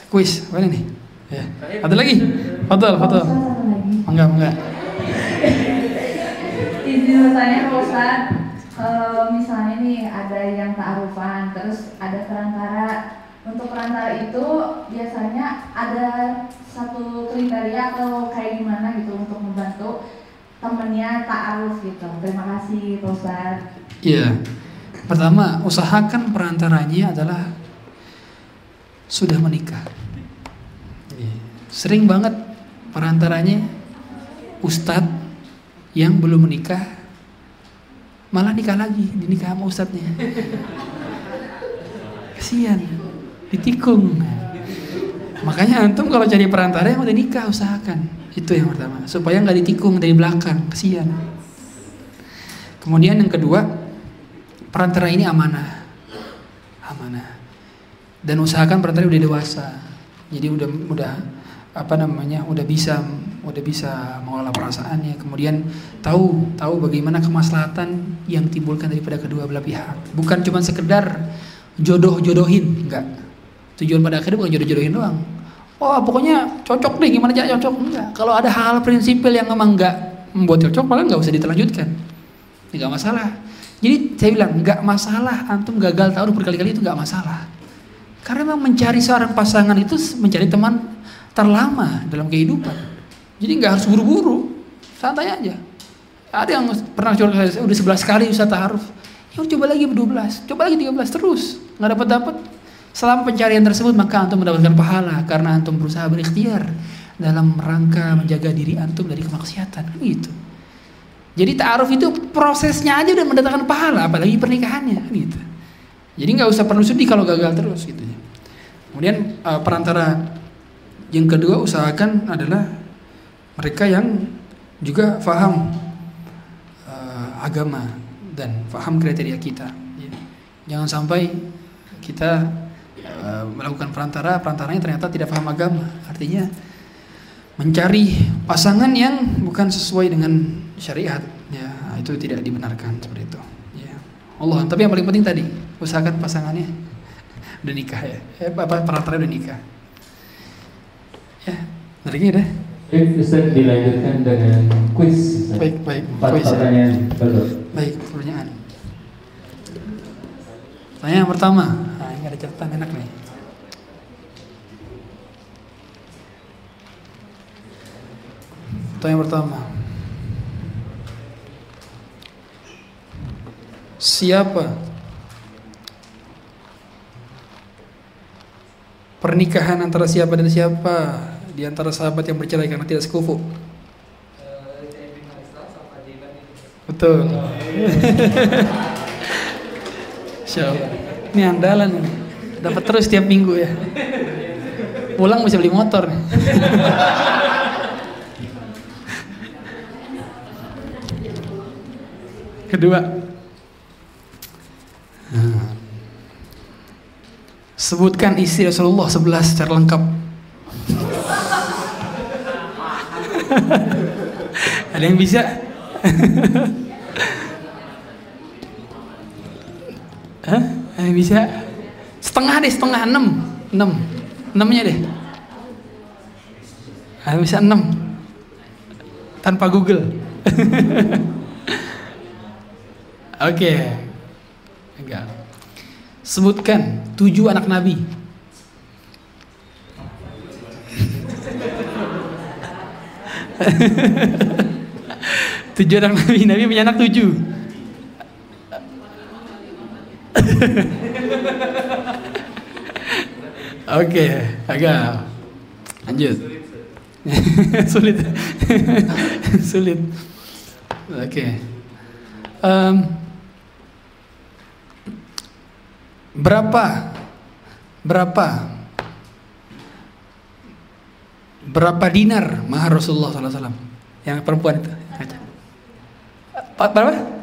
Kuis, mana nih? Ya. Ada lagi? Fadal, fadal. Enggak, enggak. Izin bertanya Pak Ustaz, misalnya nih ada yang ta'arufan, terus ada perantara, untuk perantara itu biasanya ada satu kriteria atau kayak gimana gitu untuk membantu temennya ta'aruf gitu. Terima kasih Pak Ustaz. Iya. Pertama, usahakan perantaranya adalah sudah menikah. Iya. Sering banget perantaranya ustadz yang belum menikah malah nikah lagi, dinikah sama ustadznya. Kasihan, ditikung. Makanya antum kalau cari perantara yang udah nikah usahakan. Itu yang pertama, supaya nggak ditikung dari belakang, kasihan. Kemudian yang kedua, perantara ini amanah. Amanah. Dan usahakan perantara udah dewasa. Jadi udah udah apa namanya? udah bisa udah bisa mengelola perasaannya. Kemudian tahu tahu bagaimana kemaslahatan yang timbulkan daripada kedua belah pihak. Bukan cuma sekedar jodoh-jodohin, enggak. Tujuan pada akhirnya bukan jodoh-jodohin doang. Oh, pokoknya cocok deh, gimana cara cocok? Enggak. Kalau ada hal prinsipil yang memang enggak membuat cocok, malah nggak usah ditelanjutkan. Enggak masalah. Jadi saya bilang nggak masalah antum gagal tahu berkali-kali itu nggak masalah. Karena memang mencari seorang pasangan itu mencari teman terlama dalam kehidupan. Jadi nggak harus buru-buru, santai aja. Ada yang pernah curhat saya udah 11 kali Ustaz taaruf. Ya coba lagi 12, coba lagi 13 terus. Nggak dapat dapat. Selama pencarian tersebut maka antum mendapatkan pahala karena antum berusaha berikhtiar dalam rangka menjaga diri antum dari kemaksiatan. Kan gitu. Jadi ta'aruf itu prosesnya aja udah mendatangkan pahala, apalagi pernikahannya kan gitu. Jadi nggak usah perlu sedih kalau gagal terus gitu. Kemudian uh, perantara yang kedua usahakan adalah mereka yang juga faham uh, agama dan faham kriteria kita. ya. Jangan sampai kita uh, melakukan perantara, perantaranya ternyata tidak paham agama. Artinya mencari pasangan yang bukan sesuai dengan syariat ya itu tidak dibenarkan seperti itu ya Allah tapi yang paling penting tadi usahakan pasangannya udah nikah ya eh, apa perantara udah nikah ya dari dah Baik, Ustaz dilanjutkan dengan quiz. Ustaz. baik baik Empat Kuis, ya. pertanyaan betul. baik pertanyaan pertanyaan yang pertama ini ada catatan enak nih. Pertanyaan pertama. Siapa pernikahan antara siapa dan siapa di antara sahabat yang bercerai karena tidak sekufu? Betul. Insya Allah. Ini andalan ini dapat terus tiap minggu ya pulang bisa beli motor nih. kedua Hmm. Sebutkan isi Rasulullah 11 secara lengkap. Ada yang bisa? Hah? Yang bisa? Setengah deh, setengah enam, enam, enamnya deh. Yang bisa enam tanpa Google. Oke. Enggak. Sebutkan tujuh anak nabi. tujuh anak nabi, nabi punya anak tujuh. Oke, agak lanjut. Sulit, sulit. Oke. Em, berapa berapa berapa dinar mahar Rasulullah SAW yang perempuan itu? Berapa?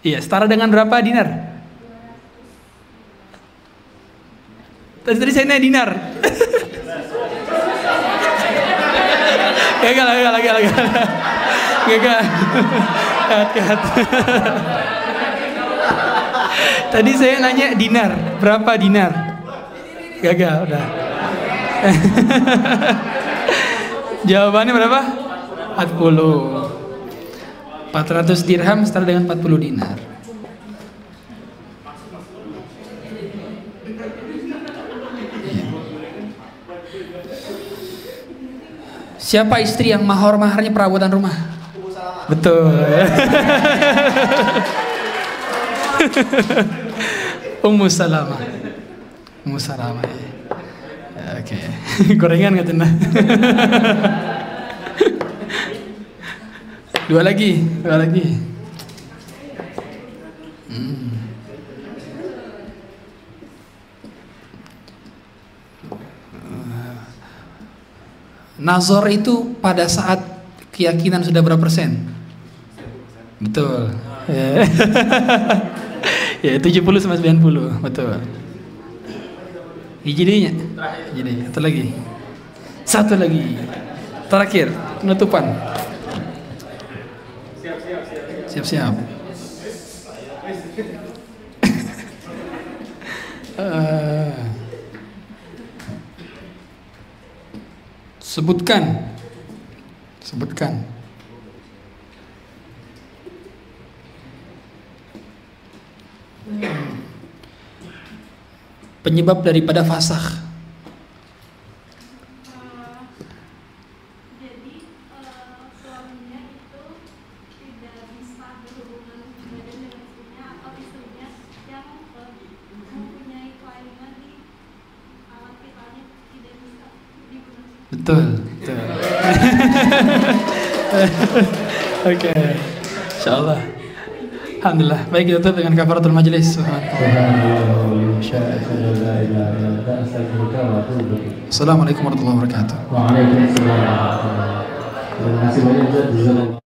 Iya, setara dengan berapa dinar? Tadi tadi saya nanya dinar. gagal, gagal, gagal, gagal. Gagal. Cut. Tadi saya nanya dinar, berapa dinar? Gagal, udah. Jawabannya berapa? 40. 400 dirham setara dengan 40 dinar. Siapa istri yang mahar-maharnya perabotan rumah? Betul. Ummu Salamah. Ummu Salamah. ya. Ya, Oke. Gorengan nggak Tuna? dua lagi, dua lagi. Hmm. Nazor itu pada saat keyakinan sudah berapa persen? Betul. Ya. ya 70 sama 90, betul. Hijidinya. Jadi, satu lagi. Satu lagi. Terakhir, penutupan. Siap-siap. Eh, sebutkan. Sebutkan. Penyebab daripada fasakh. jadi eh, suaminya itu tidak bisa berhubungan badan dengan istrinya atau istrinya yang eh, mempunyai kelainan di alat vitalnya tidak bisa digunakan. Betul. Betul. Oke. Insyaallah. Alhamdulillah. Baik kita tutup dengan kafaratul majelis. Assalamualaikum warahmatullahi wabarakatuh. Waalaikumsalam. Terima kasih banyak.